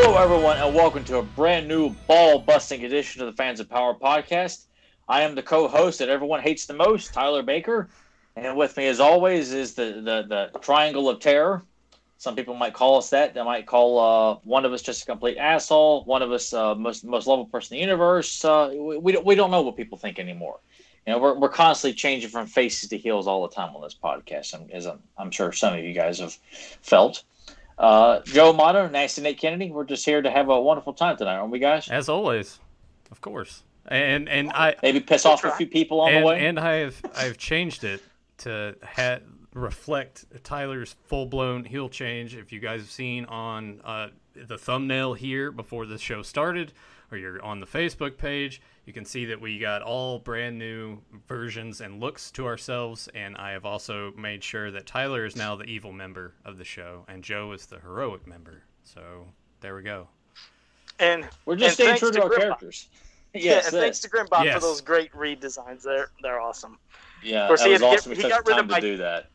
Hello, everyone, and welcome to a brand new ball busting edition of the Fans of Power podcast. I am the co host that everyone hates the most, Tyler Baker. And with me, as always, is the, the, the triangle of terror. Some people might call us that. They might call uh, one of us just a complete asshole, one of us uh, most most lovable person in the universe. Uh, we, we, don't, know what people think anymore. You know, we're, we're constantly changing from faces to heels all the time on this podcast, as I'm, I'm sure some of you guys have felt. Uh, Joe Amato, Nasty Nate Kennedy, we're just here to have a wonderful time tonight, aren't we, guys? As always, of course. And and I maybe piss off a few people on and, the way. And I have I've changed it to ha- reflect Tyler's full blown heel change. If you guys have seen on uh, the thumbnail here before the show started, or you're on the Facebook page, you can see that we got all brand new versions and looks to ourselves. And I have also made sure that Tyler is now the evil member of the show, and Joe is the heroic member. So there we go. And we're just and staying true to our characters. Yes, yeah, and thanks to Grimbot yes. for those great redesigns. They're they're awesome. Yeah, of course, that was awesome. Get, he got rid of my, to do that.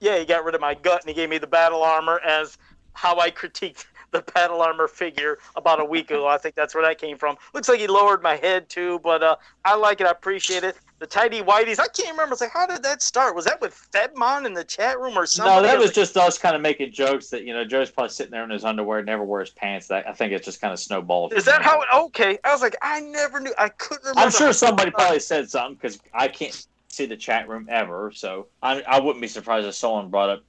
Yeah, he got rid of my gut and he gave me the battle armor as how I critiqued the battle armor figure about a week ago. I think that's where that came from. Looks like he lowered my head too, but uh, I like it. I appreciate it. The tidy whiteys, I can't remember. It's like, how did that start? Was that with Fedmon in the chat room or something? No, that was like, just us kind of making jokes that you know Joe's probably sitting there in his underwear, never wears pants. That I think it's just kind of snowballed. Is that how? It, okay, I was like, I never knew. I couldn't remember. I'm sure somebody probably said something because I can't see the chat room ever, so I, I wouldn't be surprised if someone brought up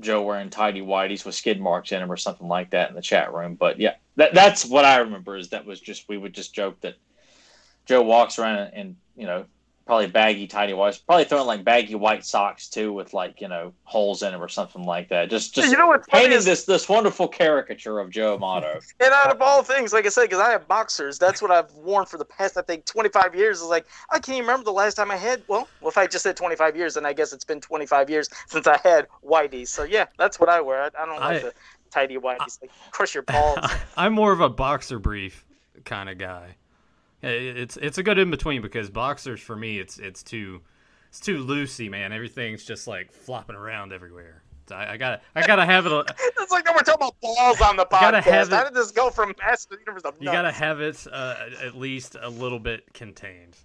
Joe wearing tidy whities with skid marks in him or something like that in the chat room. But yeah, that that's what I remember is that was just we would just joke that Joe walks around and, and you know probably baggy tidy whites, probably throwing like baggy white socks too with like you know holes in them or something like that. Just just you know what painting is, this this wonderful caricature of Joe Amato. and out of all things, like I said, because I have boxers, that's what I've worn for the past I think 25 years. Is like I can't remember the last time I had. Well, well, if I just said 25 years, then I guess it's been 25 years since I had whiteys. So yeah, that's what I wear. I, I don't like I, the tidy whiteys. Like crush your balls. I'm more of a boxer brief kind of guy. It's it's a good in between because boxers for me it's it's too it's too loosey, man. Everything's just like flopping around everywhere. I, I gotta I gotta have it. A, it's like we're talking about balls on the podcast. Gotta have it, How did this go from mass to universe? You gotta have it uh, at least a little bit contained.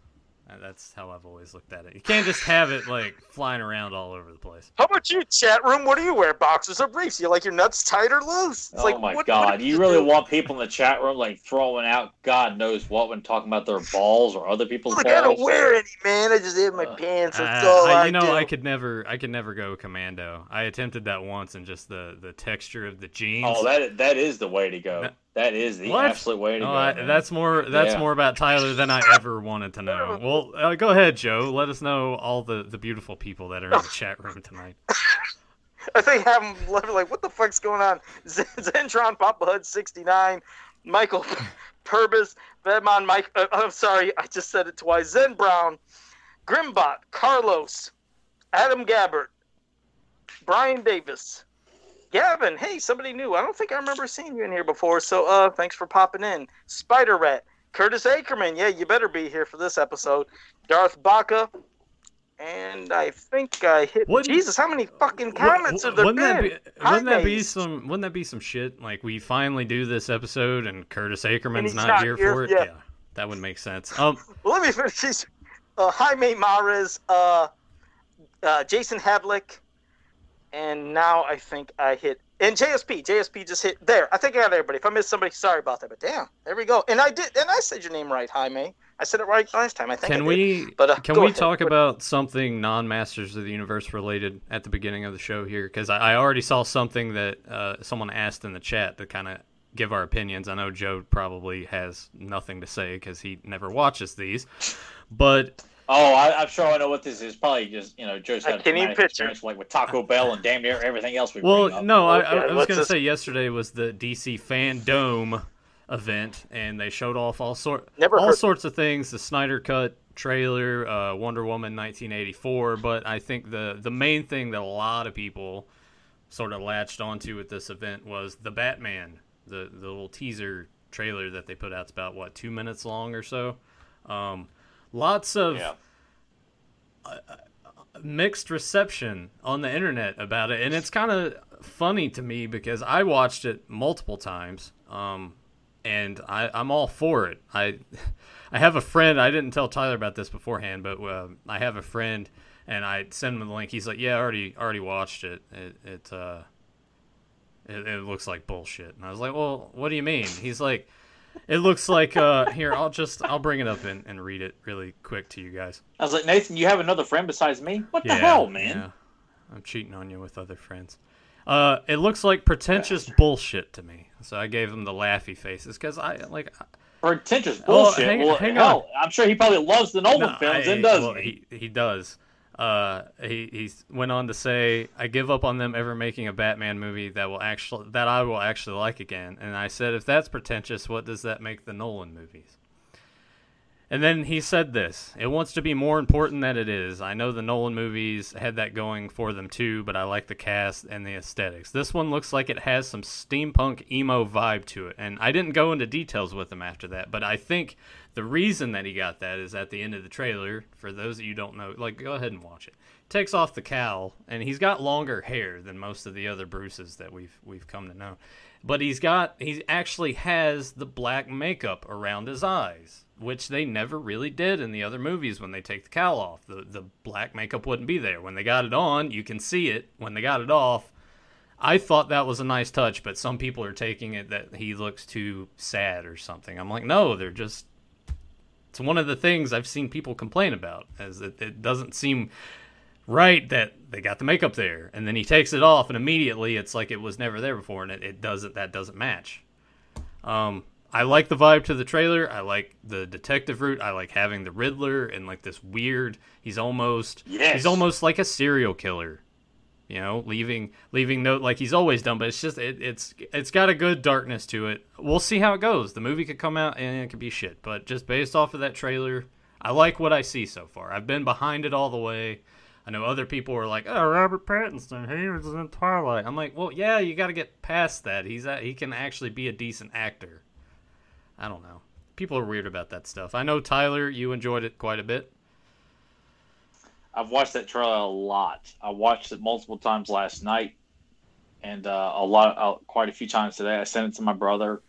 Uh, that's how I've always looked at it. You can't just have it like flying around all over the place. How about you, chat room? What do you wear? Boxers or briefs? You like your nuts tight or loose? It's oh like, my what, god! What do you, really do? want people in the chat room like throwing out God knows what when talking about their balls or other people's I balls? I don't wear any, man. I just have my uh, pants. That's uh, all I, You know, do. I could never, I could never go commando. I attempted that once, and just the the texture of the jeans. Oh, that that is the way to go. That is the what? absolute way to oh, go. I, that's more. That's yeah. more about Tyler than I ever wanted to know. Well, uh, go ahead, Joe. Let us know all the the beautiful people that are in the chat room tonight. I think have them like, what the fuck's going on? Zentron Papa Hud sixty nine, Michael Purbis, Vedmon Mike. Uh, I'm sorry, I just said it twice. Zen Brown, Grimbot, Carlos, Adam Gabbert, Brian Davis. Gavin, hey, somebody new. I don't think I remember seeing you in here before, so uh, thanks for popping in. Spider Rat, Curtis Ackerman, yeah, you better be here for this episode. Darth Baca, and I think I hit. What, Jesus, how many fucking comments what, have there wouldn't been? That be, wouldn't that be some? Wouldn't that be some shit? Like we finally do this episode, and Curtis Ackerman's and not, not, here, here for it. Yeah. yeah. that would make sense. Um, well, let me finish. Uh, Jaime Mares, uh, uh, Jason Havlick, and now I think I hit and JSP. JSP just hit there. I think I got everybody. If I missed somebody, sorry about that. But damn, there we go. And I did, and I said your name right, Jaime. I said it right last time. I think. Can I we? But uh, can we ahead. talk about something non-Masters of the Universe related at the beginning of the show here? Because I, I, already saw something that uh, someone asked in the chat to kind of give our opinions. I know Joe probably has nothing to say because he never watches these, but Oh, I, am sure I know what this is. Probably just you know Joe's had a experience like with Taco Bell and damn near everything else we. Well, no, I, I, I was going to say yesterday was the DC Fandome event, and they showed off all sort Never all heard. sorts of things. The Snyder Cut trailer, uh, Wonder Woman 1984, but I think the the main thing that a lot of people sort of latched onto at this event was the Batman, the the little teaser trailer that they put out. It's about what two minutes long or so. Um, lots of yeah. uh, mixed reception on the internet about it, and it's kind of funny to me because I watched it multiple times. Um, and I, I'm all for it. I I have a friend. I didn't tell Tyler about this beforehand, but uh, I have a friend, and I send him the link. He's like, "Yeah, I already already watched it. It it uh, it, it looks like bullshit." And I was like, "Well, what do you mean?" He's like, "It looks like uh, here. I'll just I'll bring it up and, and read it really quick to you guys." I was like, Nathan, you have another friend besides me? What yeah, the hell, man? Yeah. I'm cheating on you with other friends. Uh, it looks like pretentious bullshit to me. So I gave him the laughy faces because I like pretentious bullshit. Oh, hang, well, hang hell, on. I'm sure he probably loves the Nolan no, films I, and does well, he? he? does. Uh, he he went on to say, "I give up on them ever making a Batman movie that will actually that I will actually like again." And I said, "If that's pretentious, what does that make the Nolan movies?" And then he said this It wants to be more important than it is. I know the Nolan movies had that going for them too, but I like the cast and the aesthetics. This one looks like it has some steampunk emo vibe to it. And I didn't go into details with him after that, but I think the reason that he got that is at the end of the trailer. For those of you don't know, like, go ahead and watch it. Takes off the cowl, and he's got longer hair than most of the other Bruces that we've we've come to know. But he's got he actually has the black makeup around his eyes which they never really did in the other movies when they take the cowl off. The the black makeup wouldn't be there. When they got it on, you can see it. When they got it off, I thought that was a nice touch, but some people are taking it that he looks too sad or something. I'm like, no, they're just it's one of the things I've seen people complain about as it, it doesn't seem right that they got the makeup there and then he takes it off and immediately it's like it was never there before and it, it doesn't that doesn't match. Um, I like the vibe to the trailer. I like the detective route. I like having the Riddler and like this weird. He's almost yes. he's almost like a serial killer. You know, leaving leaving note like he's always done, but it's just it, it's it's got a good darkness to it. We'll see how it goes. The movie could come out and it could be shit, but just based off of that trailer, I like what I see so far. I've been behind it all the way. I know other people were like, "Oh, Robert Pattinson, he was in Twilight." I'm like, "Well, yeah, you got to get past that. He's a, he can actually be a decent actor." I don't know. People are weird about that stuff. I know Tyler, you enjoyed it quite a bit. I've watched that trailer a lot. I watched it multiple times last night, and uh, a lot, uh, quite a few times today. I sent it to my brother.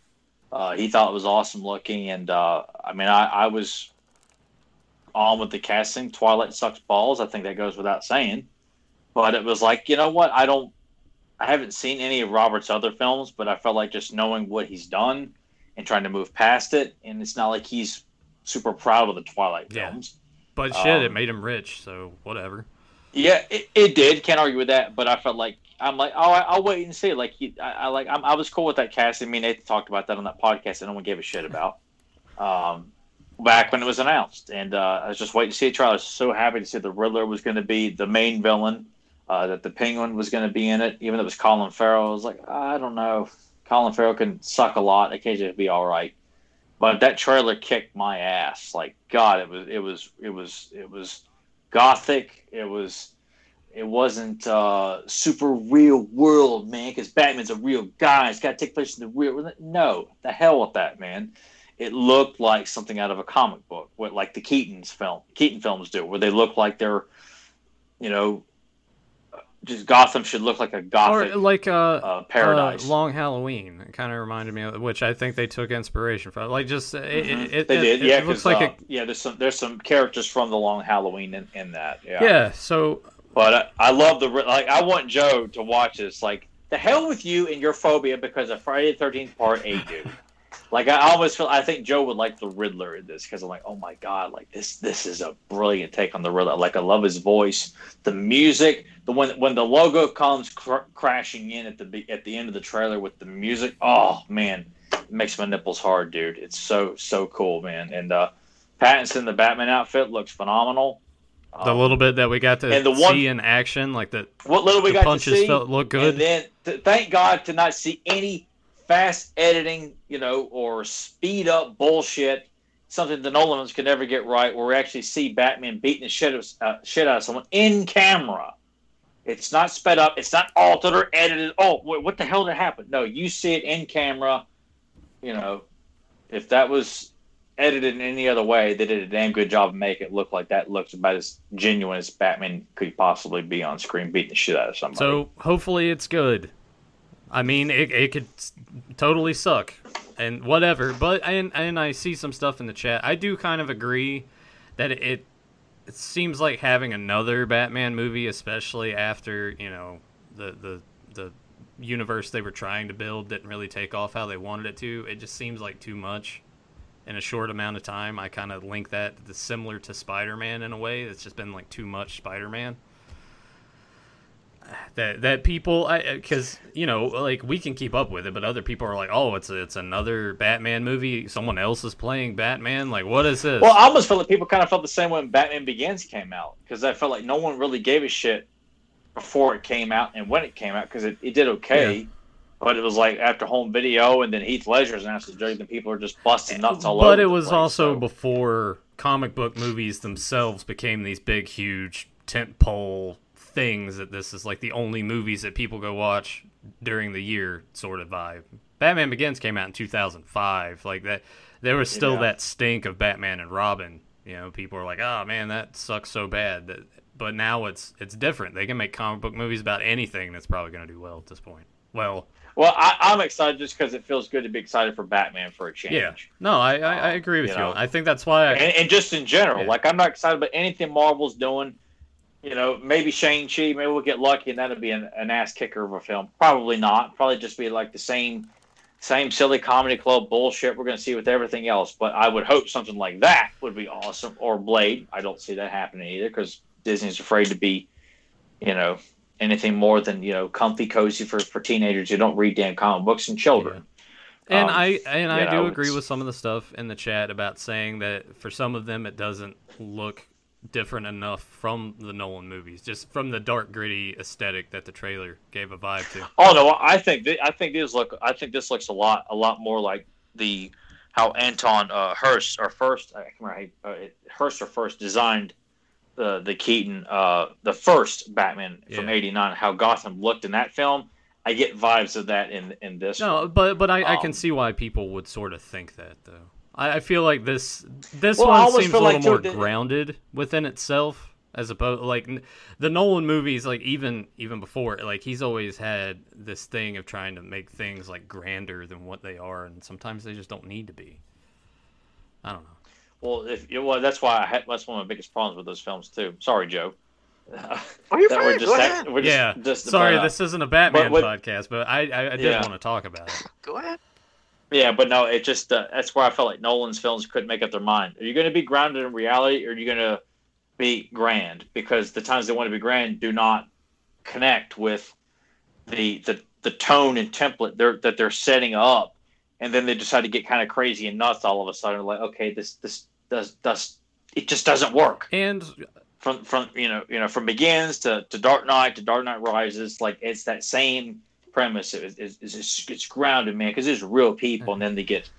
Uh, he thought it was awesome looking, and uh, I mean, I, I was on with the casting. Twilight sucks balls. I think that goes without saying. But it was like, you know what? I don't. I haven't seen any of Robert's other films, but I felt like just knowing what he's done and trying to move past it. And it's not like he's super proud of the Twilight yeah. films. But shit, um, it made him rich, so whatever. Yeah, it, it did. Can't argue with that. But I felt like I'm like, oh, I, will wait and see. Like, he, I, I like, I'm, i was cool with that casting. Me and Nathan talked about that on that podcast, and no one gave a shit about. Um, back when it was announced, and uh, I was just waiting to see a trailer. I was so happy to see the Riddler was going to be the main villain. Uh, that the Penguin was going to be in it, even though it was Colin Farrell. I was like, I don't know. Colin Farrell can suck a lot. Occasionally it'd be all right, but that trailer kicked my ass. Like God, it was it was it was it was gothic. It was it wasn't uh, super real world, man. Because Batman's a real guy. It's got to take place in the real. world. No, the hell with that, man. It looked like something out of a comic book, what like the Keaton's film, Keaton films do, where they look like they're, you know, just Gotham should look like a gothic or like a uh, uh, paradise. Uh, Long Halloween. It kind of reminded me of which I think they took inspiration from. Like just mm-hmm. it, it, they did. It, yeah, it looks like uh, a, yeah. There's some there's some characters from the Long Halloween in, in that. Yeah. Yeah. So. But I, I love the like. I want Joe to watch this. Like the hell with you and your phobia because of Friday the Thirteenth Part Eight, dude. Like I almost feel I think Joe would like the Riddler in this because I'm like, oh my god, like this this is a brilliant take on the Riddler. Like I love his voice, the music, the when when the logo comes cr- crashing in at the at the end of the trailer with the music. Oh man, it makes my nipples hard, dude. It's so so cool, man. And uh, Pattinson, the Batman outfit looks phenomenal. The um, little bit that we got to and the one, see in action, like the what little we got punches to see, felt look good. And then to, thank God to not see any fast editing, you know, or speed up bullshit, something the Nolans can never get right, where we actually see Batman beating the shit, of, uh, shit out of someone in camera. It's not sped up. It's not altered or edited. Oh, wait, what the hell did happen? No, you see it in camera. You know, if that was edited in any other way, they did a damn good job of making it look like that looks about as genuine as Batman could possibly be on screen beating the shit out of somebody. So hopefully it's good. I mean, it, it could totally suck. and whatever. But and and I see some stuff in the chat. I do kind of agree that it it seems like having another Batman movie, especially after you know the the the universe they were trying to build didn't really take off how they wanted it to. It just seems like too much in a short amount of time. I kind of link that to similar to Spider-Man in a way. It's just been like too much Spider-Man. That that people, because you know, like we can keep up with it, but other people are like, "Oh, it's a, it's another Batman movie. Someone else is playing Batman. Like, what is this?" Well, I almost felt like people kind of felt the same way when Batman Begins came out because I felt like no one really gave a shit before it came out and when it came out because it, it did okay. Yeah. But it was like after home video, and then Heath Ledger's announced the and people are just busting eh, nuts all but over. But it was place, also so. before comic book movies themselves became these big, huge tentpole things. That this is like the only movies that people go watch during the year, sort of vibe. Batman Begins came out in 2005. Like that, there was still yeah. that stink of Batman and Robin. You know, people are like, "Oh man, that sucks so bad." That, but now it's it's different. They can make comic book movies about anything that's probably going to do well at this point. Well, well, I, am excited just because it feels good to be excited for Batman for a change. Yeah, no, I I, I uh, agree with you. Know, I think that's why. I, and, and, just in general, yeah. like I'm not excited about anything Marvel's doing. You know, maybe Shang-Chi, maybe we'll get lucky and that'll be an, an ass kicker of a film. Probably not. Probably just be like the same, same silly comedy club bullshit we're going to see with everything else. But I would hope something like that would be awesome. Or Blade. I don't see that happening either because Disney's afraid to be, you know, anything more than you know comfy cozy for for teenagers who don't read damn comic books and children. Yeah. And um, I and I do agree with some of the stuff in the chat about saying that for some of them it doesn't look different enough from the Nolan movies, just from the dark gritty aesthetic that the trailer gave a vibe to. Oh no, I think th- I think this look I think this looks a lot a lot more like the how Anton uh, Hurst or first I can't remember uh, Hurst or first designed the the Keaton, uh, the first Batman from '89, how Gotham looked in that film. I get vibes of that in in this. No, one. but but I, um, I can um, see why people would sort of think that though. I, I feel like this this well, one seems a little like more too, grounded within itself as opposed like the Nolan movies like even even before like he's always had this thing of trying to make things like grander than what they are and sometimes they just don't need to be. I don't know. Well, if well, that's why I had, that's one of my biggest problems with those films too. Sorry, Joe. Are you fine? Go ahead. Just, yeah. Just Sorry, this isn't a Batman but, but, podcast, but I I, I did yeah. want to talk about it. Go ahead. Yeah, but no, it just uh, that's where I felt like Nolan's films couldn't make up their mind. Are you going to be grounded in reality, or are you going to be grand? Because the times they want to be grand do not connect with the the the tone and template they're, that they're setting up, and then they decide to get kind of crazy and nuts all of a sudden. Like, okay, this this does does it just doesn't work. And from from you know you know from begins to, to Dark Knight to Dark Knight Rises, like it's that same premise. is it's, it's, it's grounded, man, because it's real people, and then they get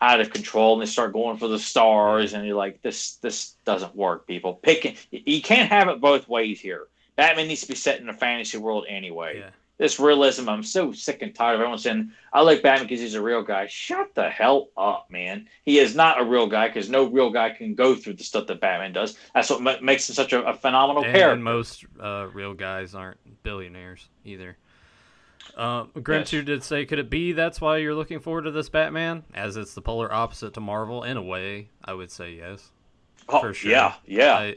out of control and they start going for the stars, and you're like, this this doesn't work, people. Picking you can't have it both ways here. Batman needs to be set in a fantasy world anyway. Yeah this realism. I'm so sick and tired of everyone saying I like Batman because he's a real guy. Shut the hell up, man. He is not a real guy because no real guy can go through the stuff that Batman does. That's what m- makes him such a, a phenomenal and character. And most uh, real guys aren't billionaires either. Uh, Grinch yes. did say, could it be that's why you're looking forward to this Batman? As it's the polar opposite to Marvel. In a way, I would say yes. Oh, for sure. Yeah, yeah. I,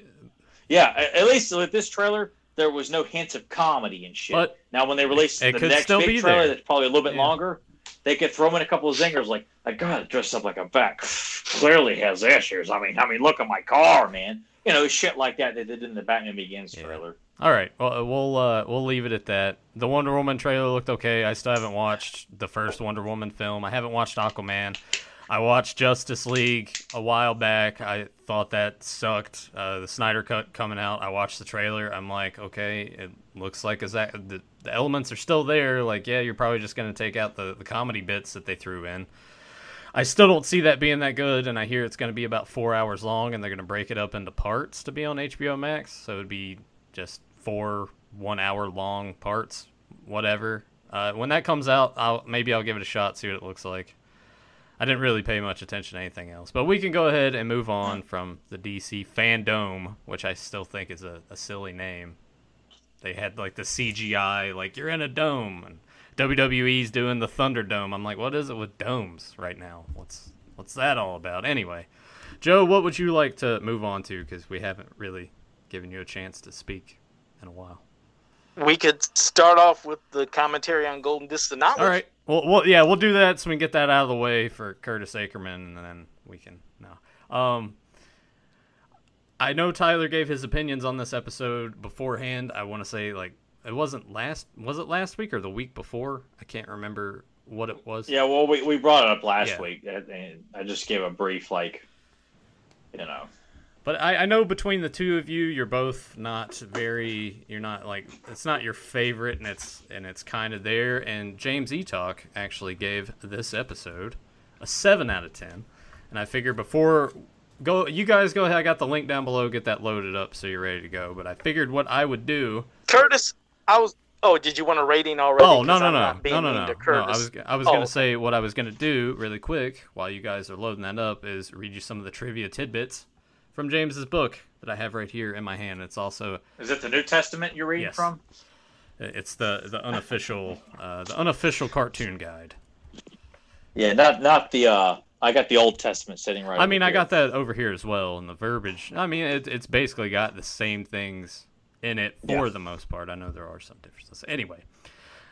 yeah, at least with this trailer, there was no hints of comedy and shit. But now, when they release the next big trailer that's probably a little bit yeah. longer, they could throw in a couple of zingers like, I gotta dress up like a bat. Clearly has issues. I mean, I mean, look at my car, man. You know, shit like that they did in the Batman Begins yeah. trailer. All right, well, we'll uh, we'll leave it at that. The Wonder Woman trailer looked okay. I still haven't watched the first Wonder Woman film. I haven't watched Aquaman. I watched Justice League a while back. I thought that sucked. Uh, the Snyder cut coming out. I watched the trailer. I'm like, okay, it looks like is that the, the elements are still there. Like, yeah, you're probably just gonna take out the the comedy bits that they threw in. I still don't see that being that good, and I hear it's to be about four hours long, and they're to break it up into parts to be on HBO Max. So it'd be just four one hour long parts, whatever. Uh, when that comes out, I'll maybe I'll give it a shot, see what it looks like. I didn't really pay much attention to anything else. But we can go ahead and move on from the DC Fandome, which I still think is a, a silly name. They had like the CGI, like you're in a dome, and WWE's doing the Thunderdome. I'm like, what is it with domes right now? What's what's that all about? Anyway, Joe, what would you like to move on to? Because we haven't really given you a chance to speak in a while. We could start off with the commentary on Golden Disc of Knowledge. All right. Well, well, yeah, we'll do that so we can get that out of the way for Curtis Ackerman, and then we can no. Um, I know Tyler gave his opinions on this episode beforehand. I want to say like it wasn't last was it last week or the week before? I can't remember what it was. Yeah, well, we, we brought it up last yeah. week, and I just gave a brief like, you know. But I, I know between the two of you, you're both not very. You're not like it's not your favorite, and it's and it's kind of there. And James Eatock actually gave this episode a seven out of ten, and I figured before go you guys go ahead. I got the link down below. Get that loaded up so you're ready to go. But I figured what I would do. Curtis, I was. Oh, did you want a rating already? Oh no no no no no no no! I was I was oh. gonna say what I was gonna do really quick while you guys are loading that up is read you some of the trivia tidbits from James's book that I have right here in my hand. It's also is it the New Testament you're reading yes. from? It's the the unofficial uh, the unofficial cartoon guide. Yeah, not not the uh, I got the Old Testament sitting right. I mean, I got that over here as well, and the verbiage. I mean, it, it's basically got the same things in it for yeah. the most part. I know there are some differences. Anyway,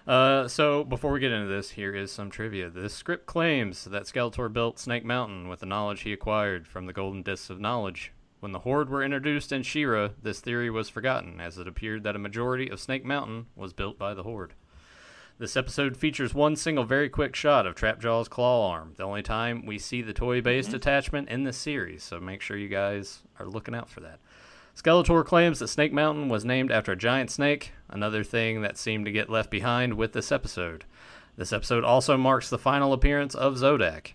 uh, so before we get into this, here is some trivia. This script claims that Skeletor built Snake Mountain with the knowledge he acquired from the Golden Discs of Knowledge. When the Horde were introduced in She-Ra, this theory was forgotten, as it appeared that a majority of Snake Mountain was built by the Horde. This episode features one single very quick shot of Trapjaw's claw arm, the only time we see the toy based mm-hmm. attachment in this series, so make sure you guys are looking out for that. Skeletor claims that Snake Mountain was named after a giant snake, another thing that seemed to get left behind with this episode. This episode also marks the final appearance of Zodak.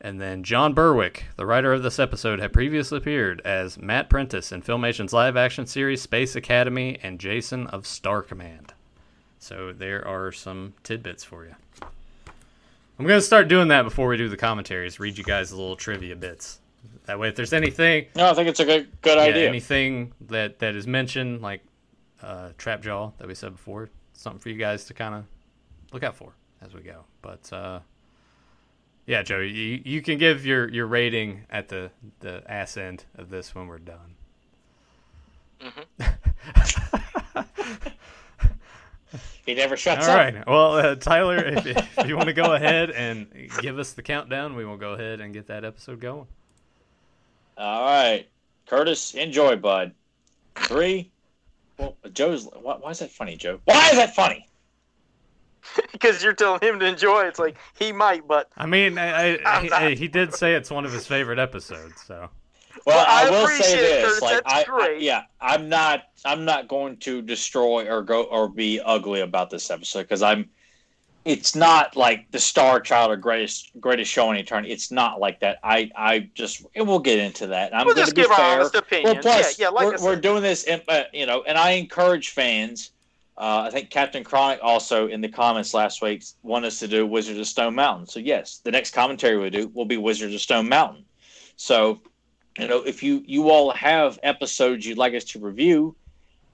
And then John Berwick, the writer of this episode, had previously appeared as Matt Prentice in Filmation's live action series Space Academy and Jason of Star Command. So there are some tidbits for you. I'm going to start doing that before we do the commentaries. Read you guys a little trivia bits. That way, if there's anything, no, I think it's a good good yeah, idea. Anything that that is mentioned, like uh, trap jaw that we said before, something for you guys to kind of look out for as we go. But uh, yeah, Joe, you, you can give your, your rating at the the ass end of this when we're done. Mm-hmm. He never shuts All up. All right. Well, uh, Tyler, if, if you want to go ahead and give us the countdown, we will go ahead and get that episode going. All right. Curtis, enjoy, bud. Three. Well, Joe's. Why, why is that funny, Joe? Why is that funny? because you're telling him to enjoy. It's like he might, but I mean, I, I, he, he, did say it's one of his favorite episodes. So well, well I, I, will say this, like I, I, yeah, I'm not, I'm not going to destroy or go or be ugly about this episode because I'm. It's not like the Star Child or greatest greatest show in eternity. It's not like that. I I just and we'll get into that. I'm we'll just give fair. our honest opinion. Well, plus yeah, yeah like we're, we're doing this, in, uh, you know, and I encourage fans. Uh, I think Captain Chronic also in the comments last week wanted us to do Wizards of Stone Mountain. So yes, the next commentary we do will be Wizards of Stone Mountain. So you know, if you you all have episodes you'd like us to review,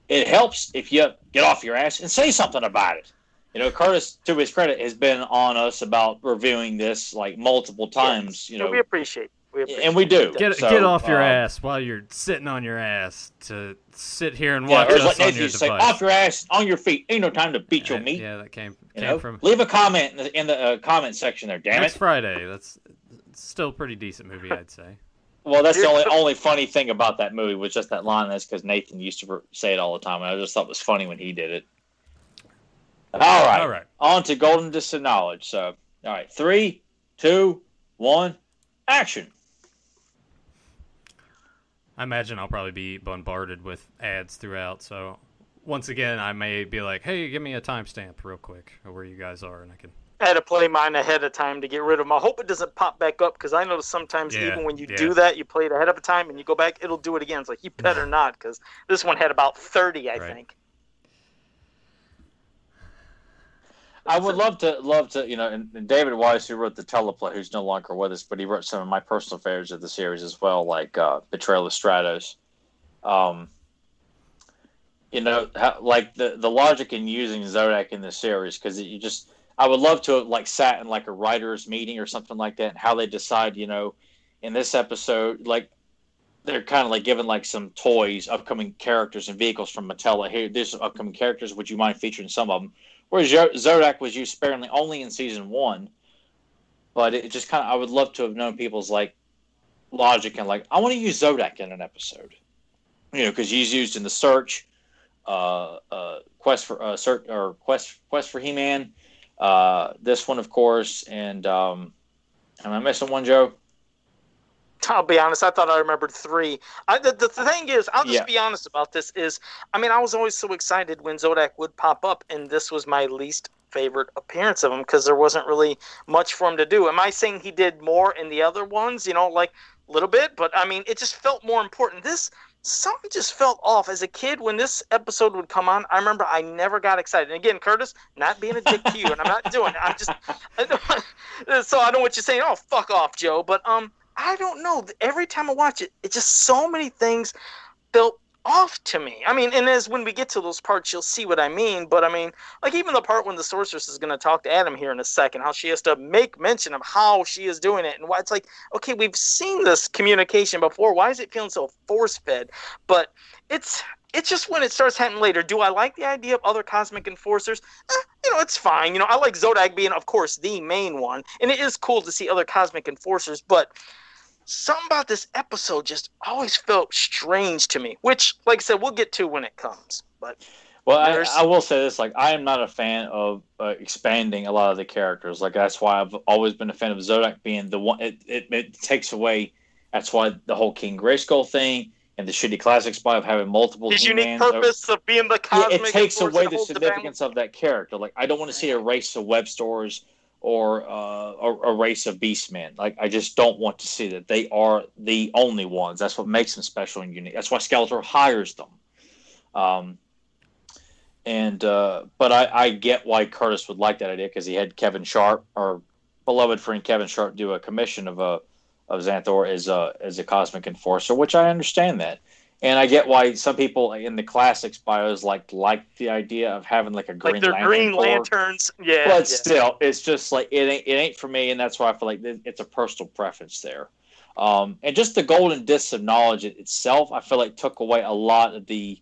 it helps if you get off your ass and say something about it. You know, Curtis, to his credit, has been on us about reviewing this like multiple times. You know, we appreciate. We appreciate and we do. Get, so, get off your uh, ass while you're sitting on your ass to sit here and watch yeah, us like on your say, off your ass, on your feet. Ain't no time to beat yeah, your meat. Yeah, that came, came know? from. Leave a comment in the, in the uh, comment section there. Damn Next it. Friday. That's still a pretty decent movie, I'd say. Well, that's the only only funny thing about that movie was just that line. That's because Nathan used to say it all the time, and I just thought it was funny when he did it. All right, all right. On to Golden Disc of Knowledge. So, all right, three, two, one, action. I imagine I'll probably be bombarded with ads throughout. So, once again, I may be like, "Hey, give me a timestamp real quick of where you guys are," and I can I had to play mine ahead of time to get rid of them. I hope it doesn't pop back up because I notice sometimes yeah, even when you yeah. do that, you play it ahead of time and you go back, it'll do it again. It's like you better not because this one had about thirty, I right. think. I would love to love to you know, and, and, David Weiss, who wrote the teleplay, who's no longer with us, but he wrote some of my personal favorites of the series as well, like uh, Betrayal of Stratos. Um, you know, how, like the the logic in using Zodak in the series because you just I would love to have like sat in like a writers meeting or something like that and how they decide, you know, in this episode, like they're kind of like giving like some toys, upcoming characters and vehicles from Mattel. Here, there's upcoming characters. Would you mind featuring some of them? Whereas Zodak was used sparingly only in season one, but it just kind of I would love to have known people's like logic and like I want to use Zodak in an episode, you know, because he's used in the search, uh, uh, quest for uh, search or quest quest for He Man, uh, this one of course, and um, am I missing one, Joe? I'll be honest. I thought I remembered three. I, the, the, the thing is, I'll just yeah. be honest about this. Is I mean, I was always so excited when Zodak would pop up, and this was my least favorite appearance of him because there wasn't really much for him to do. Am I saying he did more in the other ones? You know, like a little bit, but I mean, it just felt more important. This something just felt off as a kid when this episode would come on. I remember I never got excited. And again, Curtis, not being a dick to you, and I'm not doing it. I'm just I so I know what you're saying. Oh, fuck off, Joe. But um, I don't know. Every time I watch it, it's just so many things felt off to me. I mean, and as when we get to those parts, you'll see what I mean. But I mean, like even the part when the sorceress is going to talk to Adam here in a second, how she has to make mention of how she is doing it, and why it's like, okay, we've seen this communication before. Why is it feeling so force fed? But it's it's just when it starts happening later. Do I like the idea of other cosmic enforcers? Eh, you know, it's fine. You know, I like Zodak being, of course, the main one, and it is cool to see other cosmic enforcers, but something about this episode just always felt strange to me. Which, like I said, we'll get to when it comes. But well, I, I, will say this: like, I am not a fan of uh, expanding a lot of the characters. Like, that's why I've always been a fan of Zodak being the one. It, it, it takes away. That's why the whole King Grayskull thing and the shitty classic spot of having multiple. His unique purpose of being the cosmic. Yeah, it takes away the significance the of that character. Like, I don't want to see a race of Webstors or uh, a, a, race of beastmen. Like I just don't want to see that. They are the only ones. That's what makes them special and unique. That's why Skeletor hires them. Um, and uh, but I, I get why Curtis would like that idea because he had Kevin Sharp, our beloved friend Kevin Sharp, do a commission of a of Xanthor as a as a cosmic enforcer, which I understand that and I get why some people in the classics bios like like the idea of having like a green like lantern green lanterns. Yeah, but yeah. still, it's just like it ain't it ain't for me, and that's why I feel like it's a personal preference there. Um, and just the golden discs of knowledge itself, I feel like took away a lot of the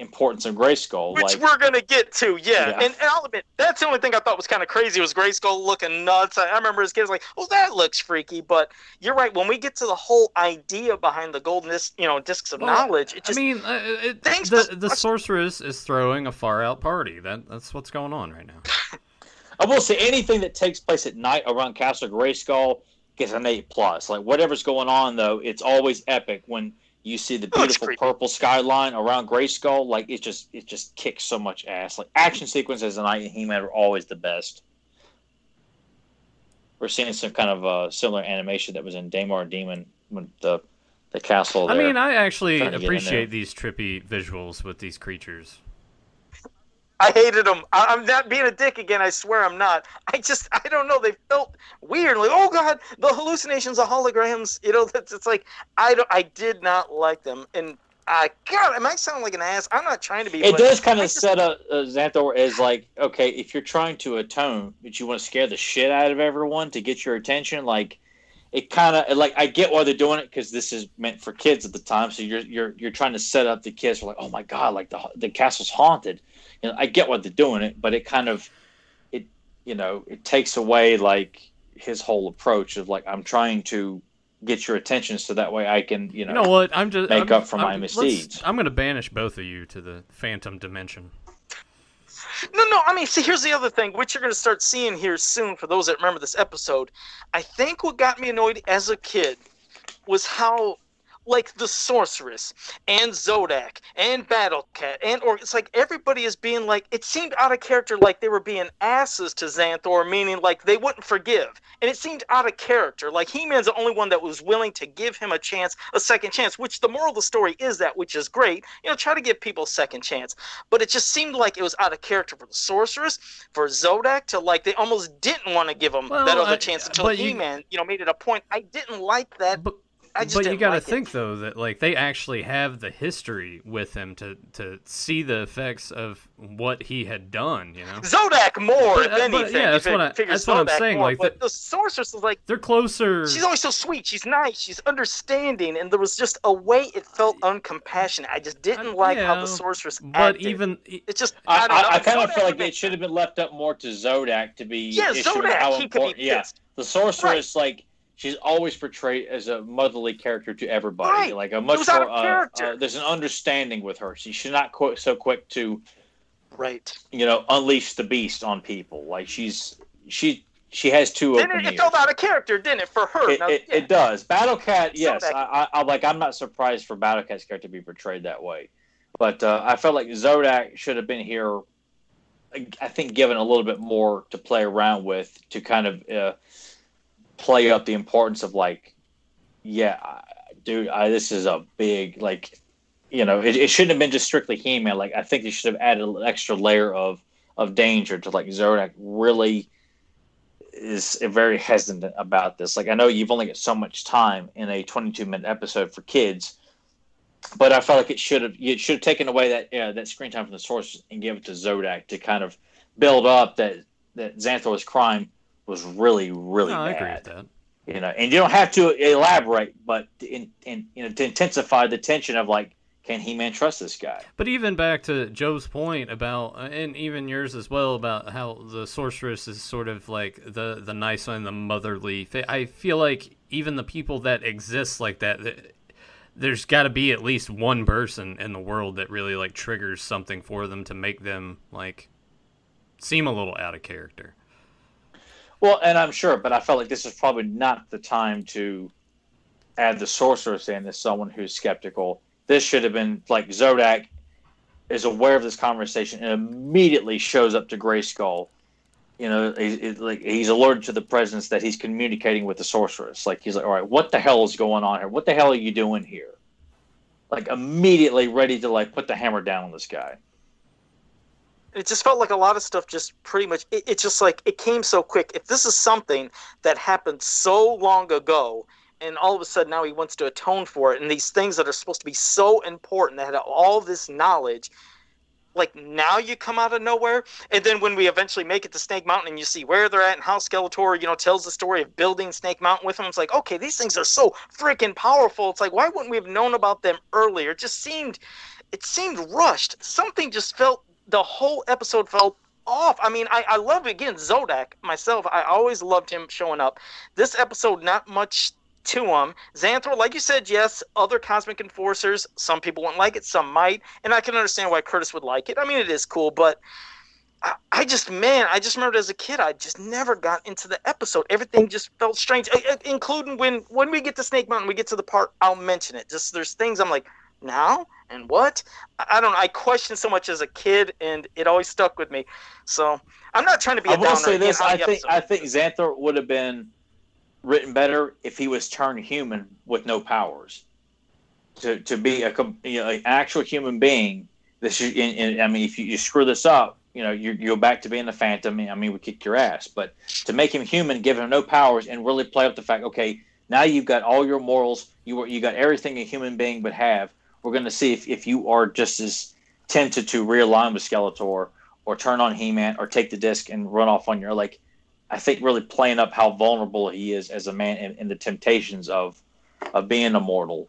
importance of Grayskull. Which like, we're gonna get to, yeah. yeah. And, and, I'll admit that's the only thing I thought was kind of crazy was Grayskull looking nuts. I, I remember as kids like, "Oh, that looks freaky," but you're right. When we get to the whole idea behind the golden disc, you know, discs of well, knowledge, it just. I mean, uh, it, the the sorceress is throwing a far out party. That that's what's going on right now. I will say anything that takes place at night around Castle Grayskull gets an eight plus. Like whatever's going on though, it's always epic when you see the oh, beautiful oh, purple skyline around Grayskull. Like it just it just kicks so much ass. Like action sequences and I He-Man are always the best. We're seeing some kind of uh, similar animation that was in Daimar Demon when the the castle. There, I mean, I actually appreciate these trippy visuals with these creatures. I hated them. I, am not being a dick again. I swear I'm not. I just I don't know. They felt weird. Like oh god, the hallucinations, the holograms. You know, that's it's like I don't. I did not like them. And I God, it might sound like an ass. I'm not trying to be. It does kind of just, set up uh, Xanthor as like okay, if you're trying to atone, but you want to scare the shit out of everyone to get your attention, like it kind of like I get why they're doing it because this is meant for kids at the time. So you're you're you're trying to set up the kids for like, oh my god, like the the castle's haunted you know, I get what they're doing it, but it kind of it you know it takes away like his whole approach of like I'm trying to get your attention so that way I can you know, you know what I'm just make I'm, up for I'm, my misdeeds. I'm going to banish both of you to the phantom dimension. No, no. I mean, see, here's the other thing, which you're going to start seeing here soon. For those that remember this episode, I think what got me annoyed as a kid was how like the sorceress and Zodak and Battle Cat and or it's like everybody is being like it seemed out of character like they were being asses to Xanthor, meaning like they wouldn't forgive. And it seemed out of character. Like He Man's the only one that was willing to give him a chance, a second chance, which the moral of the story is that, which is great. You know, try to give people a second chance. But it just seemed like it was out of character for the sorceress, for Zodak to like they almost didn't want to give him well, that other I, chance uh, until He Man, you, you know, made it a point. I didn't like that. But I just but you got to like think it. though that like they actually have the history with him to to see the effects of what he had done. You know, Zodak more but, uh, than but, anything. Yeah, that's what, I, that's what I'm saying. More, like the, the sorceress is like they're closer. She's always so sweet. She's nice. She's understanding, and there was just a way it felt uncompassionate. I just didn't like yeah, how the sorceress but acted. even it's just I, I, I kind of feel like it should have been left up more to Zodak to be yeah Zodak. How he important, could be yeah. The sorceress right. like she's always portrayed as a motherly character to everybody. Right. Like a much more uh, uh, there's an understanding with her. She should not quite so quick to right. You know, unleash the beast on people. Like she's she she has two then it, it felt out a character, didn't it, for her? It, now, it, yeah. it does. Battle Cat, yes, I, I, I, like. I'm not surprised for Battle Cat's character to be portrayed that way, but uh, I felt like Zodak should have been here. I think given a little bit more to play around with to kind of uh, play up the importance of like, yeah, dude, I, this is a big like, you know, it, it shouldn't have been just strictly He-Man. Like I think they should have added an extra layer of of danger to like Zodak really is very hesitant about this. Like I know you've only got so much time in a 22 minute episode for kids, but I felt like it should have you should have taken away that yeah, that screen time from the source and give it to Zodak to kind of build up that that Xanthor's crime was really really no, bad. I agree with that. You know, and you don't have to elaborate, but in, in you know to intensify the tension of like, can He Man trust this guy? But even back to Joe's point about, uh, and even yours as well about how the sorceress is sort of like the the nice one, the motherly. I feel like even the people that exist like that there's got to be at least one person in the world that really like triggers something for them to make them like seem a little out of character. Well, and I'm sure, but I felt like this is probably not the time to add the sorceress in as someone who's skeptical. This should have been like Zodak is aware of this conversation and immediately shows up to Grayskull. You know, he's, like he's alerted to the presence that he's communicating with the sorceress. Like he's like, all right, what the hell is going on here? What the hell are you doing here? Like immediately ready to like put the hammer down on this guy it just felt like a lot of stuff just pretty much it, it, just like it came so quick. If this is something that happened so long ago and all of a sudden now he wants to atone for it and these things that are supposed to be so important that had all this knowledge like now you come out of nowhere? And then when we eventually make it to snake mountain and you see where they're at and how skeletor you know tells the story of building snake mountain with them it's like okay these things are so freaking powerful. It's like why wouldn't we have known about them earlier? It just seemed it seemed rushed. Something just felt the whole episode felt off. I mean, I, I love again Zodak myself. I always loved him showing up. This episode, not much to him. Xanthor, like you said, yes, other cosmic enforcers. Some people wouldn't like it, some might, and I can understand why Curtis would like it. I mean, it is cool, but I, I just, man, I just remembered as a kid, I just never got into the episode. Everything just felt strange, including when when we get to Snake Mountain, we get to the part I'll mention it. Just there's things I'm like, now and what? I don't know i questioned so much as a kid and it always stuck with me. So i'm not trying to be a I will say this i think i think xanthor would have been written better if he was turned human with no powers. To to be a you know, an actual human being this is, and, and, i mean if you, you screw this up you know you, you go back to being the phantom. I mean we kick your ass. But to make him human give him no powers and really play up the fact okay now you've got all your morals you you got everything a human being would have we're going to see if, if you are just as tempted to realign with Skeletor or turn on He-Man or take the disc and run off on your like. I think really playing up how vulnerable he is as a man in, in the temptations of of being immortal.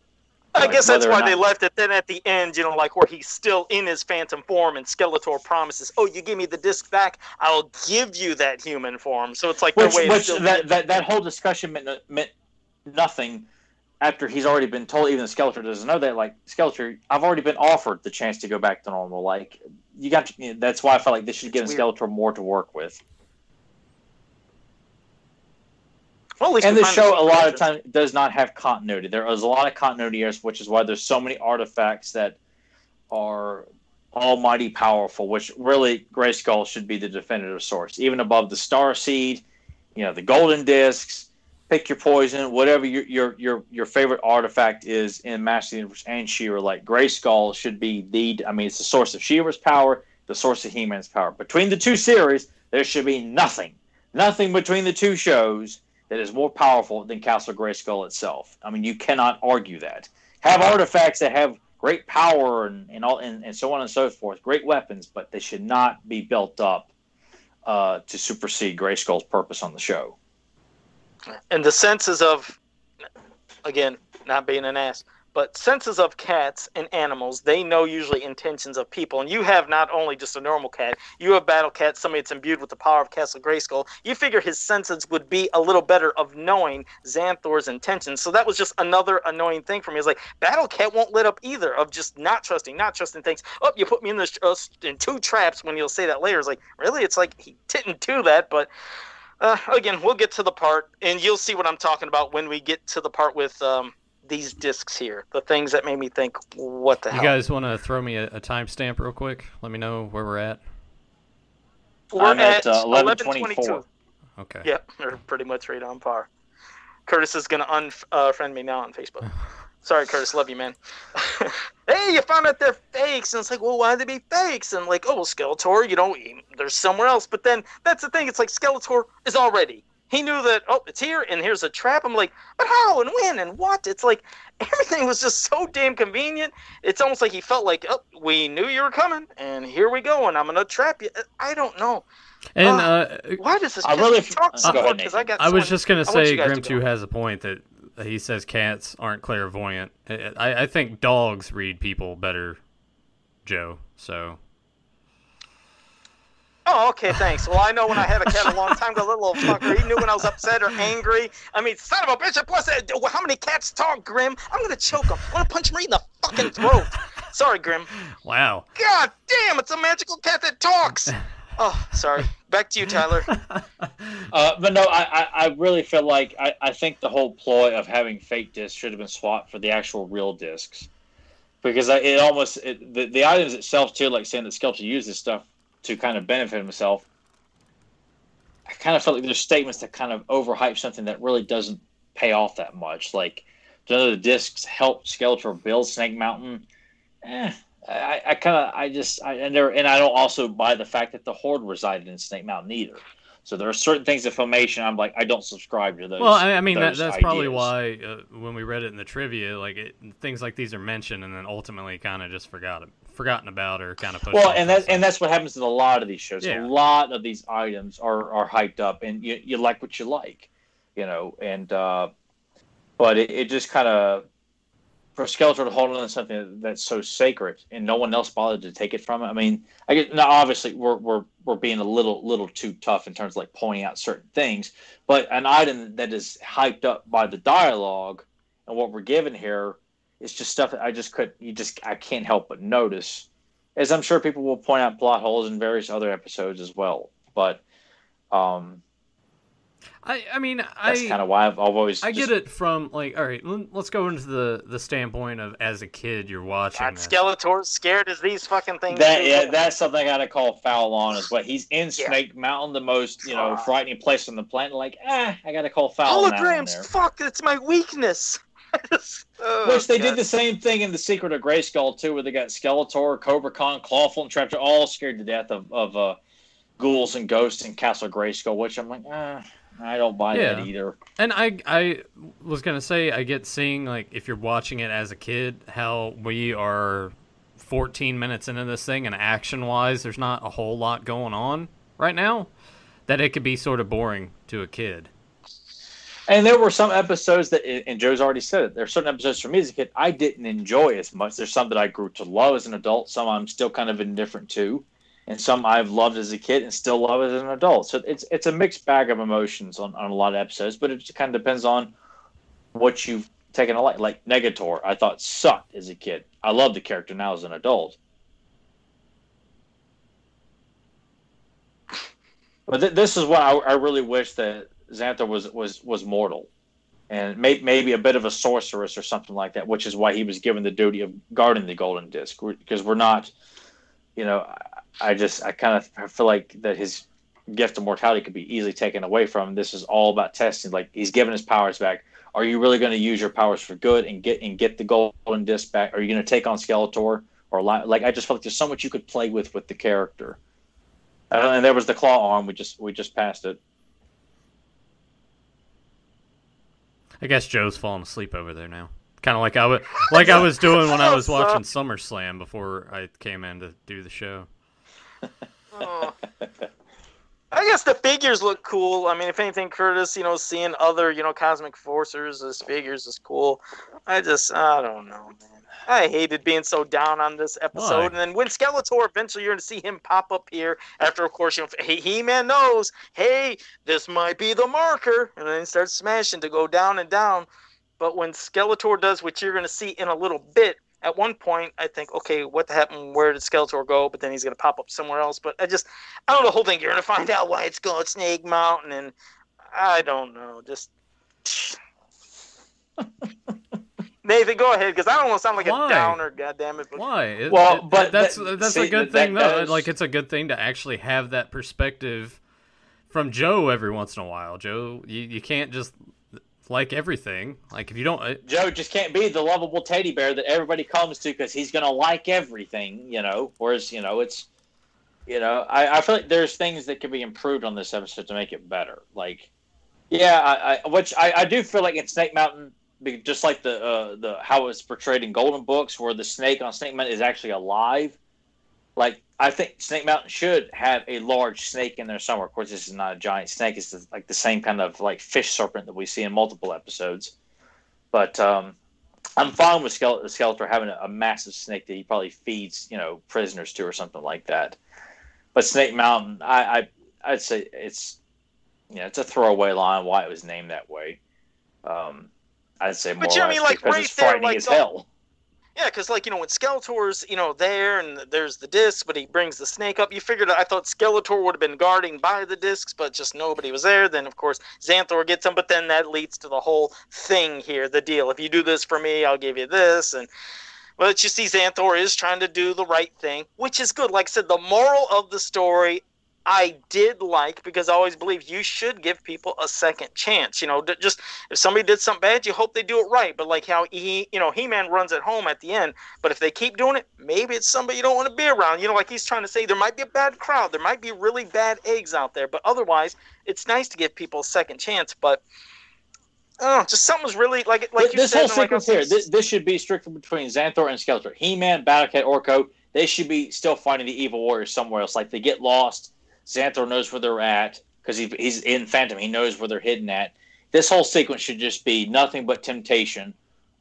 I like guess that's why not... they left it. Then at the end, you know, like where he's still in his phantom form, and Skeletor promises, "Oh, you give me the disc back, I'll give you that human form." So it's like which, which that, that that whole discussion meant, meant nothing after he's already been told, even the Skeletor doesn't know that. Like Skeletor, I've already been offered the chance to go back to normal. Like you got, to, you know, that's why I felt like they should give Skeletor more to work with. Well, and the show a lot of times does not have continuity. There is a lot of continuity errors, which is why there's so many artifacts that are almighty powerful. Which really, Grayskull should be the definitive source, even above the Star Seed, you know, the Golden Discs pick your poison, whatever your your your, your favorite artifact is in Master Universe and She-Ra. Like Grayskull should be the. I mean, it's the source of She-Ra's power, the source of He-Man's power. Between the two series, there should be nothing, nothing between the two shows that is more powerful than Castle Grayskull itself. I mean, you cannot argue that. Have artifacts that have great power and, and all and, and so on and so forth, great weapons, but they should not be built up uh, to supersede Grayskull's purpose on the show. And the senses of, again, not being an ass, but senses of cats and animals, they know usually intentions of people. And you have not only just a normal cat, you have battle cat, somebody that's imbued with the power of Castle Grayskull. You figure his senses would be a little better of knowing Xanthor's intentions. So that was just another annoying thing for me. It's like battle cat won't let up either of just not trusting, not trusting things. Oh, you put me in this uh, in two traps when you'll say that later. It's like really, it's like he didn't do that, but. Uh, again, we'll get to the part, and you'll see what I'm talking about when we get to the part with um, these discs here. The things that made me think, what the you hell? You guys want to throw me a, a timestamp real quick? Let me know where we're at. We're I'm at, uh, 11:22. Okay. Yep, we're pretty much right on par. Curtis is gonna unfriend uh, me now on Facebook. Sorry, Curtis, love you, man. hey, you found out they're fakes, and it's like, well, why they be fakes? And like, oh, well, Skeletor, you know, there's somewhere else. But then that's the thing. It's like Skeletor is already he knew that oh it's here and here's a trap i'm like but how and when and what it's like everything was just so damn convenient it's almost like he felt like oh we knew you were coming and here we go and i'm gonna trap you i don't know and uh, uh why does this I really talk so much? I, got I was just gonna say Grim Two has a point that he says cats aren't clairvoyant. I, I think dogs read people better, Joe. So Oh, okay, thanks. Well, I know when I had a cat a long time ago, little old fucker, he knew when I was upset or angry. I mean, son of a bitch, plus, uh, how many cats talk, Grim? I'm going to choke him. I'm to punch him right in the fucking throat. Sorry, Grim. Wow. God damn, it's a magical cat that talks. Oh, sorry. Back to you, Tyler. uh, but no, I, I, really feel like I, I think the whole ploy of having fake discs should have been swapped for the actual real discs. Because I, it almost, it, the, the items itself, too, like saying that Skeletor used this stuff to kind of benefit himself. I kind of felt like there's statements that kind of overhype something that really doesn't pay off that much. Like, do none of the discs help Skeletor build Snake Mountain? Eh, I, I kind of, I just, I, and there, and I don't also buy the fact that the Horde resided in Snake Mountain either. So there are certain things of Filmation I'm like I don't subscribe to those. Well, I, I mean that, that's ideas. probably why uh, when we read it in the trivia, like it, things like these are mentioned and then ultimately kind of just forgot forgotten about or kind of well, and that and that's what happens in a lot of these shows. Yeah. A lot of these items are are hyped up, and you you like what you like, you know, and uh, but it, it just kind of for Skeletor to hold on to something that's so sacred and no one else bothered to take it from it. I mean, I get now obviously we're we're we're being a little little too tough in terms of like pointing out certain things, but an item that is hyped up by the dialogue and what we're given here is just stuff that I just could you just I can't help but notice. As I'm sure people will point out plot holes in various other episodes as well. But um I, I mean, that's kind of why I've, always. I just... get it from like, all right, let's go into the the standpoint of as a kid you're watching. God, Skeletor's scared as these fucking things. That yeah, that's something I gotta call foul on as well. He's in Snake yeah. Mountain, the most you know frightening place on the planet. Like, ah, I gotta call foul. On. Holograms, fuck, that's my weakness. oh, Which they God. did the same thing in the Secret of Grayskull too, where they got Skeletor, Cobra Khan, Clawful, and Trapjaw all scared to death of of uh, ghouls and ghosts in Castle Grayskull. Which I'm like, ah. I don't buy yeah. that either. And I I was gonna say I get seeing like if you're watching it as a kid how we are 14 minutes into this thing and action wise there's not a whole lot going on right now that it could be sort of boring to a kid. And there were some episodes that, and Joe's already said it. There are certain episodes for me as a kid I didn't enjoy as much. There's some that I grew to love as an adult. Some I'm still kind of indifferent to and some I've loved as a kid and still love as an adult. So it's it's a mixed bag of emotions on, on a lot of episodes, but it just kind of depends on what you've taken a like. Like Negator, I thought sucked as a kid. I love the character now as an adult. But th- this is what I, I, really wish that Xanthor was was was mortal, and may, maybe a bit of a sorceress or something like that, which is why he was given the duty of guarding the golden disc. Because we're not, you know, I just I kind of feel like that his gift of mortality could be easily taken away from him. This is all about testing. Like he's given his powers back. Are you really going to use your powers for good and get and get the golden disc back? Are you going to take on Skeletor or like I just felt like there's so much you could play with with the character. Uh, and there was the claw arm. We just we just passed it. I guess Joe's falling asleep over there now. Kind of like I was, like I was doing when I was watching SummerSlam before I came in to do the show. Oh. I guess the figures look cool. I mean, if anything, Curtis, you know, seeing other, you know, Cosmic Enforcers as figures is cool. I just, I don't know, man. I hated being so down on this episode. Why? And then when Skeletor, eventually you're going to see him pop up here after, of course, you know, He Man knows, hey, this might be the marker. And then he starts smashing to go down and down. But when Skeletor does what you're going to see in a little bit, at one point I think, okay, what the happened? Where did Skeletor go? But then he's gonna pop up somewhere else. But I just, I don't know the whole thing. You're gonna find out why it's called Snake Mountain, and I don't know. Just Nathan, go ahead because I don't want to sound like why? a downer. God damn it! But... Why? It, well, it, but that's that, that's see, a good thing though. Like it's a good thing to actually have that perspective from Joe every once in a while. Joe, you, you can't just like everything. Like if you don't, uh, Joe just can't be the lovable teddy bear that everybody comes to because he's gonna like everything, you know. Whereas you know it's, you know, I, I feel like there's things that can be improved on this episode to make it better. Like, yeah, I, I which I, I do feel like in Snake Mountain, just like the uh, the how it's portrayed in Golden Books, where the snake on Snake Mountain is actually alive. Like I think Snake Mountain should have a large snake in there somewhere. Of course, this is not a giant snake; it's the, like the same kind of like fish serpent that we see in multiple episodes. But um, I'm fine with Skeletor, Skeletor having a, a, massive snake that he probably feeds, you know, prisoners to or something like that. But Snake Mountain, I, I I'd say it's you know it's a throwaway line why it was named that way. Um, I'd say more but you know, I mean, like, right frightening like, as hell. Yeah, because like you know when Skeletor's you know there and there's the disc, but he brings the snake up. You figured I thought Skeletor would have been guarding by the discs, but just nobody was there. Then of course Xanthor gets him, but then that leads to the whole thing here, the deal. If you do this for me, I'll give you this, and but you see Xanthor is trying to do the right thing, which is good. Like I said, the moral of the story I did like because I always believe you should give people a second chance. You know, just if somebody did something bad, you hope they do it right. But like how he, you know, He Man runs at home at the end. But if they keep doing it, maybe it's somebody you don't want to be around. You know, like he's trying to say, there might be a bad crowd, there might be really bad eggs out there. But otherwise, it's nice to give people a second chance. But Oh, just something was really like like this whole sequence like, here. This, this should be strictly between Xanthor and Skeletor. He-Man, Battlecat, Orko. They should be still fighting the evil warriors somewhere else. Like they get lost Xanthor knows where they're at because he, he's in Phantom. He knows where they're hidden at. This whole sequence should just be nothing but temptation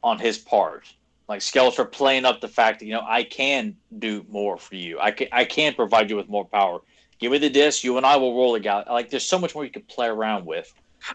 on his part. Like Skeletor playing up the fact that you know I can do more for you. I can I can provide you with more power. Give me the disc. You and I will roll it out. Like there's so much more you could play around with.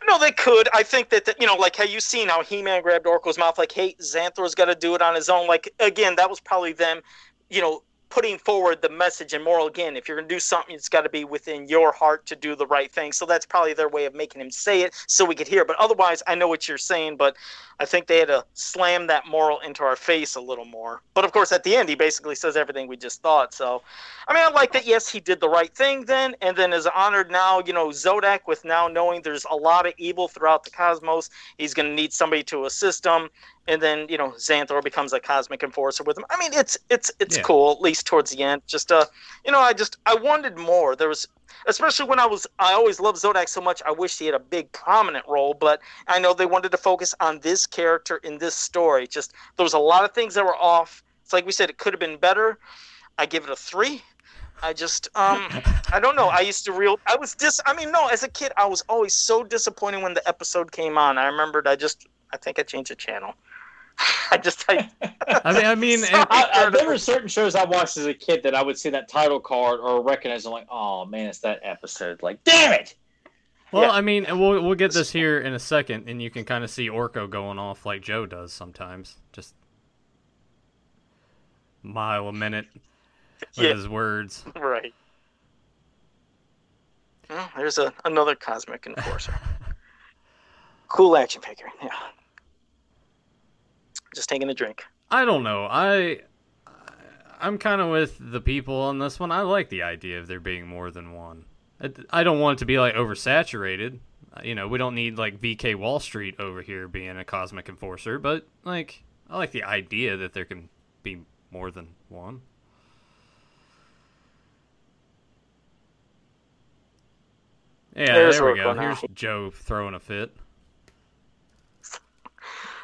No, they could. I think that, the, you know, like how you seen how He-Man grabbed Orko's mouth. Like, hey, Xanthor's got to do it on his own. Like again, that was probably them, you know, putting forward the message and moral. Again if you're going to do something it's got to be within your heart to do the right thing. So that's probably their way of making him say it so we could hear. But otherwise i know what you're saying but i think they had to slam that moral into our face a little more. But of course at the end he basically says everything we just thought. So i mean i like that yes he did the right thing then. And then is honored now you know zodak with now knowing there's a lot of evil throughout the cosmos he's going to need somebody to assist him and then you know Xanthor becomes a cosmic enforcer with him. I mean, it's it's it's yeah. cool at least towards the end. Just uh, you know, I just I wanted more. There was especially when I was I always loved Zodak so much. I wish he had a big prominent role, but I know they wanted to focus on this character in this story. Just there was a lot of things that were off. It's like we said, it could have been better. I give it a three. I just um I don't know. I used to real I was dis I mean no, as a kid I was always so disappointed when the episode came on. I remembered I just I think I changed the channel. I just I, I mean I mean so I, I, there were certain shows I watched as a kid that I would see that title card or recognize. I'm like, oh man, it's that episode. Like, damn it. Well, yeah. I mean, we'll we'll get this here in a second, and you can kind of see Orko going off like Joe does sometimes, just mile a minute with yeah. his words. Right. Well, there's a another cosmic enforcer. cool action figure. Yeah just taking a drink. I don't know. I I'm kind of with the people on this one. I like the idea of there being more than one. I don't want it to be like oversaturated. Uh, you know, we don't need like VK Wall Street over here being a cosmic enforcer, but like I like the idea that there can be more than one. Yeah, There's there we go. Here's Joe throwing a fit.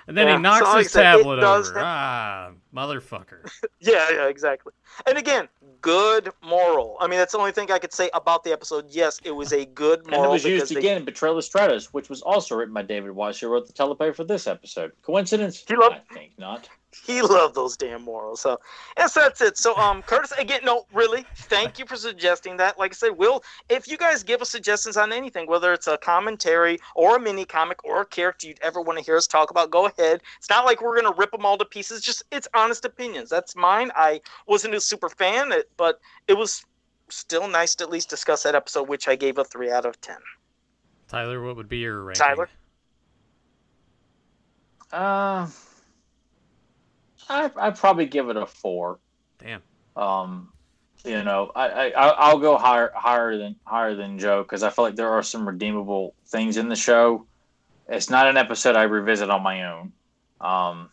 And then yeah. he knocks so his tablet over. Have... Ah, motherfucker. yeah, yeah, exactly. And again, good moral. I mean, that's the only thing I could say about the episode. Yes, it was a good moral. And it was used again in Betrayal of Stratos, which was also written by David Wise, who wrote the teleplay for this episode. Coincidence? He loved, I think not. He loved those damn morals. So, yes, that's it. So, um, Curtis, again, no, really, thank you for suggesting that. Like I said, Will, if you guys give us suggestions on anything, whether it's a commentary or a mini comic or a character you'd ever want to hear us talk about, go ahead. It's not like we're gonna rip them all to pieces. Just it's honest opinions. That's mine. I wasn't a super fan, but it was still nice to at least discuss that episode, which I gave a three out of ten. Tyler, what would be your ranking? Tyler. Uh I I probably give it a four. Damn. Um, you know, I, I I'll go higher higher than higher than Joe because I feel like there are some redeemable things in the show. It's not an episode I revisit on my own, um,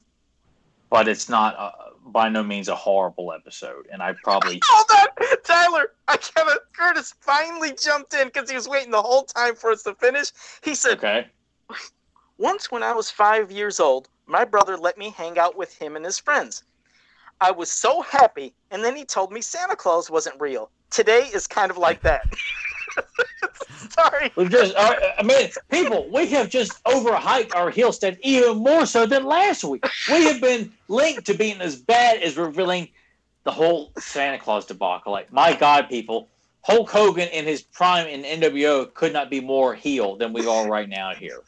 but it's not uh, by no means a horrible episode. And I probably hold on, Tyler. I can't. Curtis finally jumped in because he was waiting the whole time for us to finish. He said, "Okay." Once, when I was five years old, my brother let me hang out with him and his friends. I was so happy, and then he told me Santa Claus wasn't real. Today is kind of like that. Sorry. We've just, I mean, people, we have just overhyped our heel stand even more so than last week. We have been linked to being as bad as revealing the whole Santa Claus debacle. Like, my God, people, Hulk Hogan in his prime in NWO could not be more heel than we are right now here.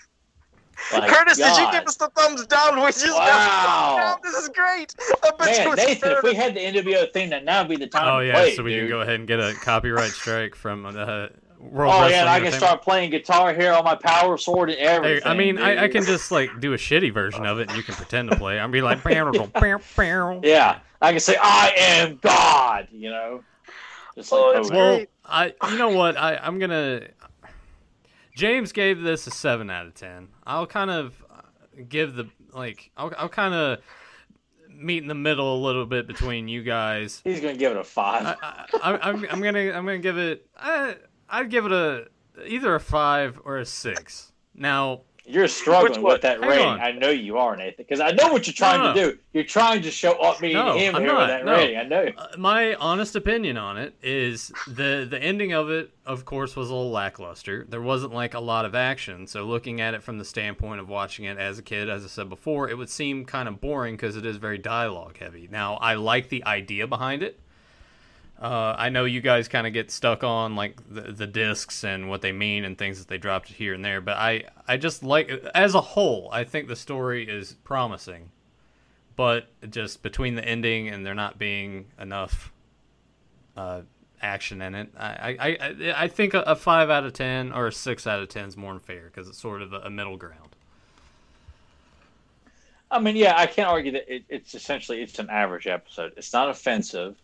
Like, Curtis, God. did you give us the thumbs down? We just wow. This is great. Man, Nathan, if we had the NWO theme, that now would be the time. Oh yeah, play, so we dude. can go ahead and get a copyright strike from the. World oh yeah, I can start playing guitar here on my power sword and everything. Hey, I mean, I, I, can just like do a shitty version of it, and you can pretend to play. I'll be like, bam pam pam yeah, I can say I am God. You know, just like oh, oh. well, I you know what I I'm gonna James gave this a seven out of ten. I'll kind of uh, give the like I'll I'll kind of meet in the middle a little bit between you guys. He's gonna give it a five. I, I'm gonna I'm gonna give it I I'd give it a either a five or a six. Now you're struggling with that rating. On. I know you are, Nathan, because I know what you're trying no, no. to do. You're trying to show up me no, him I'm here not, with that no. rating. I know. Uh, my honest opinion on it is the the ending of it, of course, was a little lackluster. There wasn't like a lot of action. So looking at it from the standpoint of watching it as a kid, as I said before, it would seem kind of boring because it is very dialogue heavy. Now I like the idea behind it. Uh, I know you guys kind of get stuck on like the, the discs and what they mean and things that they dropped here and there, but I, I just like as a whole, I think the story is promising, but just between the ending and there not being enough uh, action in it, I, I, I, I think a, a, five out of ten or a six out of ten is more fair because it's sort of a, a middle ground. I mean, yeah, I can't argue that it, it's essentially it's an average episode. It's not offensive,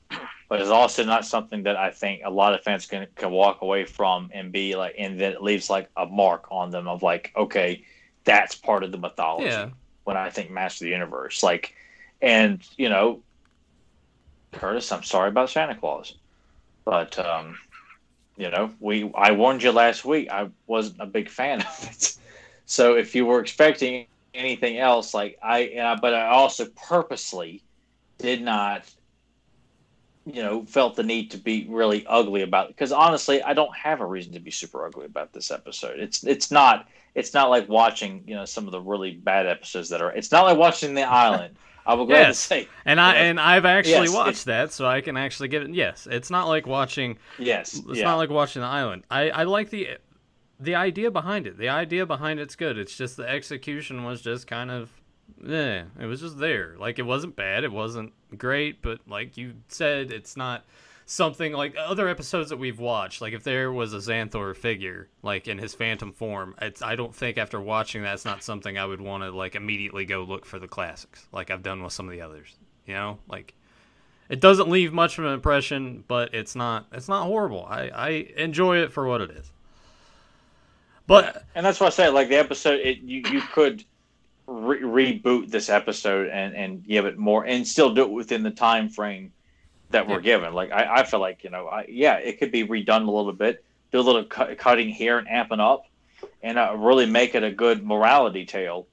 but it's also not something that I think a lot of fans can can walk away from and be like, and then it leaves like a mark on them of like, okay, that's part of the mythology. Yeah. When I think Master of the Universe, like, and you know, Curtis, I'm sorry about Santa Claus, but um, you know, we I warned you last week. I wasn't a big fan of it. So if you were expecting anything else. Like I, I, but I also purposely did not, you know, felt the need to be really ugly about it because honestly, I don't have a reason to be super ugly about this episode. It's it's not it's not like watching you know some of the really bad episodes that are. It's not like watching The Island. I will go yes. and say, and I know, and I've actually yes, watched that, so I can actually get it. Yes, it's not like watching. Yes, it's yeah. not like watching The Island. I I like the the idea behind it. The idea behind it's good. It's just the execution was just kind of yeah, it was just there. Like it wasn't bad, it wasn't great, but like you said, it's not something like other episodes that we've watched. Like if there was a Xanthor figure, like in his phantom form, I don't think after watching that, it's not something I would want to like immediately go look for the classics, like I've done with some of the others. You know, like it doesn't leave much of an impression, but it's not it's not horrible. I I enjoy it for what it is. But and that's why I said. Like the episode, it, you you could re- reboot this episode and and give it more and still do it within the time frame that we're yeah. given. Like I, I feel like you know, I, yeah, it could be redone a little bit, do a little cu- cutting here and amping up, and uh, really make it a good morality tale.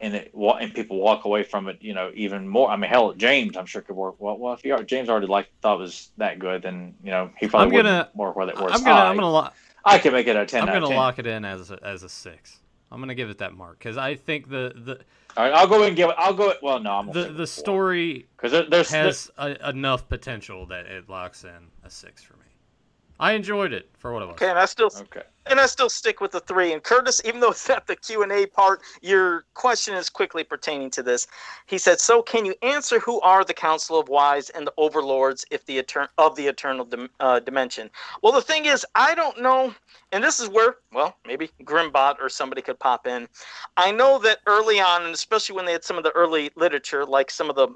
and it and people walk away from it, you know, even more. I mean, hell, James, I'm sure could work well. Well, if you, James already like thought it was that good, then you know he probably I'm gonna, work with it. Where I'm gonna. I'm gonna, lo- I can make it a ten. I'm gonna 10. lock it in as a, as a six. I'm gonna give it that mark because I think the the. All right, I'll go and give it. I'll go. Well, no, I'm the the story because there, there's has a, enough potential that it locks in a six for me. I enjoyed it for what it was. Okay, and I still okay. And I still stick with the three. And Curtis, even though it's not the Q and A part, your question is quickly pertaining to this. He said, "So, can you answer who are the Council of Wise and the Overlords if the etern- of the Eternal dim- uh, Dimension?" Well, the thing is, I don't know, and this is where, well, maybe Grimbot or somebody could pop in. I know that early on, and especially when they had some of the early literature, like some of the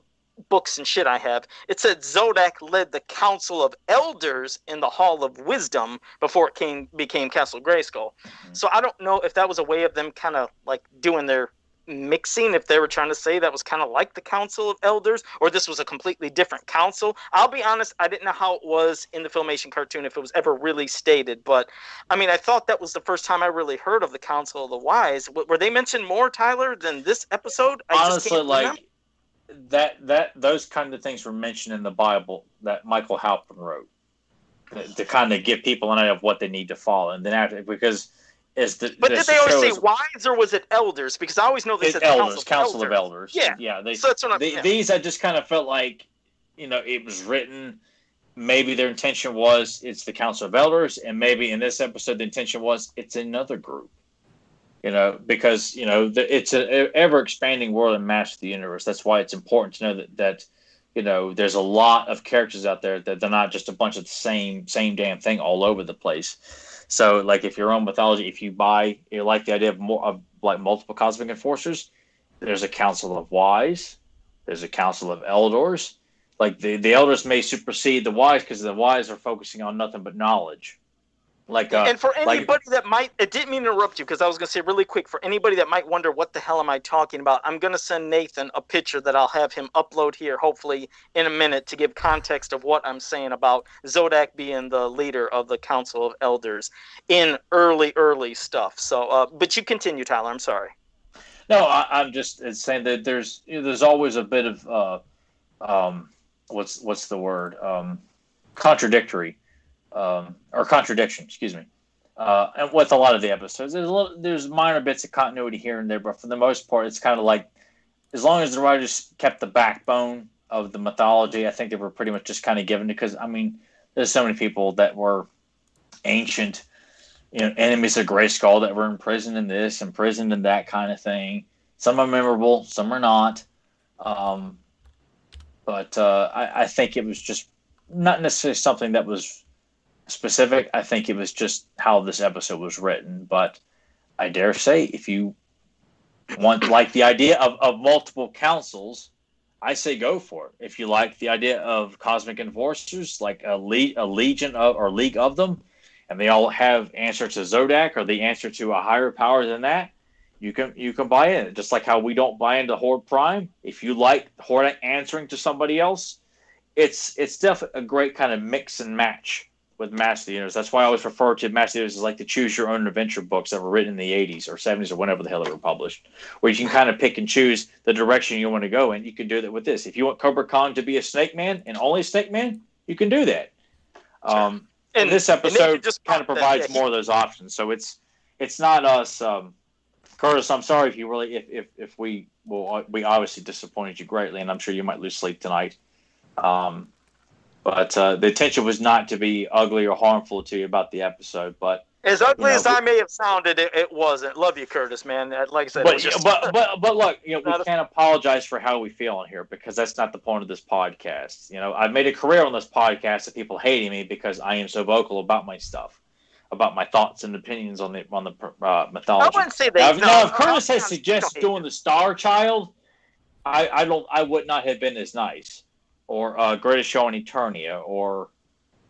books and shit I have, it said Zodak led the Council of Elders in the Hall of Wisdom before it came became Castle Grayskull. Mm-hmm. So I don't know if that was a way of them kind of like doing their mixing if they were trying to say that was kind of like the council of elders or this was a completely different council i'll be honest i didn't know how it was in the filmation cartoon if it was ever really stated but i mean i thought that was the first time i really heard of the council of the wise were they mentioned more tyler than this episode I honestly like remember that that those kind of things were mentioned in the Bible that Michael Halperin wrote to, to kind of give people an idea of what they need to follow, and then after because is the but did they always say wives or was it elders? Because I always know they said elders, council, council of elders. Yeah, yeah. They, so that's what I'm, they, yeah. These I just kind of felt like you know it was written. Maybe their intention was it's the council of elders, and maybe in this episode the intention was it's another group you know, because you know the, it's an ever expanding world and master the universe. That's why it's important to know that that you know there's a lot of characters out there that they're not just a bunch of the same same damn thing all over the place. So, like if your own mythology, if you buy, you like the idea of more of like multiple cosmic enforcers, there's a council of wise, there's a council of elders. Like the the elders may supersede the wise because the wise are focusing on nothing but knowledge like, uh, and for anybody like, that might, it didn't mean to interrupt you because I was going to say really quick. For anybody that might wonder what the hell am I talking about, I'm going to send Nathan a picture that I'll have him upload here, hopefully in a minute, to give context of what I'm saying about Zodak being the leader of the Council of Elders in early, early stuff. So, uh, but you continue, Tyler. I'm sorry. No, I, am just saying that there's you know, there's always a bit of uh, um, what's what's the word um, contradictory um, or contradiction, excuse me. Uh, and with a lot of the episodes, there's little, there's minor bits of continuity here and there, but for the most part, it's kind of like as long as the writers kept the backbone of the mythology, I think they were pretty much just kind of given because I mean, there's so many people that were ancient, you know, enemies of Grayskull that were imprisoned in this, imprisoned in that kind of thing. Some are memorable, some are not. Um, but uh, I, I think it was just not necessarily something that was specific. I think it was just how this episode was written. But I dare say, if you want like the idea of, of multiple councils, I say go for it. If you like the idea of cosmic enforcers, like a, le- a legion of or league of them, and they all have answer to Zodak or the answer to a higher power than that, you can you can buy in. Just like how we don't buy into Horde Prime. If you like Horde answering to somebody else, it's it's definitely a great kind of mix and match with Master Universe. That's why I always refer to Master Universe as like the choose your own adventure books that were written in the 80s or 70s or whenever the hell they were published, where you can kind of pick and choose the direction you want to go in. You can do that with this. If you want Cobra Khan to be a Snake Man and only Snake Man, you can do that. Um, and, and this episode just kind of provides more of those options. So it's it's not us. Um, Curtis, I'm sorry if you really if if, if we well we obviously disappointed you greatly, and I'm sure you might lose sleep tonight. Um, but uh, the intention was not to be ugly or harmful to you about the episode. But as ugly you know, as I may have sounded, it, it, wasn't. Love you, Curtis, man. Like I said, but just... but, but but look, you know, we can't apologize for how we feel on here because that's not the point of this podcast. You know, I've made a career on this podcast of people hating me because I am so vocal about my stuff, about my thoughts and opinions on the on the uh, mythology. I wouldn't say they. Now, no, now if Curtis has suggested doing the Star Child, I I don't I would not have been as nice or uh, Greatest Show on Eternia or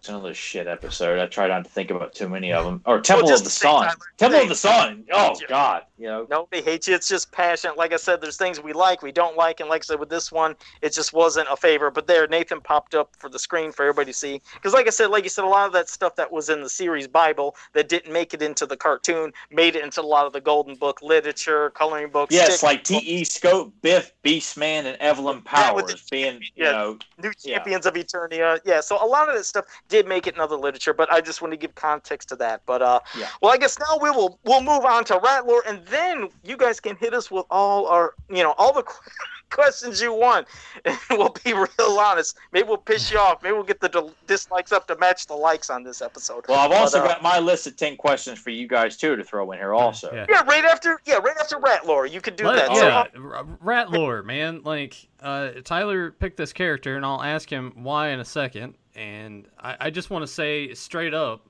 It's another shit episode. I try not to think about too many of them. Or Temple well, of the Sun. Temple of the Sun. Oh God, you know. Nobody hates you. It's just passionate. Like I said, there's things we like, we don't like, and like I said, with this one, it just wasn't a favor. But there, Nathan popped up for the screen for everybody to see. Because, like I said, like you said, a lot of that stuff that was in the series Bible that didn't make it into the cartoon made it into a lot of the Golden Book literature, coloring books. Yes, like T. E. Scope, Biff, Beastman, and Evelyn Powers yeah, the, being, you yeah, know, new champions yeah. of Eternia. Yeah, so a lot of that stuff did make it in other literature, but I just want to give context to that. But uh, yeah. well, I guess now we will we'll move on to Rattler, and then you guys can hit us with all our you know all the questions you want, and we'll be real honest. Maybe we'll piss you off. Maybe we'll get the dislikes up to match the likes on this episode. Well, I've also but, uh, got my list of ten questions for you guys too to throw in here also. Yeah, yeah right after yeah, right after Rattler, you could do Let, that. Yeah, so, Rattler, man, like uh, Tyler picked this character, and I'll ask him why in a second and I, I just want to say straight up,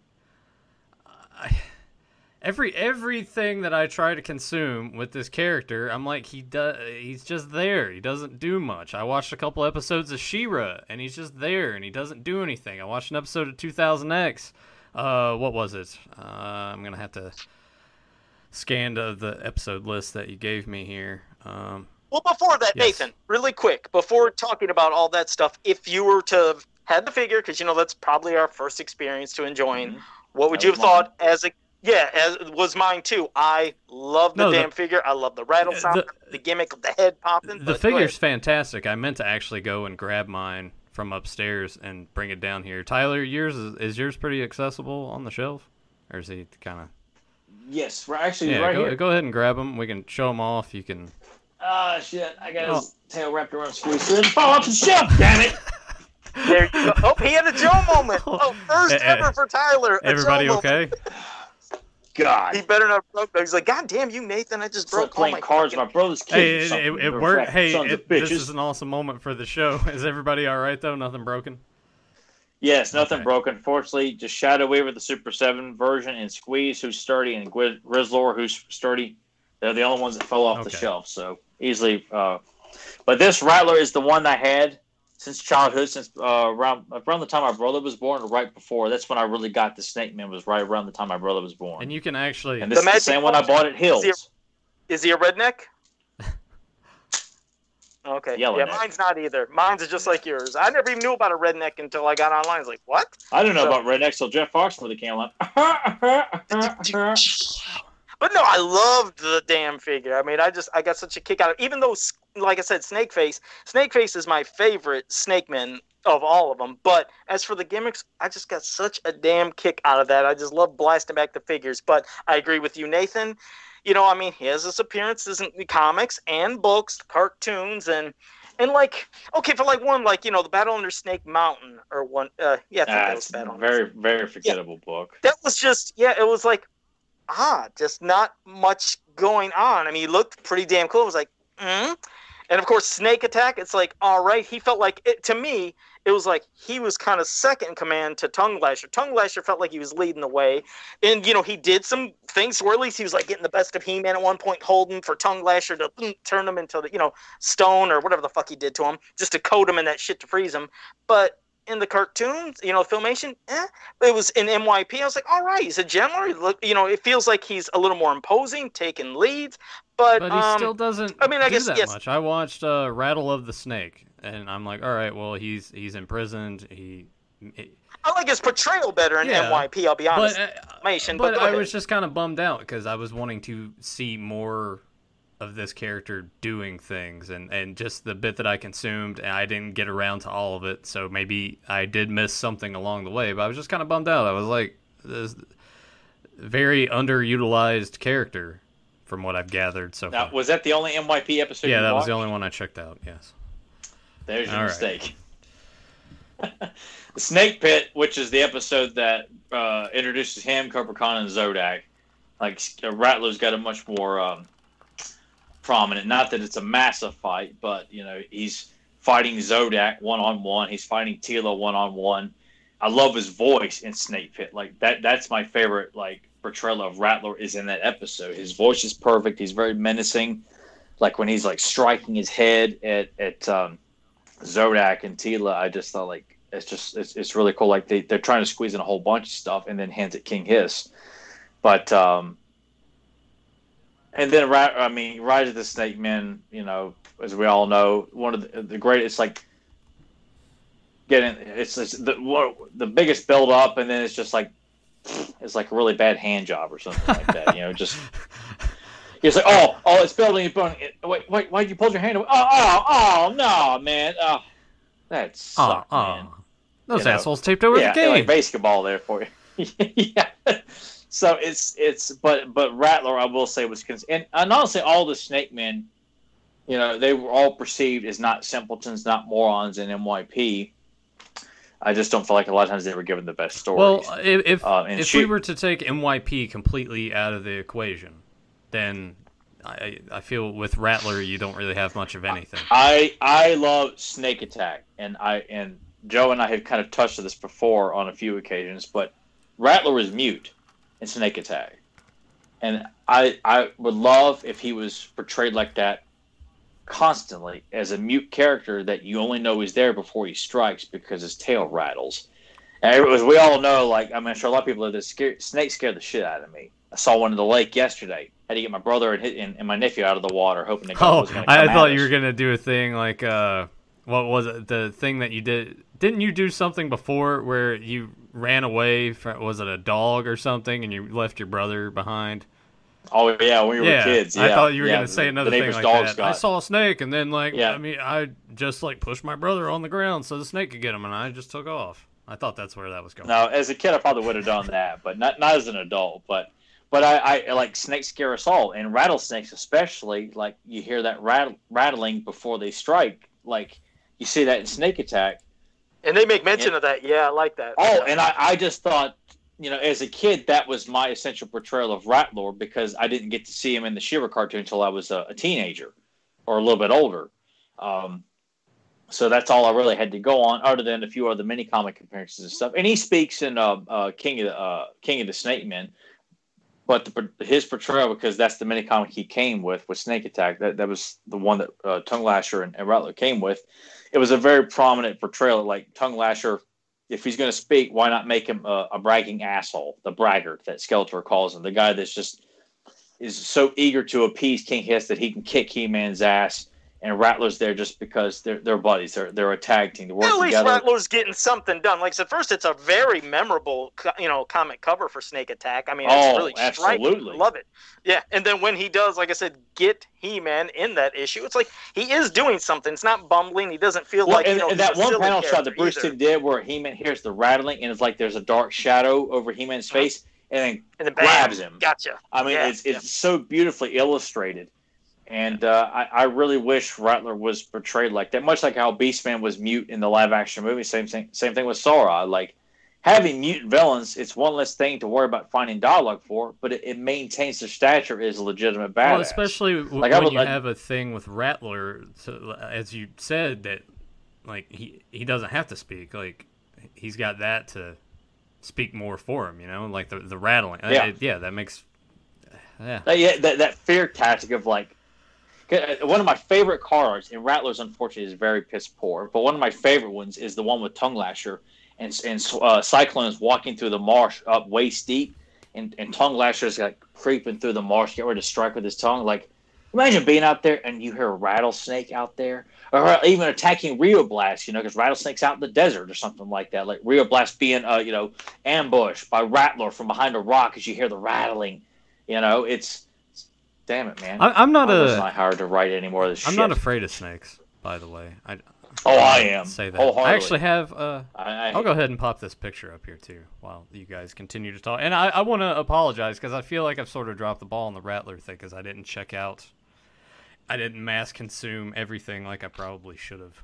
I, every everything that I try to consume with this character, I'm like he does. He's just there. He doesn't do much. I watched a couple episodes of She-Ra, and he's just there, and he doesn't do anything. I watched an episode of 2000X. Uh, what was it? Uh, I'm gonna have to scan the, the episode list that you gave me here. Um, well, before that, yes. Nathan, really quick, before talking about all that stuff, if you were to had the figure because you know that's probably our first experience to enjoying. Mm-hmm. What would that you have thought mine. as a yeah, as was mine too. I love the no, damn the, figure. I love the rattle sound, the, the gimmick of the head popping. The figure's fantastic. I meant to actually go and grab mine from upstairs and bring it down here. Tyler, yours is, is yours pretty accessible on the shelf, or is he kind of? Yes, we're actually yeah, right go, here. Go ahead and grab them. We can show them off. You can. Ah, uh, shit! I got oh. his tail wrapped around screws. So fall off the shelf. Damn it! There you go. Oh, he had a Joe moment. Oh, first ever for Tyler. Everybody okay? God. He better not broke. He's like, God damn you, Nathan! I just broke playing cards. Fucking... My brother's kid. Hey, it, it, it worked. Hey, it, this is an awesome moment for the show. Is everybody all right though? Nothing broken. Yes, nothing okay. broken. Fortunately, just Shadow Weaver, the Super Seven version, and Squeeze, who's sturdy, and Grizzlor, who's sturdy. They're the only ones that fell off okay. the shelf, so easily. Uh, but this Rattler is the one I had since childhood, since uh, around around the time my brother was born, or right before. That's when I really got the Snake Man. Was right around the time my brother was born. And you can actually. And this the is the same one I bought at Hills. Is he a, is he a redneck? Okay. Yellow yeah, neck. mine's not either. Mine's just like yours. I never even knew about a redneck until I got online. I was like, what? I didn't know so, about rednecks till Jeff Foxworthy came on. But no, I loved the damn figure. I mean, I just I got such a kick out of it. Even though, like I said, Snakeface, Snakeface is my favorite Snakeman of all of them. But as for the gimmicks, I just got such a damn kick out of that. I just love blasting back the figures. But I agree with you, Nathan. You know, I mean, he has his appearances in the comics and books, cartoons, and and like okay for like one like you know the battle under snake mountain or one uh yeah that's very very forgettable yeah. book that was just yeah it was like ah, just not much going on. I mean, he looked pretty damn cool. I was like, mm? And of course, Snake Attack. It's like, all right. He felt like it to me. It was like he was kind of second command to Tongue Lasher. Tongue Lasher felt like he was leading the way, and you know he did some things where at least he was like getting the best of He-Man at one point, holding for Tongue Lasher to mm, turn him into the you know stone or whatever the fuck he did to him, just to coat him in that shit to freeze him. But in the cartoons, you know, filmation, eh. It was in MYP. I was like, all right, he's a gentler. Look, you know, it feels like he's a little more imposing, taking leads, but but he um, still doesn't. I mean, I guess that yes. much. I watched uh, Rattle of the Snake, and I'm like, all right, well, he's he's imprisoned. He. I like his portrayal better in yeah, MYP. I'll be honest. But, uh, but, but I was just kind of bummed out because I was wanting to see more of this character doing things and, and just the bit that I consumed and I didn't get around to all of it so maybe I did miss something along the way but I was just kind of bummed out I was like this very underutilized character from what I've gathered so now, far. was that the only MYP episode yeah that watched? was the only one I checked out yes there's your all mistake right. the Snake Pit which is the episode that uh, introduces him Cobra Khan and Zodak like Rattler's got a much more um, prominent. Not that it's a massive fight, but you know he's fighting Zodak one on one. He's fighting Teela one on one. I love his voice in Snake Pit. Like that. That's my favorite like portrayal of Rattler is in that episode. His voice is perfect. He's very menacing. Like when he's like striking his head at at um, Zodak and Teela, I just thought like it's just it's, it's really cool. Like they they're trying to squeeze in a whole bunch of stuff and then hands it King Hiss, but um, and then right—I mean Rise of the Snake Men, you know, as we all know, one of the, the greatest like getting it's, it's the the biggest build up, and then it's just like it's like a really bad hand job or something like that. You know, just it's like oh oh it's building, it's building. Wait wait why did you pull your hand away? Oh oh oh no man oh that oh, sucked oh, man. Oh. Those you assholes know? taped over yeah, the game. Like basketball there for you. yeah. So it's it's but but Rattler I will say was and, and honestly all the Snake Men, you know, they were all perceived as not simpletons, not morons in MYP. I just don't feel like a lot of times they were given the best stories. Well, if uh, if we were to take MYP completely out of the equation, then I I feel with Rattler you don't really have much of anything. I I love Snake Attack, and I and Joe and I have kind of touched on this before on a few occasions, but Rattler was mute in Snake Attack, and I I would love if he was portrayed like that constantly as a mute character that you only know he's there before he strikes because his tail rattles. And as we all know, like I mean, I'm sure a lot of people are this scared, snake scared the shit out of me. I saw one in the lake yesterday. Had to get my brother and, and, and my nephew out of the water, hoping that God oh, was to I thought you were going to do a thing like uh, what was it? The thing that you did didn't you do something before where you ran away from was it a dog or something and you left your brother behind? Oh yeah, when we yeah, were kids. Yeah. I thought you were yeah, gonna say another thing like that. Got... I saw a snake and then like yeah. I mean I just like pushed my brother on the ground so the snake could get him and I just took off. I thought that's where that was going. No, as a kid I probably would have done that, but not not as an adult. But but I, I like snakes scare us all, and rattlesnakes especially. Like you hear that rattle, rattling before they strike. Like you see that in Snake Attack, and they make mention and, of that. Yeah, I like that. Oh, and I, I just thought, you know, as a kid, that was my essential portrayal of Rattler because I didn't get to see him in the She-Ra cartoon until I was a, a, teenager or a little bit older. Um, so that's all I really had to go on, other than a few other mini comic appearances and stuff. And he speaks in uh, uh, King of the uh, King of the Snake Men, but the, his portrayal because that's the mini comic he came with with Snake Attack. That that was the one that uh, Tongue Lasher and, and Rattler came with it was a very prominent portrayal. Like Tongue Lasher, if he's going to speak, why not make him a, a, bragging asshole, the braggart that Skeletor calls him, the guy that's just is so eager to appease King Hiss that he can kick He Man's ass and Rattler's there just because they're they're buddies. They're they're a tag team. They work At least together. Rattler's getting something done. Like I said, first, it's a very memorable you know comic cover for Snake Attack. I mean, it's oh, really absolutely. striking. Love it. Yeah, and then when he does, like I said, get He-Man in that issue, it's like he is doing something. It's not bumbling. He doesn't feel well, like and, you know, and that one panel shot that Bruce Timm did, where He-Man hears the rattling and it's like there's a dark shadow over He-Man's uh-huh. face. And then, and then grabs him. Gotcha. I mean, yeah, it's it's yeah. so beautifully illustrated and uh, I, I, really wish Rattler was portrayed like that, much like how Beastman was mute in the live action movie. Same thing, same thing with Sora. Like having mute villains, it's one less thing to worry about finding dialogue for, but it, it maintains their stature as a legitimate badass. Well, especially like when would, you have a thing with Rattler, to, as you said that, like he he doesn't have to speak. Like he's got that to speak more for him. You know, like the the rattling. Yeah, yeah, that makes. Yeah. That, yeah, that, that fear tactic of like uh, one of my favorite cards, and Rattler's unfortunately is very piss poor, but one of my favorite ones is the one with Tongue Lasher and and uh, Sy-Klone is walking through the marsh up waist deep, and, and Tongue Lasher is like creeping through the marsh, get ready to strike with his tongue. Like, imagine being out there and you hear a rattlesnake out there, or even attacking Rio Blast, you know, because rattlesnakes out in the desert or something like that. Like Rio Blast being, uh, you know, ambushed by Rattler from behind a rock as you hear the rattling. You know, it's Damn it, man! I, am not I a. not hired to write anymore. of this. I'm shit. not afraid of snakes, by the way. I. Oh, I am. Say that. I actually have. Uh, I, will go ahead and pop this picture up here too, while you guys continue to talk. And I, I want to apologize because I feel like I've sort of dropped the ball on the Rattler thing because I didn't check out. I didn't mass consume everything like I probably should have.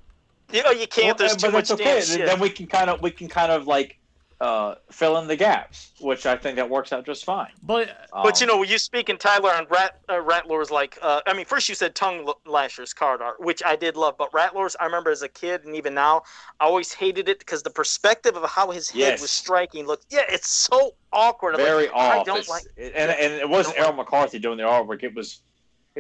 You know, you can't. Well, there's too much okay. Then we can kind of we can kind of like uh, fill in the gaps, which I think that works out just fine. But um, but you know, you speaking Tyler on Rat uh, Rattler's like, uh, I mean, first you said Tongue Lasher's card art, which I did love, but Rattler's, I remember as a kid and even now, I always hated it because the perspective of how his head yes. was striking looked, yeah, it's so awkward. Very like, off. I don't like, and, and it wasn't Errol like McCarthy doing the artwork. It was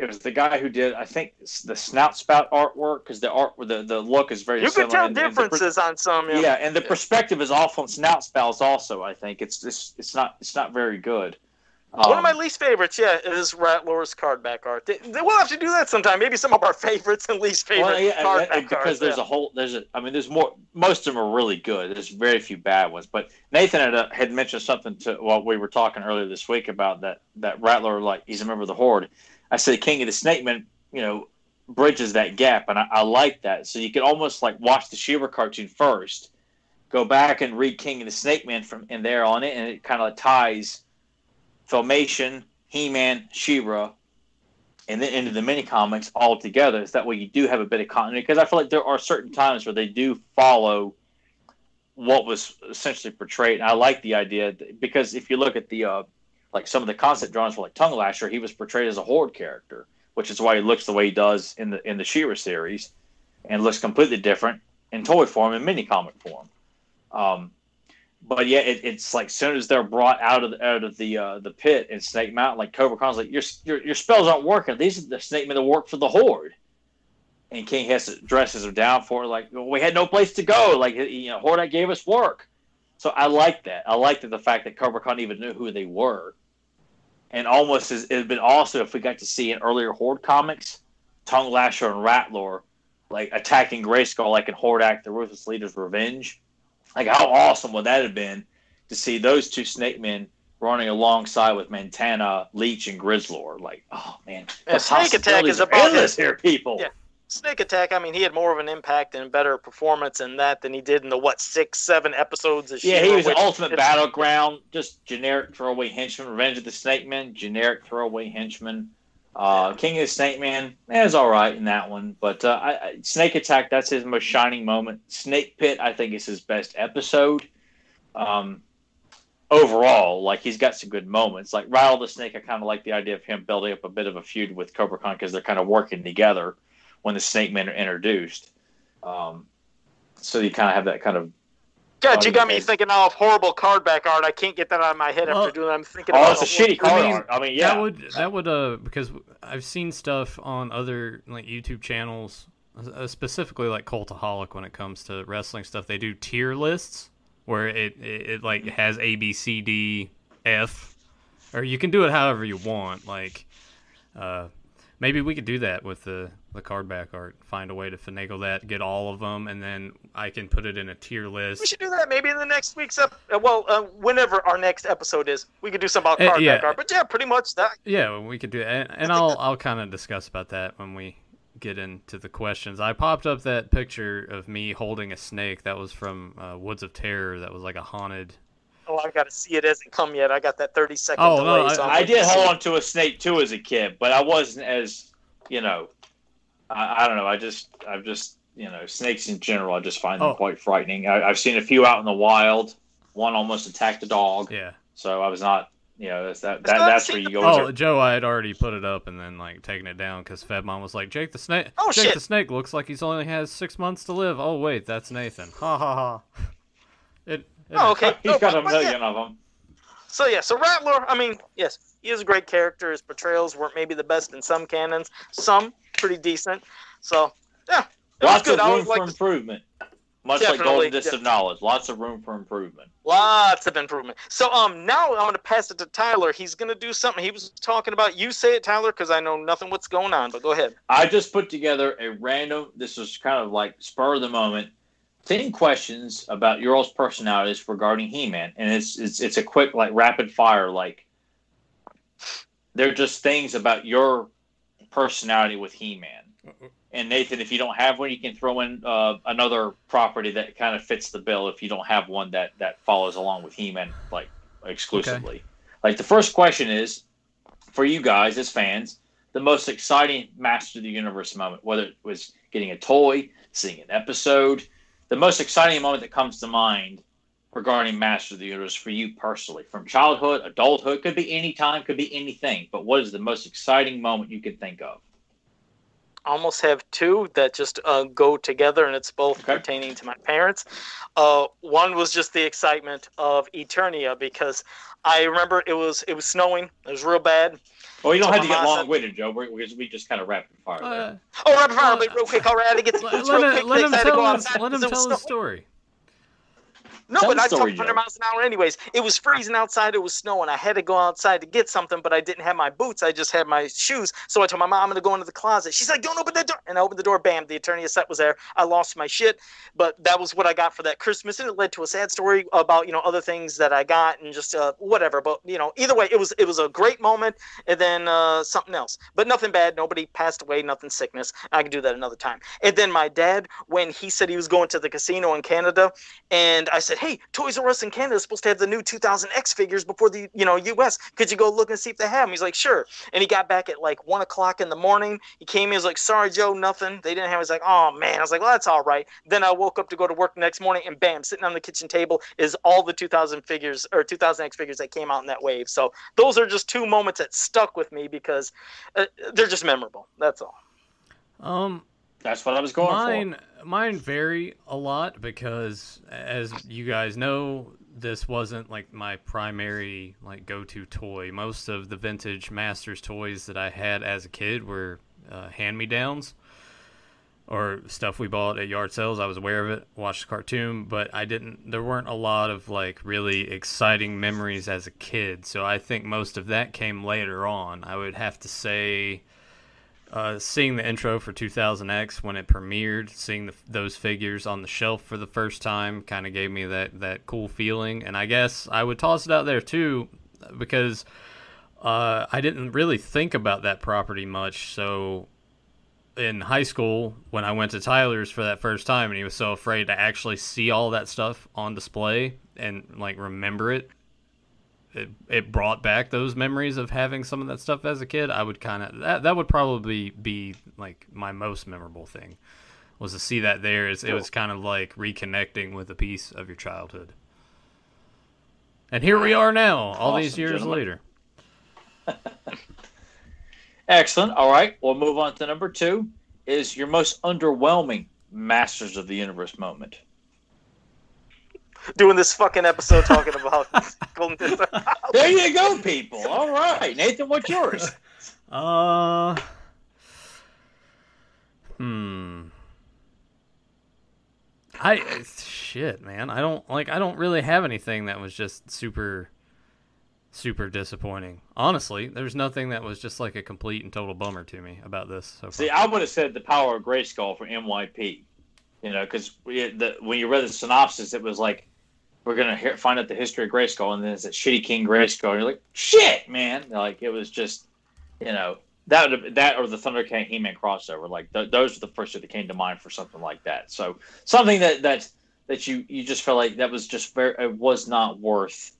it was the guy who did I think the snout spout artwork because the art the the look is very. You similar. can tell and, differences and the, on some. Yeah. yeah, and the perspective is off on snout spouts also. I think it's just it's not it's not very good. Um, One of my um, least favorites, yeah, is Rattler's card back art. They, they, we'll have to do that sometime. Maybe some of our favorites and least favorite well, yeah, card back because cards, there's yeah. a whole there's a I mean there's more most of them are really good. There's very few bad ones. But Nathan had, uh, had mentioned something to what we were talking earlier this week about that that Rattler like he's a member of the Horde. I said King of the Snake Man, you know, bridges that gap, and I, I like that. So you can almost like watch the She-Ra cartoon first, go back and read King of the Snake Man from in there on it, and it kind of ties Filmation he-Man, She-Ra, and then into the mini comics all together. So that way you do have a bit of continuity because I feel like there are certain times where they do follow what was essentially portrayed. And I like the idea because if you look at the uh, like some of the concept drawings for like Tongue Lasher, he was portrayed as a horde character, which is why he looks the way he does in the in the She-Ra series, and looks completely different in toy form and mini comic form. Um, but yeah, it, it's like soon as they're brought out of the, out of the uh, the pit in Snake Mountain, like Cobra Khan's like your, your your spells aren't working. These are the Snake Men that work for the Horde, and King has to dresses them down for like well, we had no place to go. Like you know, Horde gave us work, so I like that. I like that the fact that Cobra Khan even knew who they were, and almost as, it'd been awesome if we got to see in earlier Horde comics, Tongue Lasher and Rattler like attacking Grayskull like in Hordak: The Ruthless Leader's Revenge like, how awesome would that have been to see those two Snake Men running alongside with Mantenna, Leech, and Grizzlor? Like, oh man, yeah, Snake Attack is about this here, people. Yeah. Snake Attack, I mean, he had more of an impact and better performance in that than he did in the what six, seven episodes of Yeah, he was Ultimate Battleground, just generic throwaway henchman. Revenge of the Snake Man, generic throwaway henchman. Uh, King of the Snake Man eh, is all right in that one, but uh, I, I, Snake Attack that's his most shining moment. Snake Pit I think is his best episode. Um, overall, like he's got some good moments. Like Rattle the Snake, I kind of like the idea of him building up a bit of a feud with Cobra Khan because they're kind of working together when the Snake Men are introduced. Um, so you kind of have that kind of God, you got me thinking now of horrible card back art. I can't get that out of my head well, after doing that. I'm thinking. Oh, it's a shitty card I mean, art. I mean, yeah, that would that would uh because I've seen stuff on other like YouTube channels, uh, specifically like Cultaholic when it comes to wrestling stuff. They do tier lists where it it, it like has A B C D F, or you can do it however you want. Like, uh, maybe we could do that with the the card back art. Find a way to finagle that, get all of them, and then I can put it in a tier list. We should do that maybe in the next week's up. Uh, well, uh, whenever our next episode is, we could do some about uh, card uh, yeah. back art. But yeah, pretty much that. Yeah, we could do, and, and I'll I'll kind of discuss about that when we get into the questions. I popped up that picture of me holding a snake. That was from uh, Woods of Terror. That was like a haunted. Oh, I got to see it. Hasn't come yet. I got that thirty second oh, delay. No, I, so I did hold on to a snake too as a kid, but I wasn't as you know I, I don't know. I just, I've just, you know, snakes in general, I just find them oh. quite frightening. I, have seen a few out in the wild. One almost attacked a dog. Yeah. So I was not, you know, that's that. that that's where you go. Oh, Joe, I had already put it up and then like taken it down because Fedmon was like, Jake the snake. Oh Jake shit. the snake looks like he's only has six months to live. Oh wait, that's Nathan. Ha ha ha. Oh okay. He's no, got a million yeah. of them. So yeah, so Rattler. I mean, yes, he is a great character. His portrayals weren't maybe the best in some canons. Some pretty decent. So yeah, lots of room for like, improvement. Much like Golden Disc of Knowledge, lots of room for improvement. Lots of improvement. So um, now I'm going to pass it to Tyler. He's going to do something. He was talking about. You say it, Tyler, because I know nothing what's going on. But go ahead. I just put together a random. This was kind of like spur of the moment. Ten questions about your all's personalities regarding He-Man, and it's it's it's a quick like rapid fire like. They're just things about your personality with He-Man. And Nathan, if you don't have one, you can throw in uh, another property that kind of fits the bill. If you don't have one that that follows along with He-Man, like exclusively. Okay. Like the first question is for you guys as fans, the most exciting Master of the Universe moment, whether it was getting a toy, seeing an episode, the most exciting moment that comes to mind regarding Master of the Universe for you personally, from childhood, adulthood, could be any time, could be anything. But what is the most exciting moment you could think of? I almost have two that just uh, go together, and it's both okay. pertaining to my parents. Uh, one was just the excitement of Eternia because I remember it was it was snowing. It was real bad. Well, you don't have to get long winded, Joe. we we just kind of rapid fire. Uh, oh, rapid fire! Uh, real quick, all right. I get the let, let, him, let him tell, his, let him tell the story. No, but I talked 100 miles an hour anyways. It was freezing outside. It was snowing. I had to go outside to get something, but I didn't have my boots. I just had my shoes. So I told my mom I'm going to go into the closet. She's like, don't open the door. And I opened the door. Bam, the Eternia set was there. I lost my shit, but that was what I got for that Christmas. And it led to a sad story about, you know, other things that I got and just uh, whatever. But, you know, either way, it was it was a great moment and then uh, something else. But nothing bad. Nobody passed away. Nothing sickness. I can do that another time. And then my dad, when he said he was going to the casino in Canada, and I said, hey, Toys R Us in Canada is supposed to have the new 2000 X figures before the you know US. Could you go look and see if they have them? He's like, sure. And he got back at like one o'clock in the morning. He came. He was like, sorry, Joe, nothing. They didn't have. He's like, oh man. I was like, well, that's all right. Then I woke up to go to work the next morning, and bam, sitting on the kitchen table is all the 2000 figures or 2000 X figures that came out in that wave. So those are just two moments that stuck with me because uh, they're just memorable. That's all. Um, that's what I was going mine, for. Mine vary a lot because, as you guys know, this wasn't like my primary like go-to toy. Most of the vintage Masters toys that I had as a kid were uh, hand-me-downs or stuff we bought at yard sales. I was aware of it, watched the cartoon, but I didn't. There weren't a lot of like really exciting memories as a kid. So I think most of that came later on. I would have to say uh, seeing the intro for 2000X when it premiered, seeing the, those figures on the shelf for the first time kind of gave me that, that cool feeling. And I guess I would toss it out there too because uh, I didn't really think about that property much. So in high school, when I went to Tyler's for that first time and he was so afraid to actually see all that stuff on display and like remember it it, it brought back those memories of having some of that stuff as a kid. I would kind of that that would probably be like my most memorable thing was to see that there. Is it was kind of like reconnecting with a piece of your childhood. And here we are now, all awesome, these years gentlemen. later. Excellent. All right, we'll move on to number two. Is your most underwhelming Masters of the Universe moment? Doing this fucking episode talking about Golden There you go, people. All right, Nathan, what's yours? Uh, hmm. I shit, man. I don't like. I don't really have anything that was just super, super disappointing. Honestly, there's nothing that was just like a complete and total bummer to me about this. So See, I would have said the power of Grayskull for MYP. You know, because when you read the synopsis, it was like we're gonna hear, find out the history of Grayskull, and then it's a shitty King Grayskull. And you're like, shit, man! Like it was just, you know, that would that or the Thunder King He Man crossover. Like th- those are the first that came to mind for something like that. So something that that that you you just felt like that was just very it was not worth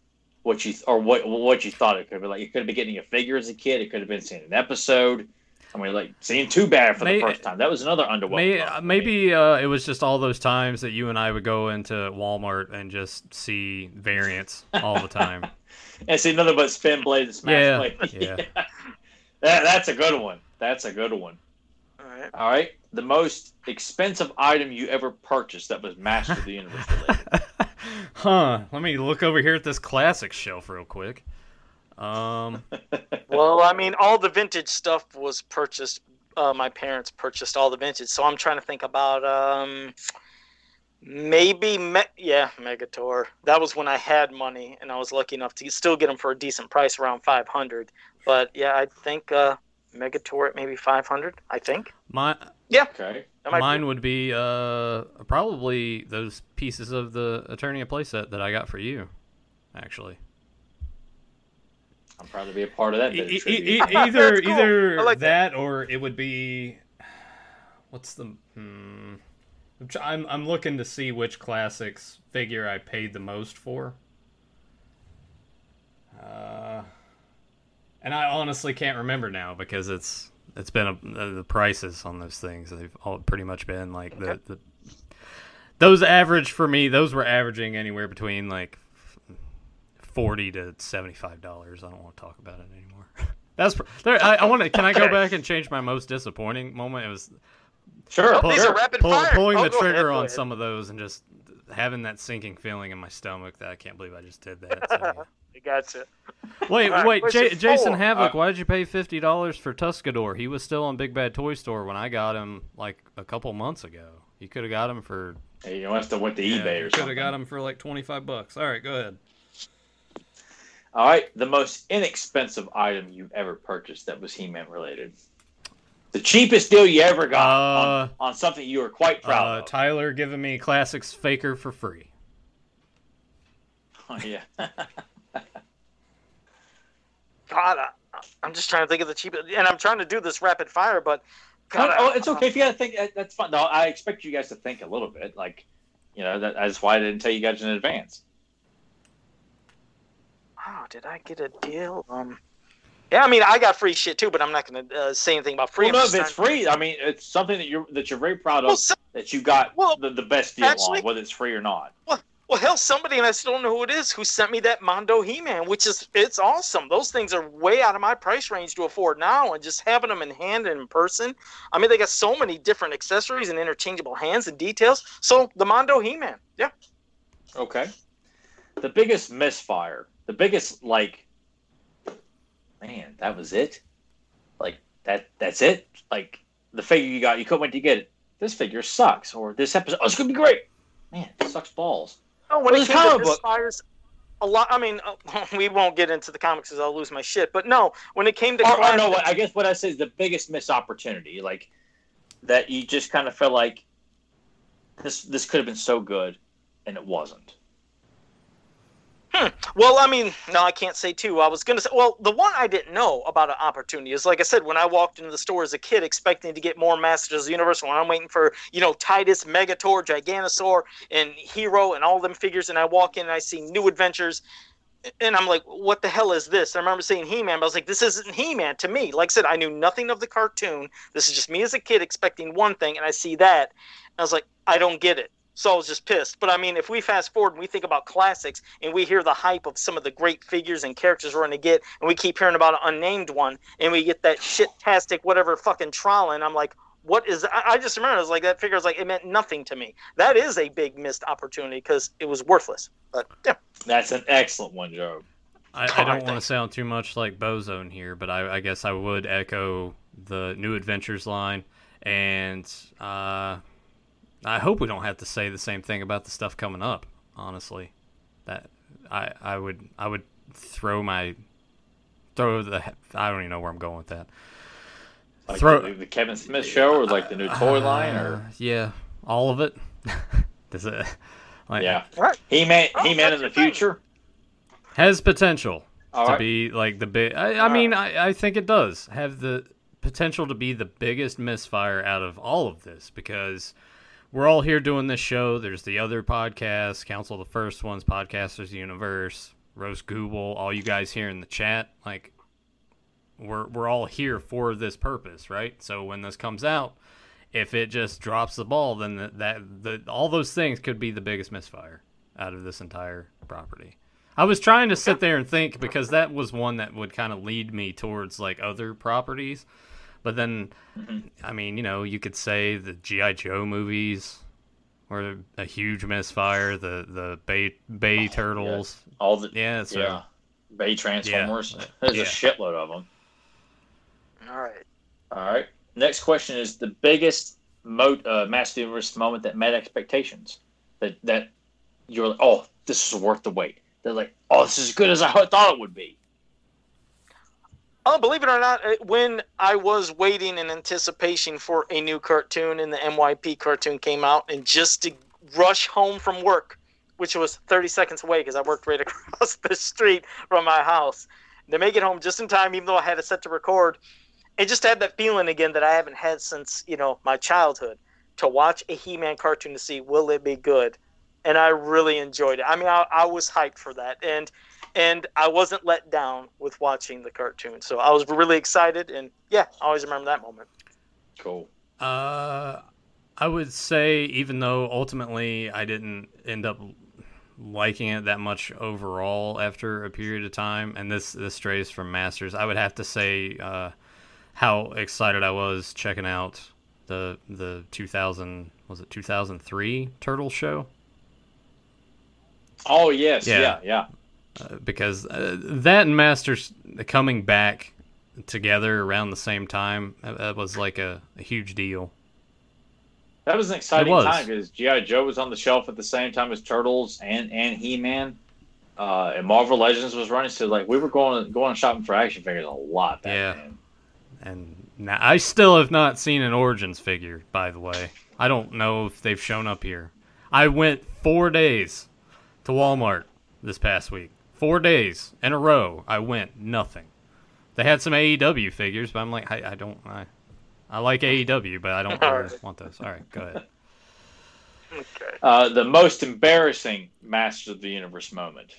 what you or what what you thought it could be. Like you could have been getting a figure as a kid. It could have been seeing an episode. I mean, like seeing too bad for the first time. That was another underwhelming. May, maybe uh, it was just all those times that you and I would go into Walmart and just see variants all the time. and see nothing but spin blade and smash yeah, blade. Yeah. yeah. That, that's a good one. That's a good one. All right. All right. The most expensive item you ever purchased that was Master of the Universe related. huh. Let me look over here at this classic shelf real quick. Um, well, I mean, all the vintage stuff was purchased. Uh, my parents purchased all the vintage, so I'm trying to think about um, maybe me- yeah, Megator. That was when I had money and I was lucky enough to still get them for a decent price, around 500. But yeah, I think uh, Megator at maybe 500. I think. My yeah. Okay. Mine be... would be uh, probably those pieces of the Eternia playset that I got for you, actually. I'm proud to be a part of that. E- e- either cool. either like that, that, or it would be what's the hmm, I'm I'm looking to see which classics figure I paid the most for. Uh, and I honestly can't remember now because it's it's been a, the prices on those things they've all pretty much been like the, the those average for me those were averaging anywhere between like forty to seventy five dollars. I don't want to talk about it anymore. That's there. I, I want to. Can I go back and change my most disappointing moment? It was sure. Pull, these are rapid pull, fire. Pulling oh, the trigger ahead, on some of those and just having that sinking feeling in my stomach that I can't believe I just did that. So, yeah. I gotcha. Wait, right, wait, J- Jason Havoc, uh, why did you pay fifty dollars for Tuscador? He was still on Big Bad Toy Store when I got him like a couple months ago. You could have got him for. Hey, you must have went to yeah, eBay or something. Could have got him for like twenty five bucks. All right, go ahead. All right, the most inexpensive item you've ever purchased that was He-Man related. The cheapest deal you ever got uh, on, on, something you were quite proud uh, of. Tyler giving me Classics Faker for free. Oh yeah. God, I, am just trying to think of the cheapest, and I'm trying to do this rapid fire, but God, oh, it's okay if you got to think. That's fine. No, I expect you guys to think a little bit. Like, you know, that, that's why I didn't tell you guys in advance. Oh, did I get a deal? Um, yeah, I mean, I got free shit too, but I'm not going to uh, say anything about free. Well, no, if it's free, I mean, it's something that you're that you're very proud of well, so, that you got well, the, the best deal actually, on, whether it's free or not. Well, well, hell, somebody and I still don't know who it is who sent me that Mondo He-Man, which is it's awesome. Those things are way out of my price range to afford now, and just having them in hand and in person. I mean, they got so many different accessories and interchangeable hands and details. So the Mondo He-Man, yeah. Okay. The biggest misfire, the biggest like, man, that was it. Like that, that's it. Like the figure you got, you couldn't wait to get it. This figure sucks, or this episode, oh, it's gonna be great. Man, sucks balls. Oh, when well, it to Fires, a lot. I mean, uh, we won't get into the comics because I'll lose my shit. But no, when it came to, or, or no, I guess what I say is the biggest missed opportunity, like that you just kind of felt like this this could have been so good, and it wasn't. Hmm. Well, I mean, no, I can't say two. I was gonna say, well, the one I didn't know about an opportunity is, like I said, when I walked into the store as a kid, expecting to get more Masters of the Universe, when I'm waiting for, you know, Tytus, Megator, Giganosaur, and Hero, and all them figures, and I walk in and I see New Adventures, and I'm like, what the hell is this? I remember seeing He-Man, but I was like, this isn't He-Man to me. Like I said, I knew nothing of the cartoon. This is just me as a kid expecting one thing, and I see that, I was like, I don't get it. So I was just pissed. But I mean, if we fast forward and we think about classics and we hear the hype of some of the great figures and characters we're going to get, and we keep hearing about an unnamed one, and we get that shit-tastic whatever fucking Trollan, I'm like, what is that? I just remember it was like that figure was like it meant nothing to me. That is a big missed opportunity because it was worthless. But yeah, that's an excellent one, Joe. I, I don't want to sound too much like Bozone here, but I, I, guess I would echo the New Adventures line, and uh, I hope we don't have to say the same thing about the stuff coming up. Honestly, that I I would I would throw my throw the I don't even know where I'm going with that. Like throw the, the Kevin Smith show or like the new toy uh, line or yeah, all of it. Does it? Like, yeah, he man oh, he man in the future has potential all to right. be like the big. I, I mean, I, I think it does have the potential to be the biggest misfire out of all of this because we're all here doing this show. There's the other podcasts, Council of the First Ones, Podcasters Universe, Roast Google, all you guys here in the chat. Like, we're we're all here for this purpose, right? So when this comes out, if it just drops the ball, then that, that the all those things could be the biggest misfire out of this entire property. I was trying to sit there and think because that was one that would kind of lead me towards like other properties but then, mm-hmm. I mean, you know, you could say the GI Joe movies were a huge misfire. The the Bay Bay oh, Turtles, yeah. all the yeah, so, yeah, Bay Transformers. Yeah. There's yeah. a shitload of them. All right. All right. Next question is the biggest mo- uh, Master Universe moment that met expectations. That that you're like, oh, this is worth the wait. They're like, oh, this is as good as I thought it would be. Oh, believe it or not, when I was waiting in anticipation for a new cartoon and the MYP cartoon came out, and just to rush home from work, which was 30 seconds away because I worked right across the street from my house, to make it home just in time, even though I had it set to record, and just to have that feeling again that I haven't had since you know my childhood, to watch a He-Man cartoon to see will it be good, and I really enjoyed it. I mean, I, I was hyped for that, and and I wasn't let down with watching the cartoon. So I was really excited, and yeah, I always remember that moment. Cool. Uh, I would say even though ultimately I didn't end up liking it that much overall after a period of time, and this this strays from Masters. I would have to say uh, how excited I was checking out the the 2000 was it 2003 Turtle show. Oh yes, yeah, yeah. yeah. Uh, because uh, that and Masters coming back together around the same time that was like a, a huge deal. That was an exciting was. time because GI Joe was on the shelf at the same time as Turtles and and He Man, uh, and Marvel Legends was running. So like we were going going shopping for action figures a lot. yeah, and now I still have not seen an Origins figure. By the way, I don't know if they've shown up here. I went four days to Walmart this past week. Four days in a row. I went nothing. They had some AEW figures, but I'm like, I, I don't. I, I like AEW, but I don't really want those. All right, go ahead. Okay. Uh, the most embarrassing Masters of the Universe moment.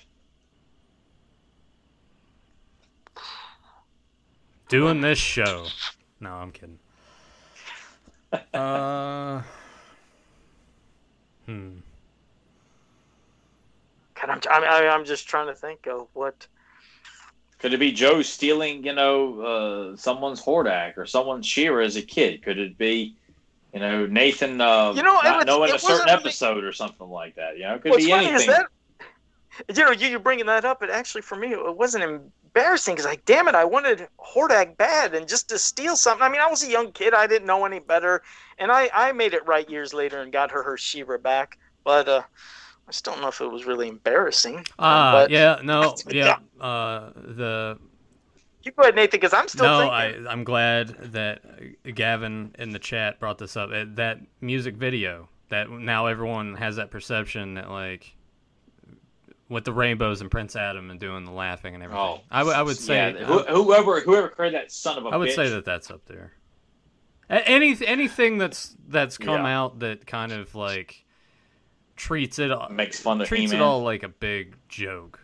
Doing this show. No, I'm kidding. Uh, hmm. God, I'm, I'm, I'm just trying to think of what could it be Joe stealing, you know, uh, someone's Hordak or someone's She-Ra as a kid? Could it be, you know, Nathan uh, you know, not was, knowing a certain episode really... or something like that? You know, it could What's be anything. That, you know, you, you're bringing that up, and actually for me, it wasn't embarrassing because, like, damn it, I wanted Hordak bad, and just to steal something. I mean, I was a young kid, I didn't know any better, and I I made it right years later and got her her She-Ra back, but. uh I still don't know if it was really embarrassing. Ah, uh, yeah, no, yeah. Uh, the you go ahead, Nathan, because I'm still. No, thinking. I, I'm glad that Gavin in the chat brought this up. That music video that now everyone has that perception that like with the rainbows and Prince Adam and doing the laughing and everything. Oh, I, w- I would say yeah, whoever whoever created that son of a. I would bitch. say that that's up there. Any anything that's that's come yeah. out that kind of like treats it makes fun of treats He-Man. it all like a big joke.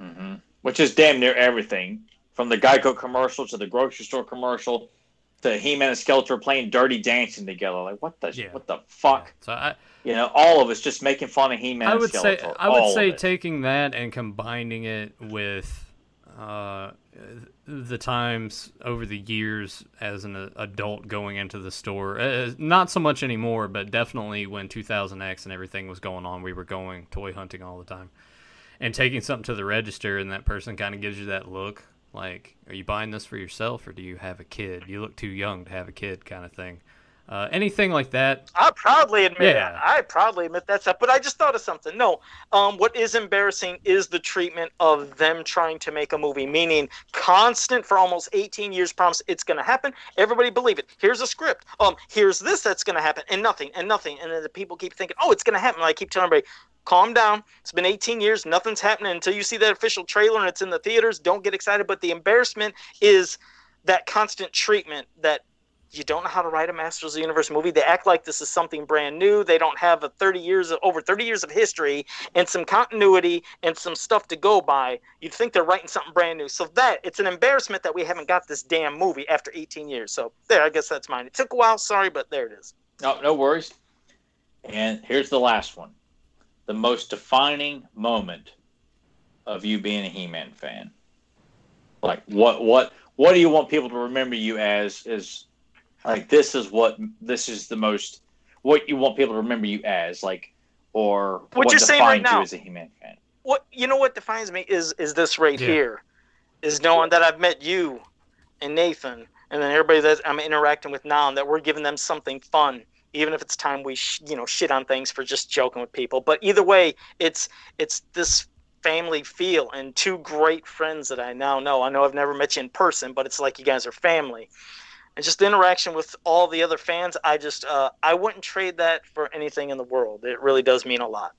Mm-hmm. Which is damn near everything, from the Geico commercial to the grocery store commercial to He-Man and Skeletor playing Dirty Dancing together. Like what the yeah. what the fuck? Yeah. So I, you know, all of us just making fun of He-Man. I would say I would say taking that and combining it with. Uh, the times over the years as an adult going into the store. Uh, not so much anymore, but definitely when 2000X and everything was going on, we were going toy hunting all the time. And taking something to the register, and that person kind of gives you that look like, are you buying this for yourself or do you have a kid? You look too young to have a kid, kind of thing. Uh, anything like that. I proudly admit yeah. I proudly admit that's up. But I just thought of something. No, um, what is embarrassing is the treatment of them trying to make a movie, meaning constant for almost 18 years. Promise it's going to happen. Everybody believe it. Here's a script. Um, here's this that's going to happen, and nothing, and nothing, and then the people keep thinking, oh, it's going to happen. And I keep telling everybody, calm down. It's been 18 years. Nothing's happening until you see that official trailer and it's in the theaters. Don't get excited. But the embarrassment is that constant treatment that you don't know how to write a Masters of the Universe movie. They act like this is something brand new. They don't have a 30 years of, over 30 years of history and some continuity and some stuff to go by. You'd think they're writing something brand new. So that it's an embarrassment that we haven't got this damn movie after 18 years. So there, I guess that's mine. It took a while, sorry, but there it is. No, no worries. And here's the last one. The most defining moment of you being a He-Man fan. Like what what what do you want people to remember you as as like this is what this is the most what you want people to remember you as, like, or what, what you're saying right now as a He-Man fan. What you know what defines me is is this right yeah. here, is knowing that I've met you and Nathan, and then everybody that I'm interacting with now, and that we're giving them something fun, even if it's time we sh- you know shit on things for just joking with people. But either way, it's it's this family feel and two great friends that I now know. I know I've never met you in person, but it's like you guys are family and just the interaction with all the other fans. I just uh, I wouldn't trade that for anything in the world. It really does mean a lot.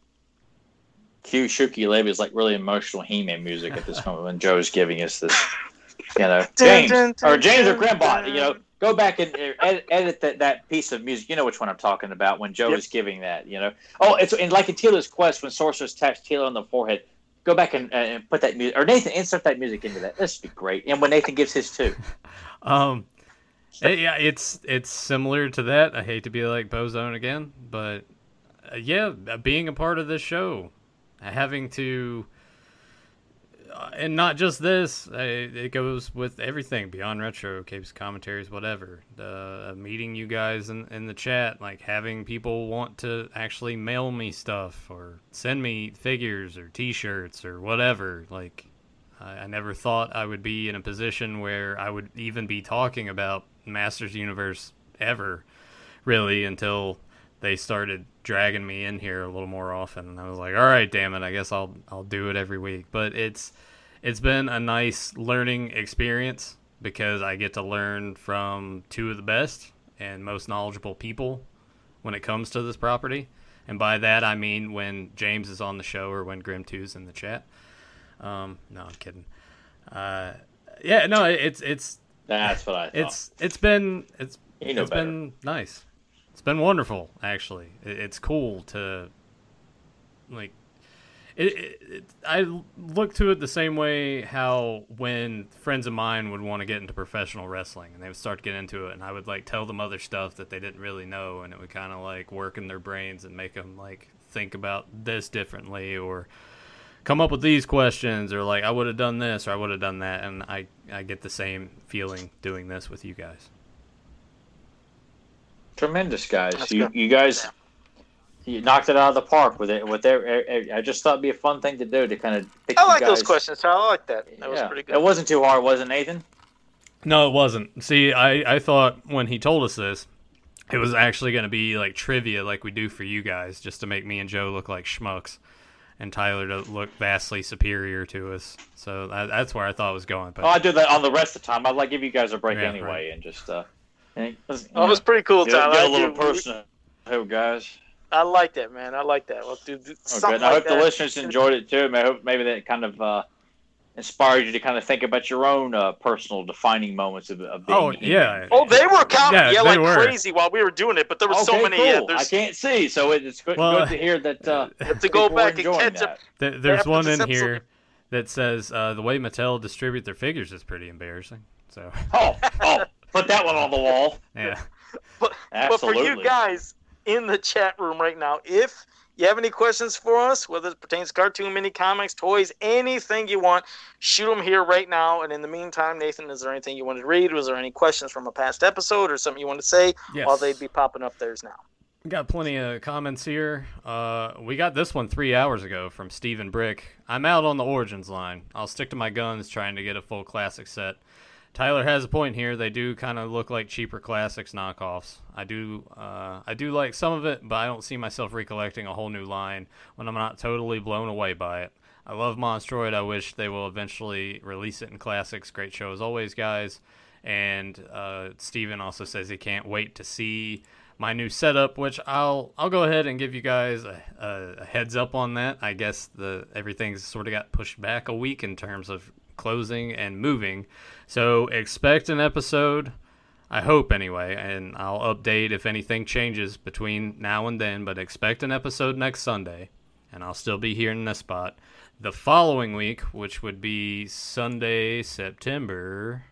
Cue Shuki Levy is like really emotional He-Man music at this moment when Joe's giving us this, you know, James or James or Grandpa, you know, go back and edit, edit, that, that piece of music. You know which one I'm talking about when Joe yep. is giving that. You know, oh, it's and like in Teela's quest when Sorceress taps Teela on the forehead. Go back and, uh, and put that music, or Nathan, insert that music into that. This would be great. And when Nathan gives his too. Um, yeah, it's it's similar to that. I hate to be like Bozone again, but uh, yeah, being a part of this show, having to uh, and not just this. Uh, it goes with everything beyond retro, capes, commentaries, whatever. Uh, meeting you guys in, in the chat, like having people want to actually mail me stuff or send me figures or T-shirts or whatever. Like, I never thought I would be in a position where I would even be talking about Masters Universe ever, really, until they started dragging me in here a little more often. And I was like, all right, damn it, I guess I'll I'll do it every week. But it's it's been a nice learning experience because I get to learn from two of the best and most knowledgeable people when it comes to this property. And by that I mean when James is on the show or when Grim Two's in the chat. Um, no, I'm kidding. Uh, yeah, no, it's it's that's what I thought. It's it's been it's you know it's better. been nice. It's been wonderful, actually. It's cool to like. It, it, it, I look to it the same way how when friends of mine would want to get into professional wrestling and they would start to get into it, and I would like tell them other stuff that they didn't really know, and it would kind of like work in their brains and make them like think about this differently or come up with these questions or like I would have done this or I would have done that, and I I get the same feeling doing this with you guys tremendous guys. That's you good. you guys you knocked it out of the park with it. With their, I just thought it'd be a fun thing to do to kind of. I like those questions. I like that. That yeah. was pretty good. It wasn't too hard, was it, Nathan? No, it wasn't. See, I I thought when he told us this, it was actually going to be like trivia, like we do for you guys, just to make me and Joe look like schmucks, and Tyler to look vastly superior to us. So that, that's where I thought it was going. But oh, I do that on the rest of the time. I'd like give you guys a break yeah, anyway, right. and just. uh it was, oh, it was pretty cool, Tyler. Get, a little personal, hey guys. I like that, man. I like that. Well, do, do okay. Like I hope that. the listeners enjoyed it too. I hope maybe that kind of uh, inspired you to kind of think about your own uh, personal defining moments of, of being. Oh yeah. Oh, they were counting yeah, yeah like were. crazy while we were doing it, but there were okay, so many. Cool. Yeah, I can't see, so it's good, well, good to hear that. Uh, to go back and catch up. There's one in here that says uh, the way Mattel distribute their figures is pretty embarrassing. So. Oh, oh, put that one on the wall. Yeah. But, but for you guys in the chat room right now, if you have any questions for us, whether it pertains to cartoon, mini comics, toys, anything you want, shoot them here right now. And in the meantime, Nathan, is there anything you wanted to read? Was there any questions from a past episode or something you want to say yes. while they'd be popping up theirs now? We Got plenty of comments here. Uh, we got this one three hours ago from Steven Brick. I'm out on the Origins line. I'll stick to my guns trying to get a full classic set. Tyler has a point here. They do kind of look like cheaper classics knockoffs. I do, uh, I do like some of it, but I don't see myself recollecting a whole new line when I'm not totally blown away by it. I love Monstroid. I wish they will eventually release it in classics. Great show as always, guys. And uh, Steven also says he can't wait to see my new setup, which I'll I'll go ahead and give you guys a, a, a heads up on that. I guess the everything's sort of got pushed back a week in terms of closing and moving. So expect an episode. I hope anyway, and I'll update if anything changes between now and then. But expect an episode next Sunday, and I'll still be here in this spot. The following week, which would be Sunday, September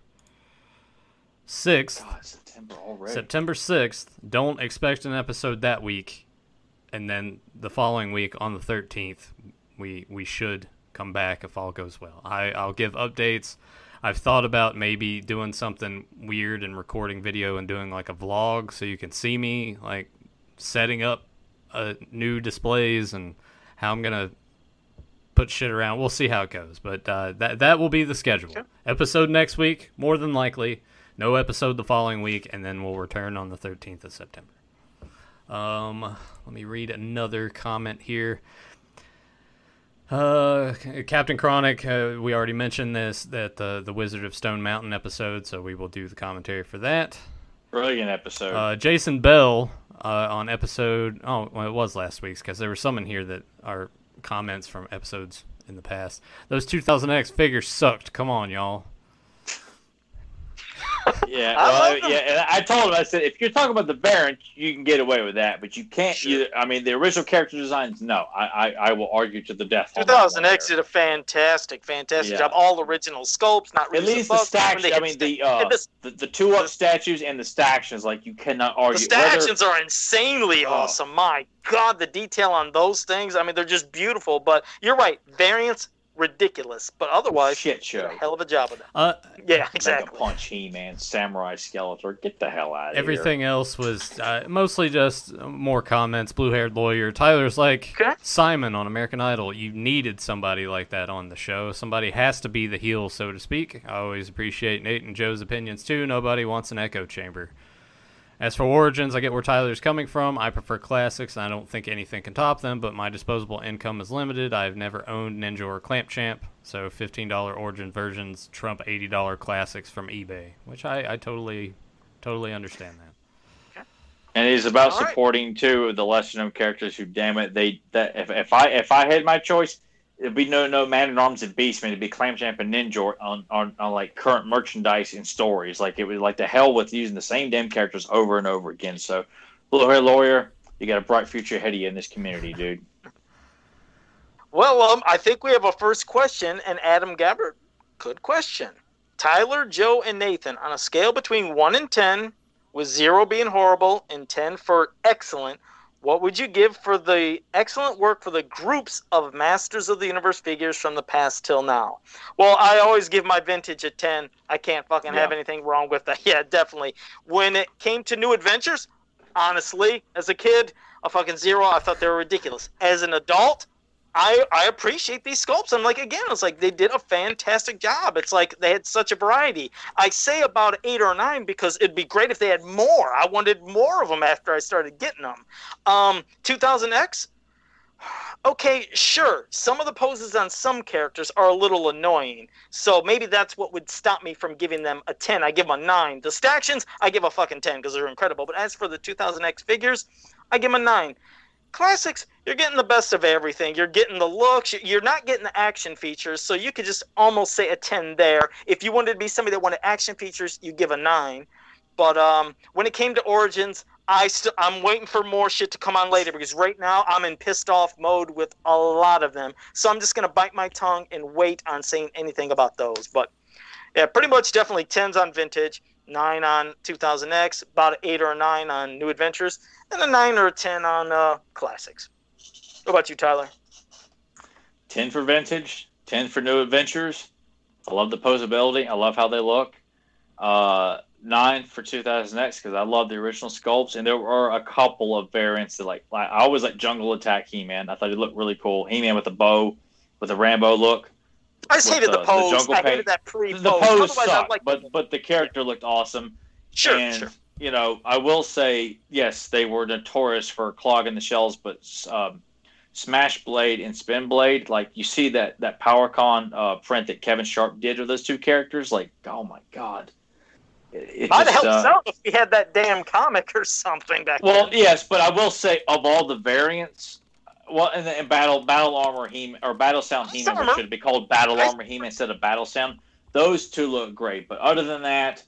sixth. September already. September sixth. Don't expect an episode that week, and then the following week on the thirteenth, we we should come back if all goes well. I I'll give updates I've thought about maybe doing something weird and recording video and doing like a vlog so you can see me like setting up uh, new displays and how I'm gonna put shit around. We'll see how it goes, but uh, that that will be the schedule. Episode next week, more than likely. No episode the following week, and then we'll return on the 13th of September. Um, let me read another comment here. Uh, Captain Chronic, uh, we already mentioned this that the the Wizard of Stone Mountain episode, so we will do the commentary for that. Brilliant episode. Uh, Jason Bell uh, on episode. Oh, well, it was last week's because there were some in here that are comments from episodes in the past. Those 2000X figures sucked. Come on, y'all. Yeah, well, yeah. And I told him, I said, if you're talking about the variant, you can get away with that, but you can't. Sure. You, I mean, the original character designs, no. I, I, I will argue to the death. 2000 X did a fantastic, fantastic yeah. job. All original sculpts, not really. At least the stacks. I mean, the, uh, the, the, the two up statues and the stactions, like you cannot argue. The Whether, are insanely oh. awesome. My God, the detail on those things. I mean, they're just beautiful. But you're right, variants ridiculous, but otherwise, shit show. hell of a job of that. Uh, yeah, exactly. punch He Man, Samurai Skeletor, get the hell out of here. Everything here. else was uh, mostly just more comments. Blue haired lawyer Tyler's like okay. Simon on American Idol. You needed somebody like that on the show. Somebody has to be the heel, so to speak. I always appreciate Nate and Joe's opinions too. Nobody wants an echo chamber. As for Origins, I get where Tyler's coming from. I prefer classics, and I don't think anything can top them, but my disposable income is limited. I've never owned Ninja or Clamp Champ, so $15 Origin versions trump $80 classics from eBay, which I, I totally, totally understand that. And he's about All supporting right. too the lesser known characters who, damn it, they that if, if I if I had my choice, it'd be no no man at arms and beastman it'd be clamp champ and ninja on, on on like current merchandise and stories. Like it was like the hell with using the same damn characters over and over again. So little hair lawyer you got a bright future ahead of you in this community dude. Well um i think we have a first question and adam gabbard good question. Tyler joe and nathan on a scale between 1 and 10 with 0 being horrible and 10 for excellent what would you give for the excellent work for the groups of Masters of the Universe figures from the past till now? Well, I always give my vintage a 10. I can't fucking yeah. have anything wrong with that. Yeah, definitely. When it came to new adventures, honestly, as a kid, a fucking zero. I thought they were ridiculous. As an adult, I I appreciate these sculpts. I'm like again, it's like they did a fantastic job. It's like they had such a variety. I say about eight or nine because it'd be great if they had more. I wanted more of them after I started getting them. Um, 2000X. Okay, sure. Some of the poses on some characters are a little annoying, so maybe that's what would stop me from giving them a 10. I give them a 9. The stactions, I give a fucking 10 because they're incredible. But as for the 2000X figures, I give them a 9 classics you're getting the best of everything. You're getting the looks. You're not getting the action features so you could just almost say a 10 there. If you wanted to be somebody that wanted action features you give a 9 but um, when it came to origins i still i'm waiting for more shit to come on later because right now i'm in pissed off mode with a lot of them. So i'm just going to bite my tongue and wait on saying anything about those. But yeah pretty much definitely 10s on vintage 9 on 2000x about 8 or 9 on new adventures and a nine or a ten on uh, classics. What about you, Tyler? Ten for vintage, ten for new adventures. I love the posability. I love how they look. Uh, nine for 2000X because I love the original sculpts, and there were a couple of variants that like, like I always like Jungle Attack He-Man. I thought he looked really cool. He-Man with a bow, with a Rambo look. I just hated the, the pose. The I hated that pre-pose. The pose sucked, like... but but the character looked awesome. Sure, and sure you know, I will say yes, they were notorious for clogging the shells, but um, Smash Blade and Spin Blade, like you see that that PowerCon uh, print that Kevin Sharp did of those two characters, like oh my god. It, I'd help uh, if we had that damn comic or something back well, then. yes, but I will say of all the variants, well, in, the, battle battle armor he or battle sound he should be called battle armor he instead of battle sound. Those two look great, but other than that,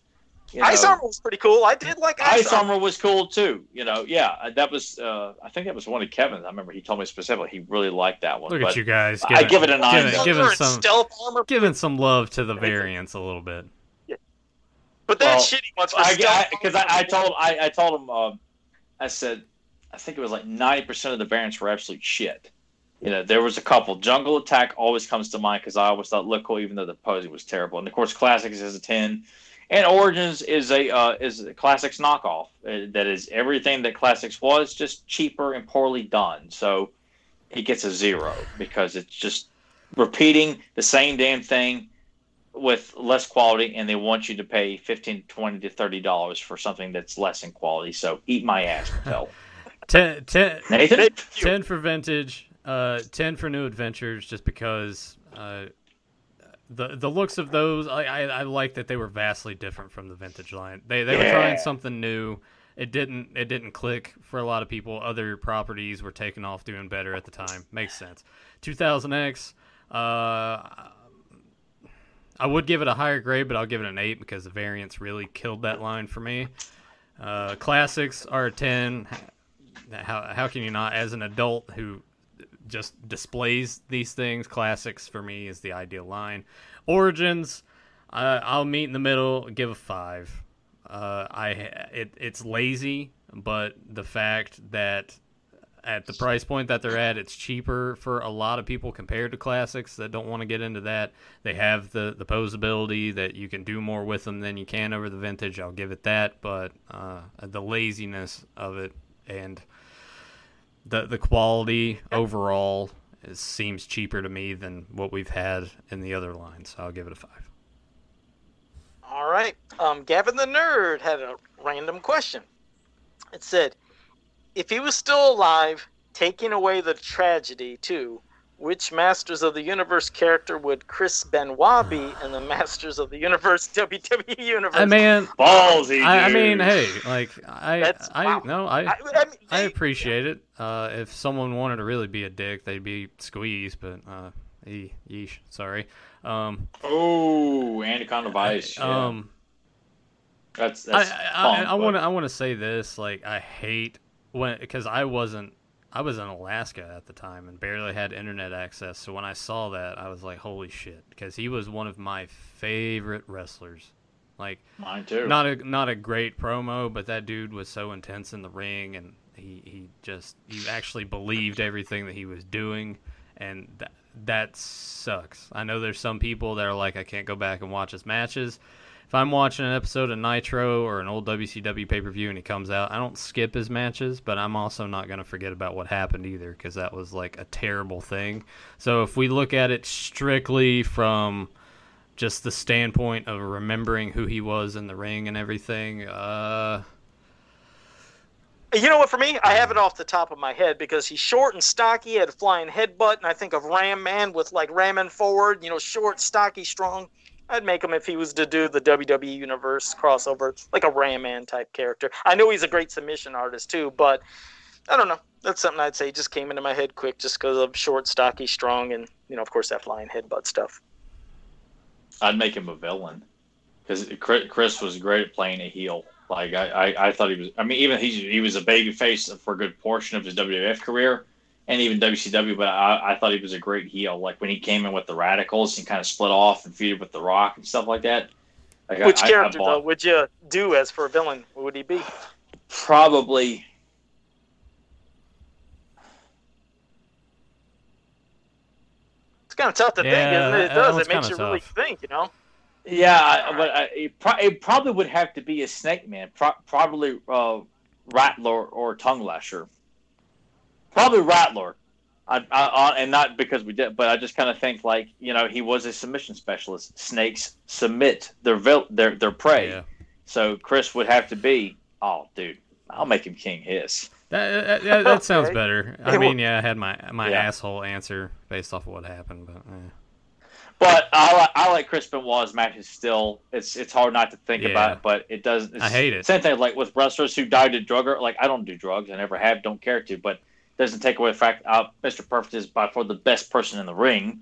you know, Ice Armor was pretty cool. I did like Ice, Ice Armor. Armor. was cool too. You know, yeah, uh, that was. Uh, I think that was one of Kevin's. I remember he told me specifically he really liked that one. Look at you guys. I give it a nine. Giving, giving some stealth armor. Giving some love to the variants a little bit. Yeah. But that well, shitty ones because I, I, I, told I, I told him uh, I said I think it was like ninety percent of the variants were absolute shit. You know, there was a couple. Jungle Attack always comes to mind because I always thought look cool, even though the posing was terrible. And of course, Classics is a ten. And Origins is a uh, is a Classics knockoff. Uh, that is everything that Classics was, just cheaper and poorly done. So he gets a zero because it's just repeating the same damn thing with less quality, and they want you to pay 15 20 to thirty dollars for something that's less in quality. So eat my ass, Mattel. Ten, ten, Nathan? ten for vintage, uh, ten for new adventures, just because. Uh, the the looks of those I, I, I like that they were vastly different from the vintage line. They they yeah. were trying something new. It didn't it didn't click for a lot of people. Other properties were taking off doing better at the time. Makes sense. 2000X uh I would give it a higher grade, but I'll give it an eight because the variants really killed that line for me. Uh, classics are a ten. How how can you not? As an adult who just displays these things, classics for me is the ideal line. Origins, uh, I'll meet in the middle, give a five. Uh, I it, it's lazy, but the fact that at the price point that they're at, it's cheaper for a lot of people compared to classics that don't want to get into that. They have the the posability that you can do more with them than you can over the vintage. I'll give it that, but uh, the laziness of it and the the quality overall is, seems cheaper to me than what we've had in the other lines. So I'll give it a five. All right, um, Gavin the nerd had a random question. It said if he was still alive, taking away the tragedy too, which Masters of the Universe character would Chris Benoit be in the Masters of the Universe WWE Universe? I mean, ballsy. I, I, mean, hey, like I, That's, I, wow. no, I, I, I, mean, I appreciate it. Uh, if someone wanted to really be a dick, they'd be squeezed, but uh, yeesh, sorry. Um, oh, Anaconda Vice. Um, that's that's. I want to I want to say this. Like, I hate when because I wasn't I was in Alaska at the time and barely had internet access. So when I saw that, I was like, "Holy shit!" Because he was one of my favorite wrestlers. Like mine too. Not a not a great promo, but that dude was so intense in the ring, and he he just you actually believed everything that he was doing, and that that sucks. I know there's some people that are like, I can't go back and watch his matches I'm watching an episode of Nitro or an old WCW pay per view and he comes out, I don't skip his matches, but I'm also not going to forget about what happened either because that was like a terrible thing. So if we look at it strictly from just the standpoint of remembering who he was in the ring and everything, uh, you know what? For me, I have it off the top of my head because he's short and stocky, had a flying headbutt, and I think of Ram Man with like ramming forward. You know, short, stocky, strong. I'd make him if he was to do the WWE Universe crossover, like a Ram Man type character. I know he's a great submission artist too, but I don't know. That's something I'd say just came into my head quick just because of short, stocky, strong, and you know, of course, that flying headbutt stuff. I'd make him a villain because Chris was great at playing a heel. Like I, I, I thought he was. I mean, even he he was a baby face for a good portion of his WWF career and even WCW, but I, I, thought he was a great heel. Like when he came in with the Radicalz and kind of split off and feuded with The Rock and stuff like that. Like Which I, character I, though would you do as for a villain? Who would he be? Probably. It's kind of tough to yeah, think, isn't it? It does. It makes you tough. really think, you know. Yeah, but it, pro- it, probably would have to be a Snake Man, pro- probably uh, Rattler or Tongue Lasher. Probably Rattler. I, I, and not because we did, but I just kind of think like you know he was a submission specialist. Snakes submit their their their prey, yeah. so Chris would have to be. Oh, dude, I'll make him King Hiss. That that, that sounds better. I mean, yeah, I had my my yeah. asshole answer based off of what happened, but. Eh. But I, I like Chris Benoit's matches still. It's it's hard not to think yeah. about it, but it does. I hate it. Same thing like with wrestlers who died to drug. or Like I don't do drugs. I never have. Don't care to. But doesn't take away the fact uh, Mr. Perfect is by far the best person in the ring.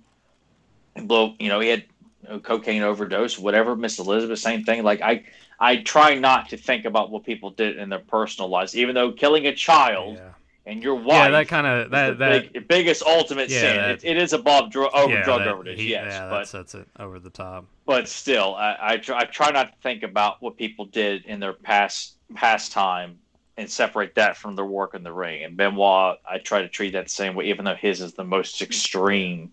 And blow, you know, he had you know, cocaine overdose, whatever. Miss Elizabeth, same thing. Like I, I try not to think about what people did in their personal lives, even though killing a child. Yeah. And your wife, yeah, that kind of that that big, biggest ultimate yeah, sin. That, it, it is above dr- over yeah, drug that, overdose, he, yes, yeah, but that's, that's it over the top. But still, I, I try, I try not to think about what people did in their past past time and separate that from their work in the ring. And Benoit, I try to treat that the same way, even though his is the most extreme.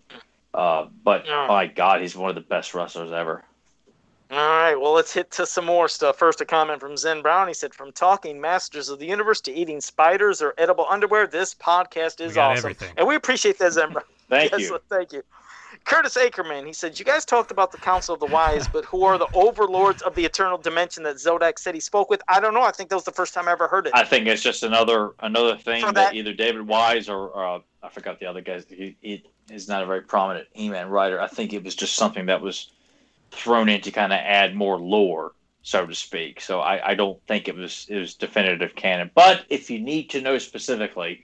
Uh, but oh my God, he's one of the best wrestlers ever. All right, well, let's hit to some more stuff. First, a comment from Zen Brown. He said, "From talking Masters of the Universe to eating spiders or edible underwear, this podcast is awesome, everything. and we appreciate that, Zen Brown. thank yes, you, thank you." Curtis Ackerman, he said, You guys talked about the Council of the Wise, but who are the overlords of the eternal dimension that Zodak said he spoke with? I don't know. I think that was the first time I ever heard it. I think it's just another another thing that, that, either David Wise or uh, I forgot the other guys. He, he is not a very prominent He Man writer. I think it was just something that was thrown in to kind of add more lore, so to speak. So I, I don't think it was it was definitive canon. But if you need to know specifically,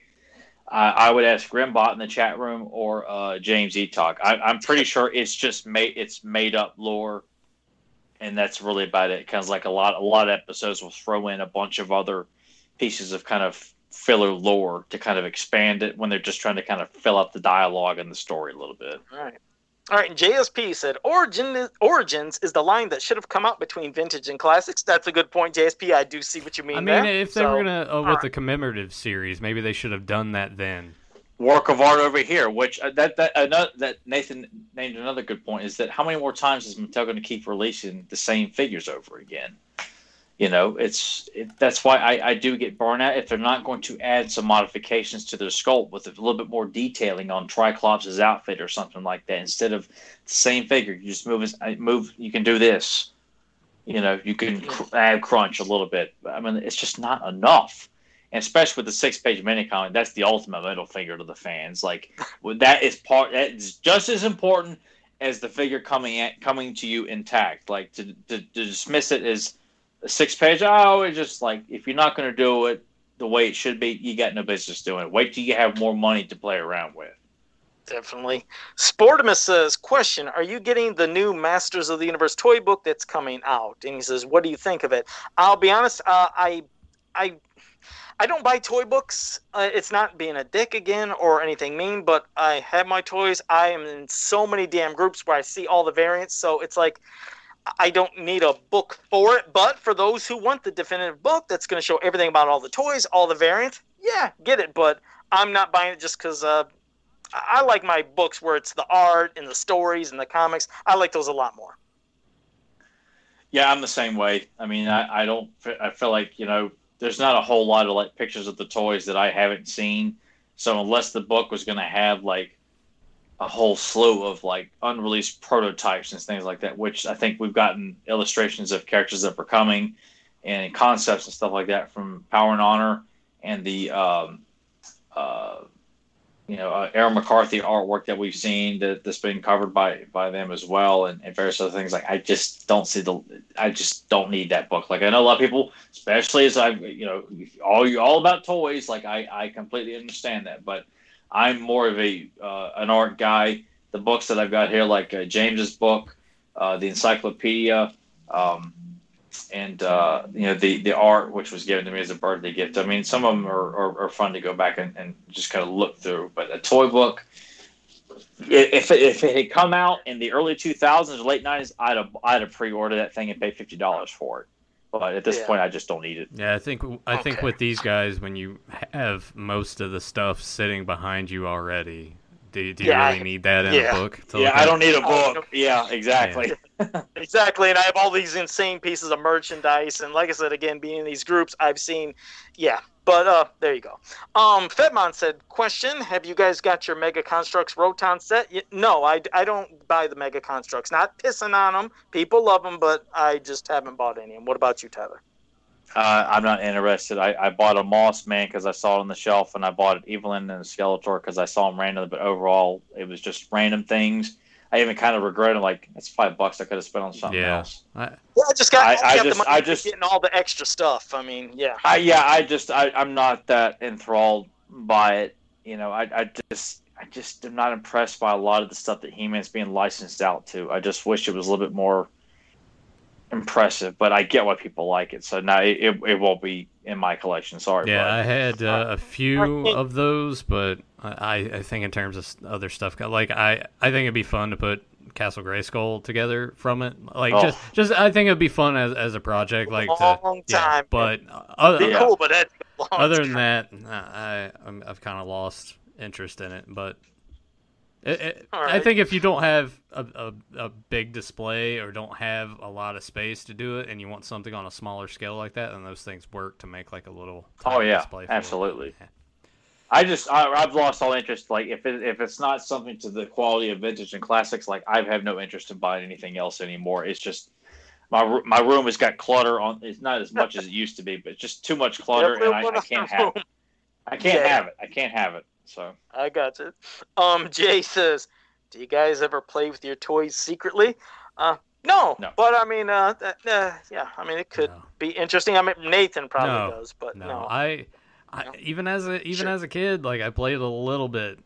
I, I would ask Grimbot in the chat room or uh, James Eatock. I, I'm pretty sure it's just made it's made up lore, and that's really about it. Kind of like a lot a lot of episodes will throw in a bunch of other pieces of kind of filler lore to kind of expand it when they're just trying to kind of fill out the dialogue and the story a little bit. All right. All right, JSP said Origin Origins is the line that should have come out between vintage and classics. That's a good point, JSP. I do see what you mean. I mean, there. if they so, were gonna uh, with right. the commemorative series, maybe they should have done that then. Work of art over here, which uh, that that another, that Nathan named another good point is that how many more times is Mattel going to keep releasing the same figures over again? You know, it's it, that's why I, I do get burnout if they're not going to add some modifications to their sculpt with a little bit more detailing on Triclops' outfit or something like that. Instead of the same figure, you just move uh, move. You can do this. You know, you can cr- add crunch a little bit. I mean, it's just not enough. And especially with the six-page mini comic, that's the ultimate middle finger to the fans. Like that is part. That's just as important as the figure coming at coming to you intact. Like to to, to dismiss it as six page. Oh, it's just like if you're not going to do it the way it should be, you got no business doing it. Wait till you have more money to play around with. Definitely. Sportimus says, question, are you getting the new Masters of the Universe toy book that's coming out? And he says, what do you think of it? I'll be honest, uh, I, I, I don't buy toy books. Uh, it's not being a dick again or anything mean, but I have my toys. I am in so many damn groups where I see all the variants. So it's like, I don't need a book for it, but for those who want the definitive book that's going to show everything about all the toys, all the variants, yeah, get it. But I'm not buying it just because uh, I like my books where it's the art and the stories and the comics. I like those a lot more. Yeah, I'm the same way. I mean, I, I don't. I feel like you know, there's not a whole lot of like pictures of the toys that I haven't seen. So unless the book was going to have like a whole slew of like unreleased prototypes and things like that, which I think we've gotten illustrations of characters that were coming and concepts and stuff like that from Power and Honor and the um, uh, you know uh, Aaron McCarthy artwork that we've seen that, that's been covered by by them as well and, and various other things. Like I just don't see the I just don't need that book. Like I know a lot of people, especially as I you know all you all about toys. Like I I completely understand that, but I'm more of a uh, an art guy. The books that I've got here, like uh, James's book, uh, the encyclopedia, um, and uh, you know the the art which was given to me as a birthday gift. I mean, some of them are, are, are fun to go back and, and just kind of look through. But a toy book, if it, if it had come out in the early 2000s late 90s, I'd have I'd have pre-ordered that thing and paid fifty dollars for it but at this yeah. point, I just don't need it. Yeah, I think I okay. think with these guys, when you have most of the stuff sitting behind you already, do, do you yeah, really need that in yeah. a book? yeah, I don't need a oh, book. Yeah, exactly. exactly, and I have all these insane pieces of merchandise, and like I said, again, being in these groups, I've seen, yeah, but uh, there you go. Um, Fedmon said, "Question: Have you guys got your Mega Construx Roton set? no, I, I don't buy the Mega Construx. Not pissing on them. People love them, but I just haven't bought any. And what about you, Tyler? Uh, I'm not interested. I, I bought a Moss Man because I saw it on the shelf, and I bought an Evil-Lyn and a Skeletor because I saw them randomly. But overall, it was just random things I even kind of regret it. Like that's five bucks I could have spent on something yeah. else. I, well, I just got. I, I got just, I just getting all the extra stuff. I mean, yeah. I yeah. I just I, I'm not that enthralled by it. You know, I I just I just am not impressed by a lot of the stuff that He-Man's being licensed out to. I just wish it was a little bit more impressive. But I get why people like it. So now it, it, it won't be in my collection. Sorry. Yeah, I had uh, a few of those, but I, I think in terms of other stuff, like I, I think it'd be fun to put Castle Grayskull together from it. Like oh. just, just I think it'd be fun as, as a project. Like a long to, time, yeah, but uh, other, yeah. Uh, cool, but that's other than that, I, I've kind of lost interest in it. But it, it, right. I think if you don't have a, a, a, big display or don't have a lot of space to do it, and you want something on a smaller scale like that, then those things work to make like a little. Oh yeah, absolutely. Yeah. I just I, have lost all interest. Like if it, if it's not something to the quality of vintage and classics, like I have no interest in buying anything else anymore. It's just my my room has got clutter on. It's not as much as it used to be, but just too much clutter, and I, I can't have it. I can't yeah. have it. I can't have it. So I got it. Um, Jay says, "Do you guys ever play with your toys secretly?" Uh, no, no. But I mean, uh, uh, yeah, I mean, it could no. be interesting. I mean, Nathan probably no. does, but no. no. I I, even as a even sure. as a kid, like I played a little bit,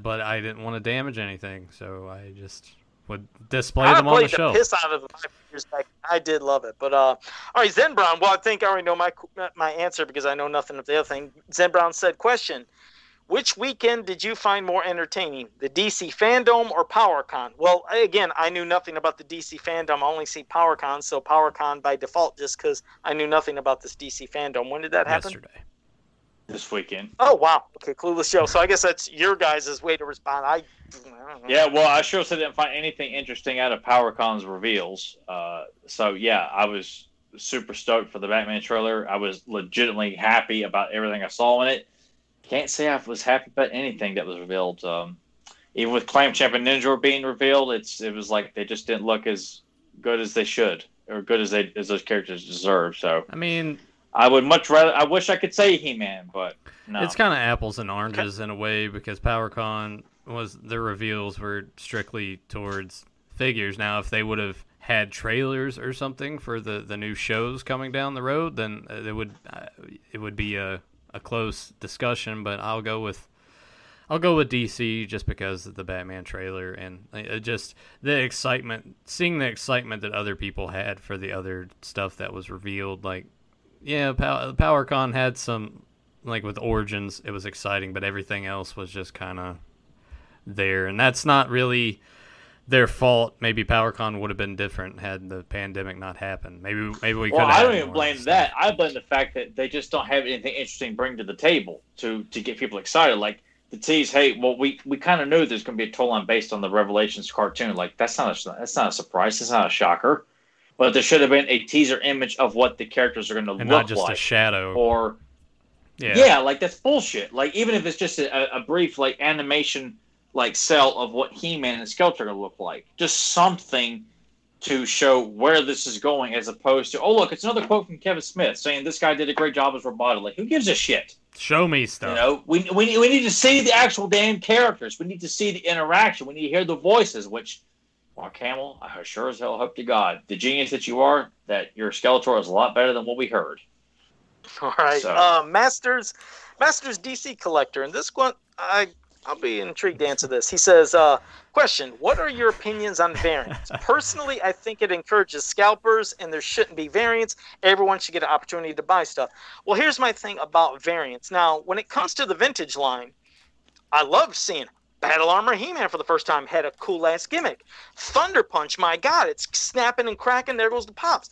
but I didn't want to damage anything, so I just would display I them on the, the shelf. Piss out of back. I did love it, but uh, all right, Zen Brown. Well, I think I already know my my answer because I know nothing of the other thing. Zen Brown said, "Question: Which weekend did you find more entertaining, the DC Fandom or PowerCon?" Well, again, I knew nothing about the DC Fandom. I only see PowerCon, so PowerCon by default, just because I knew nothing about this DC Fandom. When did that happen? Yesterday this weekend. Oh wow! Okay, clueless show. So I guess that's your guys' way to respond. I. I yeah, well, I sure didn't find anything interesting out of PowerCon's reveals. Uh, so yeah, I was super stoked for the Batman trailer. I was legitimately happy about everything I saw in it. Can't say I was happy about anything that was revealed. Um, even with Clamp Champ and Ninjor being revealed, it's it was like they just didn't look as good as they should or good as they as those characters deserve. So I mean, I would much rather. I wish I could say He Man, but no. It's kind of apples and oranges in a way because PowerCon was the reveals were strictly towards figures. Now, if they would have had trailers or something for the, the new shows coming down the road, then it would uh, it would be a, a close discussion. But I'll go with I'll go with DC just because of the Batman trailer and uh, just the excitement, seeing the excitement that other people had for the other stuff that was revealed. Like yeah, Pow- PowerCon had some like with Origins, it was exciting, but everything else was just kind of there, and that's not really their fault. Maybe PowerCon would have been different had the pandemic not happened. Maybe maybe we could. Well, I don't even blame that. I blame the fact that they just don't have anything interesting to bring to the table to to get people excited. Like the tease, hey, well, we we kind of knew there's going to be a toll line based on the Revelations cartoon. Like that's not a that's not a surprise. That's not a shocker but there should have been a teaser image of what the characters are going to look like, not just like, a shadow. Or yeah. yeah, like that's bullshit. Like even if it's just a, a brief like animation like cell of what He-Man and Skeletor are going to look like, just something to show where this is going, as opposed to oh look, it's another quote from Kevin Smith saying this guy did a great job as Roboto. Like who gives a shit? Show me stuff. You know, we, we, we need to see the actual damn characters. We need to see the interaction. We need to hear the voices, which Mark Hamill, I sure as hell hope to God, the genius that you are, that your Skeletor is a lot better than what we heard. All right, so. uh, Masters, Masters DC collector, and this one I I'll be intrigued to answer this. He says, uh, question, what are your opinions on variants? Personally, I think it encourages scalpers and there shouldn't be variants. Everyone should get an opportunity to buy stuff. Well, here's my thing about variants. Now, when it comes to the vintage line, I love seeing Battle Armor He Man for the first time had a cool ass gimmick. Thunder Punch, my god, it's snapping and cracking. There goes the pops.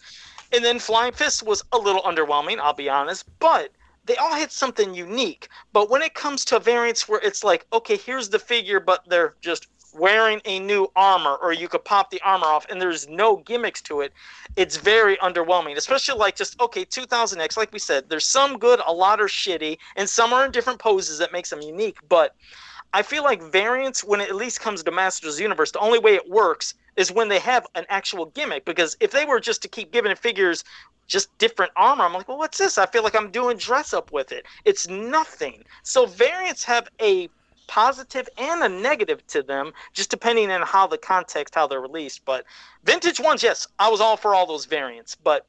And then Flying Fist was a little underwhelming, I'll be honest, but they all had something unique. But when it comes to variants where it's like, okay, here's the figure, but they're just wearing a new armor, or you could pop the armor off and there's no gimmicks to it, it's very underwhelming. Especially like just, okay, 2000X, like we said, there's some good, a lot are shitty, and some are in different poses that makes them unique. But I feel like variants, when it at least comes to Masters Universe, the only way it works is when they have an actual gimmick. Because if they were just to keep giving figures just different armor, I'm like, well, what's this? I feel like I'm doing dress up with it. It's nothing. So variants have a positive and a negative to them, just depending on how the context, how they're released. But vintage ones, yes, I was all for all those variants. But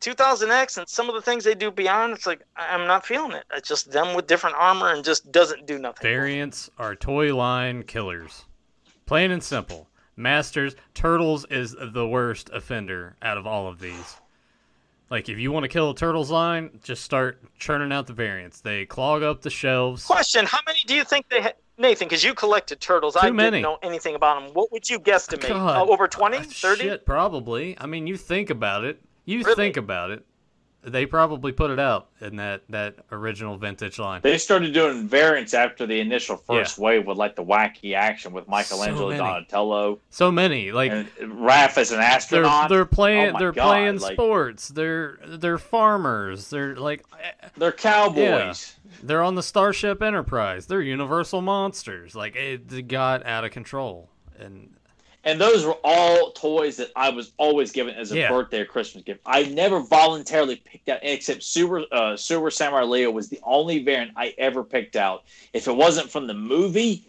2000X and some of the things they do beyond, it's like I'm not feeling it. It's just them with different armor and just doesn't do nothing. Variants are toy line killers. Plain and simple. Masters, Turtles is the worst offender out of all of these. Like, if you want to kill a Turtles line, just start churning out the variants. They clog up the shelves. Question How many do you think they had? Nathan, because you collected turtles, Too I many. didn't know anything about them. What would you guesstimate? Uh, over 20, 30? Shit, probably. I mean, you think about it. You really? think about it. They probably put it out in that, that original vintage line. They started doing variants after the initial first yeah. wave with like the wacky action with Michelangelo so Donatello. So many, like and Raph as an astronaut. They're, they're playing. Oh they're God. playing like, sports. They're they're farmers. They're like eh, they're cowboys. Yeah. They're on the Starship Enterprise. They're Universal monsters. Like it got out of control, and and those were all toys that I was always given as a yeah. birthday or Christmas gift. I never voluntarily picked out, except Super uh, Super Samurai Leo was the only variant I ever picked out. If it wasn't from the movie,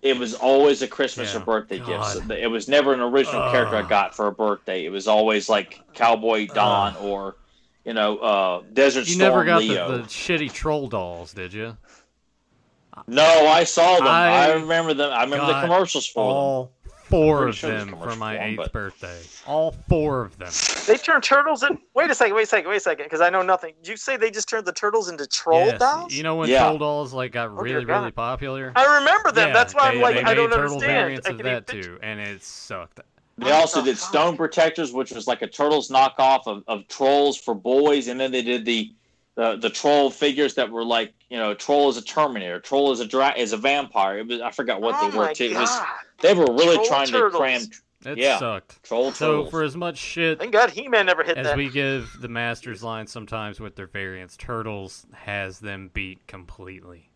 it was always a Christmas yeah. or birthday God. gift. So it was never an original uh. character I got for a birthday. It was always like Cowboy Don uh. or you know, uh, Desert you Storm. never got Leo. The, the shitty troll dolls, did you? No, I saw them. I, I remember them. I remember the commercials for all four of sure them for my for 'em, eighth but- birthday. All four of them. They turned turtles in. Wait a second. Wait a second. Wait a second. Because I know nothing. Did you say they just turned the turtles into troll Yes. dolls? You know when Yeah. troll dolls like got Oh, really really popular? I remember them. Yeah, That's why I'm like, they I don't made turtle understand. variants I of that too, and it sucked. They What also the did fuck? Stone Protectors, which was like a Turtles knockoff of, of Trolls for boys, and then they did the the the troll figures that were like you know troll is a Terminator, troll is a dra- is a vampire. It was I forgot what oh they were my too. It was God. They were really Troll trying turtles. to cram It Yeah. sucked. troll So turtles. for as much shit Thank God He-Man never hit as that. we give the Masters line sometimes with their variants, Turtles has them beat completely.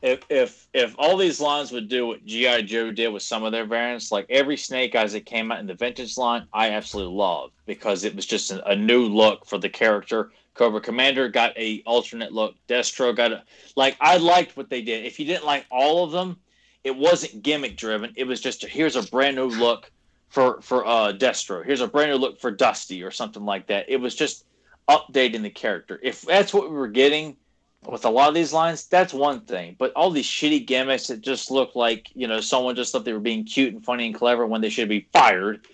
if if if all these lines would do what GI Joe did with some of their variants, like every Snake Eyes that came out in the vintage line, I absolutely love because it was just a, a new look for the character. Cobra Commander got a alternate look. Destro got a like I liked what they did. If you didn't like all of them, it wasn't gimmick driven. It was just here's a brand new look for for uh Destro. Here's a brand new look for Dusty or something like that. It was just updating the character. If that's what we were getting with a lot of these lines, that's one thing. But all these shitty gimmicks that just look like, you know, someone just thought they were being cute and funny and clever when they should be fired,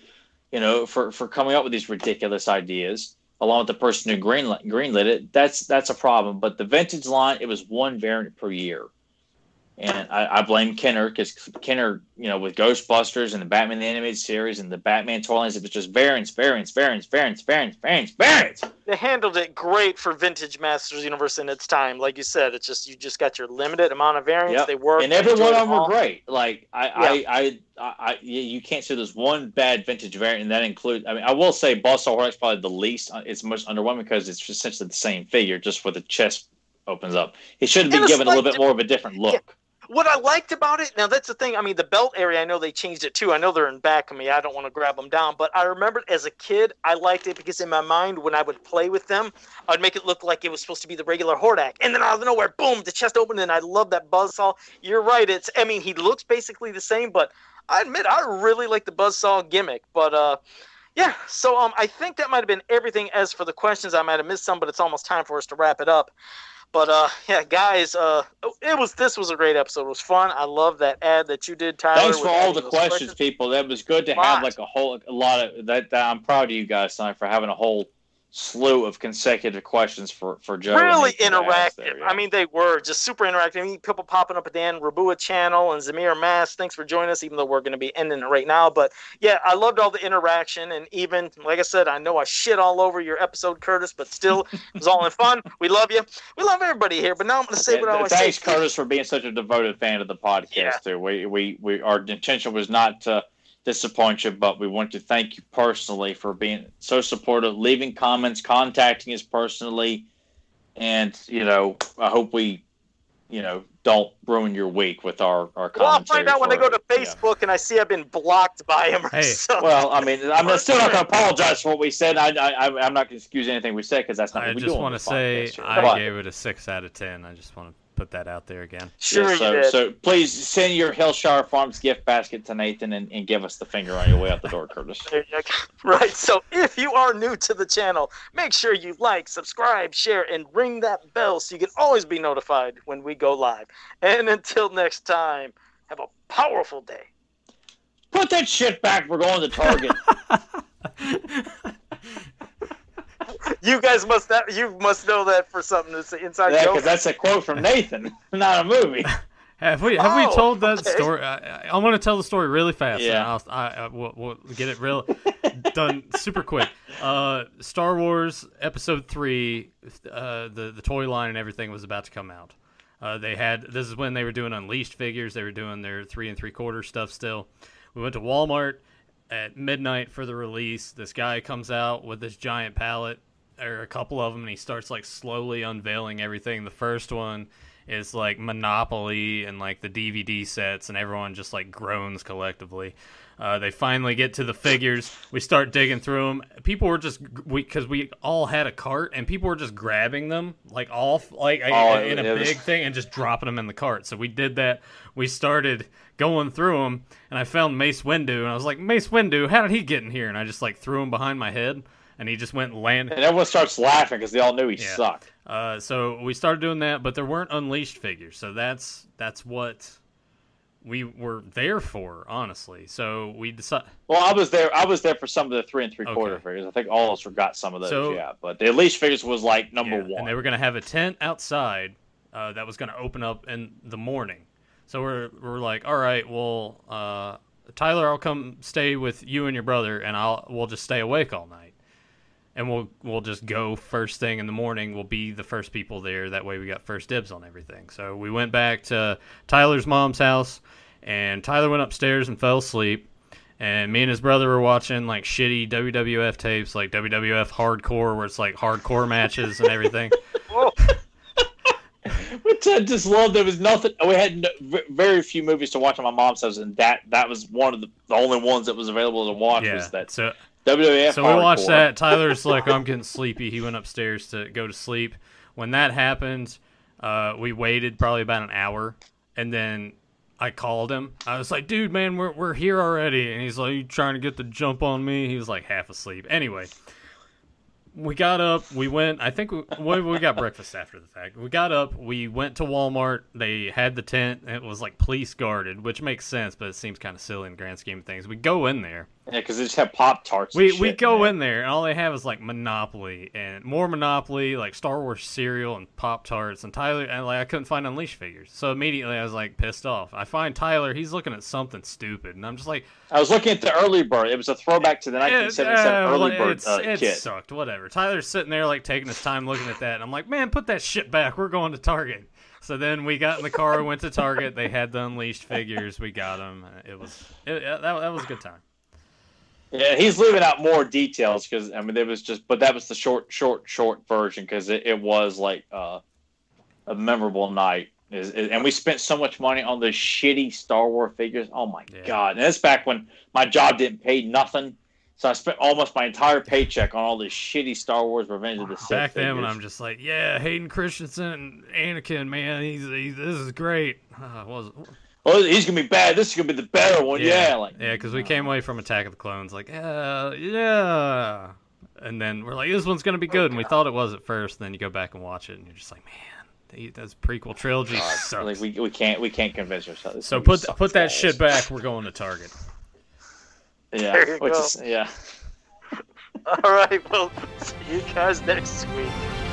you know, for, for coming up with these ridiculous ideas, along with the person who greenlit, greenlit it, that's that's a problem. But the vintage line, it was one variant per year. And I, I blame Kenner because Kenner, you know, with Ghostbusters and the Batman the Animated Series and the Batman toy lines, it was just variants, variants, variants, variants, variants, variants, variants. They handled it great for vintage Masters Universe in its time. Like you said, it's just you just got your limited amount of variants. Yep. They work. and every one of them were great. Like I, I, I, I, I, you can't say there's one bad vintage variant, and that includes. I mean, I will say Boss Hornet's probably the least. uh, It's most underwhelming because it's essentially the same figure, just where the chest opens up. It should have been given a little bit more of a different look. What I liked about it, now that's the thing. I mean, the belt area, I know they changed it too. I know they're in back of me. I don't want to grab them down, but I remember as a kid, I liked it because in my mind, when I would play with them, I'd make it look like it was supposed to be the regular Hordak, and then out of nowhere, boom, the chest opened, and I love that buzzsaw. You're right. It's, I mean, he looks basically the same, but I admit I really like the buzzsaw gimmick. But uh, yeah, so um, I think that might have been everything. As for the questions, I might have missed some, but it's almost time for us to wrap it up. But uh, yeah, guys, uh, it was this was a great episode. It was fun. I love that ad that you did, Tyler. Thanks for all the those questions, people. That was good to have like a whole a lot of that. that I'm proud of you guys tonight for having a whole slew of consecutive questions for for Joe. Really Nathan to ask interactive. there, yeah. I mean, they were just super interactive. I mean, people popping up at the Dan Rabua channel and Zamir Mass. Thanks for joining us, even though we're going to be ending it right now. But yeah, I loved all the interaction. And even, like I said, I know I shit all over your episode, Curtis, but still, it was all in fun. We love you. We love everybody here. But now I'm going to say Yeah, what I always thanks, say. Thanks, Curtis, for being such a devoted fan of the podcast. Yeah. Too. We, we, we, our intention was not to disappoint you, but we want to thank you personally for being so supportive, leaving comments, contacting us personally, and you know, I hope we, you know, don't ruin your week with our our Well, I'll find out when I go to yeah. Facebook and I see I've been blocked by him. Or Hey, something. Well, I mean, I'm still not going to apologize for what we said. I, I, I'm not going to excuse anything we said because that's not I what we just want to say I gave it a six out of ten. I just want to put that out there again. sure Yeah, so, you did. so please send your Hillshire Farms gift basket to Nathan and, and give us the finger on your way out the door, Curtis. There you go. Right. So if you are new to the channel, make sure you like, subscribe, share, and ring that bell so you can always be notified when we go live. And until next time, have a powerful day. Put that shit back. We're going to Target. You guys must that you must know that for something to say inside yeah, joke. because that's a quote from Nathan, not a movie. Have we have Oh, we told that okay. story? I, I want to tell the story really fast. and Yeah. I'll, I, I, we'll, we'll get it real done super quick. Uh, Star Wars Episode Three, uh, the the toy line and everything was about to come out. Uh, they had this is when they were doing Unleashed figures. They were doing their three and three quarter stuff still. We went to Walmart at midnight for the release. This guy comes out with this giant palette, or a couple of them, and he starts like slowly unveiling everything. The first one is like Monopoly and like the DVD sets, and everyone just like groans collectively. Uh, they finally get to the figures. We start digging through them. People were just we because we all had a cart, and people were just grabbing them like off like Oh, in a was- big thing and just dropping them in the cart. So we did that. We started going through them, and I found Mace Windu, and I was like, Mace Windu, how did he get in here? And I just like threw him behind my head. and he just went and landed. And everyone starts laughing because they all knew he yeah. sucked. Uh, so we started doing that, but there weren't unleashed figures. So that's that's what we were there for, honestly. So we decided. Well, I was there. I was there for some of the three and three quarter okay. figures. I think all of us forgot some of those. So, yeah, but the unleashed figures was like number yeah, one. And they were going to have a tent outside uh, that was going to open up in the morning. So we're we're like, all right, well, uh, Tyler, I'll come stay with you and your brother, and I'll we'll just stay awake all night and we'll we'll just go first thing in the morning. We'll be the first people there. That way, we got first dibs on everything. So we went back to Tyler's mom's house, and Tyler went upstairs and fell asleep. And me and his brother were watching like shitty WWF tapes, like WWF Hardcore, where it's like hardcore matches and everything. Which I just loved. There was nothing. We had no, very few movies to watch on my mom's house, and that that was one of the, the only ones that was available to watch. Yeah, was that so WWF. So we watched that. Tyler's like, I'm getting sleepy. He went upstairs to go to sleep. When that happened, uh, we waited probably about an hour, and then I called him. I was like, "Dude, man, we're we're here already," and he's like, "You trying to get the jump on me?" He was like half asleep. Anyway, we got up. We went. I think we, we got breakfast after the fact. We got up. We went to Walmart. They had the tent. It was like police guarded, which makes sense, but it seems kind of silly in the grand scheme of things. We go in there. Yeah, because they just have Pop Tarts. We shit, we go man. in there, and all they have is like Monopoly and more Monopoly, like Star Wars cereal and Pop Tarts. And Tyler, and like I couldn't find Unleashed figures, so immediately I was like pissed off. I find Tyler. He's looking at something stupid, and I'm just like, I was looking at the early bird. It was a throwback to the 1977 uh, early bird uh, it kit. sucked. Whatever. Tyler's sitting there like taking his time looking at that, and I'm like, man, put that shit back. We're going to Target. So then we got in the car, went to Target. They had the Unleashed figures. We got them. It was it, that, that was a good time. Yeah, he's leaving out more details because I mean it was just, but that was the short, short, short version because it, it was like uh, a memorable night. Is, and we spent so much money on the shitty Star Wars figures. Oh my yeah. god! And that's back when my job didn't pay nothing, so I spent almost my entire paycheck on all this shitty Star Wars Revenge of the Sith. Back then, when I'm just like, yeah, Hayden Christensen and Anakin, man, he's, he's this is great. Uh, was oh, he's gonna be bad. This is gonna be the better one. Yeah, yeah like yeah, because we came away from Attack of the Clones like, yeah, yeah, and then we're like, this one's gonna be good, and we oh, thought it was at first. And then you go back and watch it, and you're just like, man. That's prequel trilogy. God, like we, we can't we can't convince ourselves. So put put that shit back. We're going to Target. Yeah, which go. is yeah. All right. Well, see you guys next week.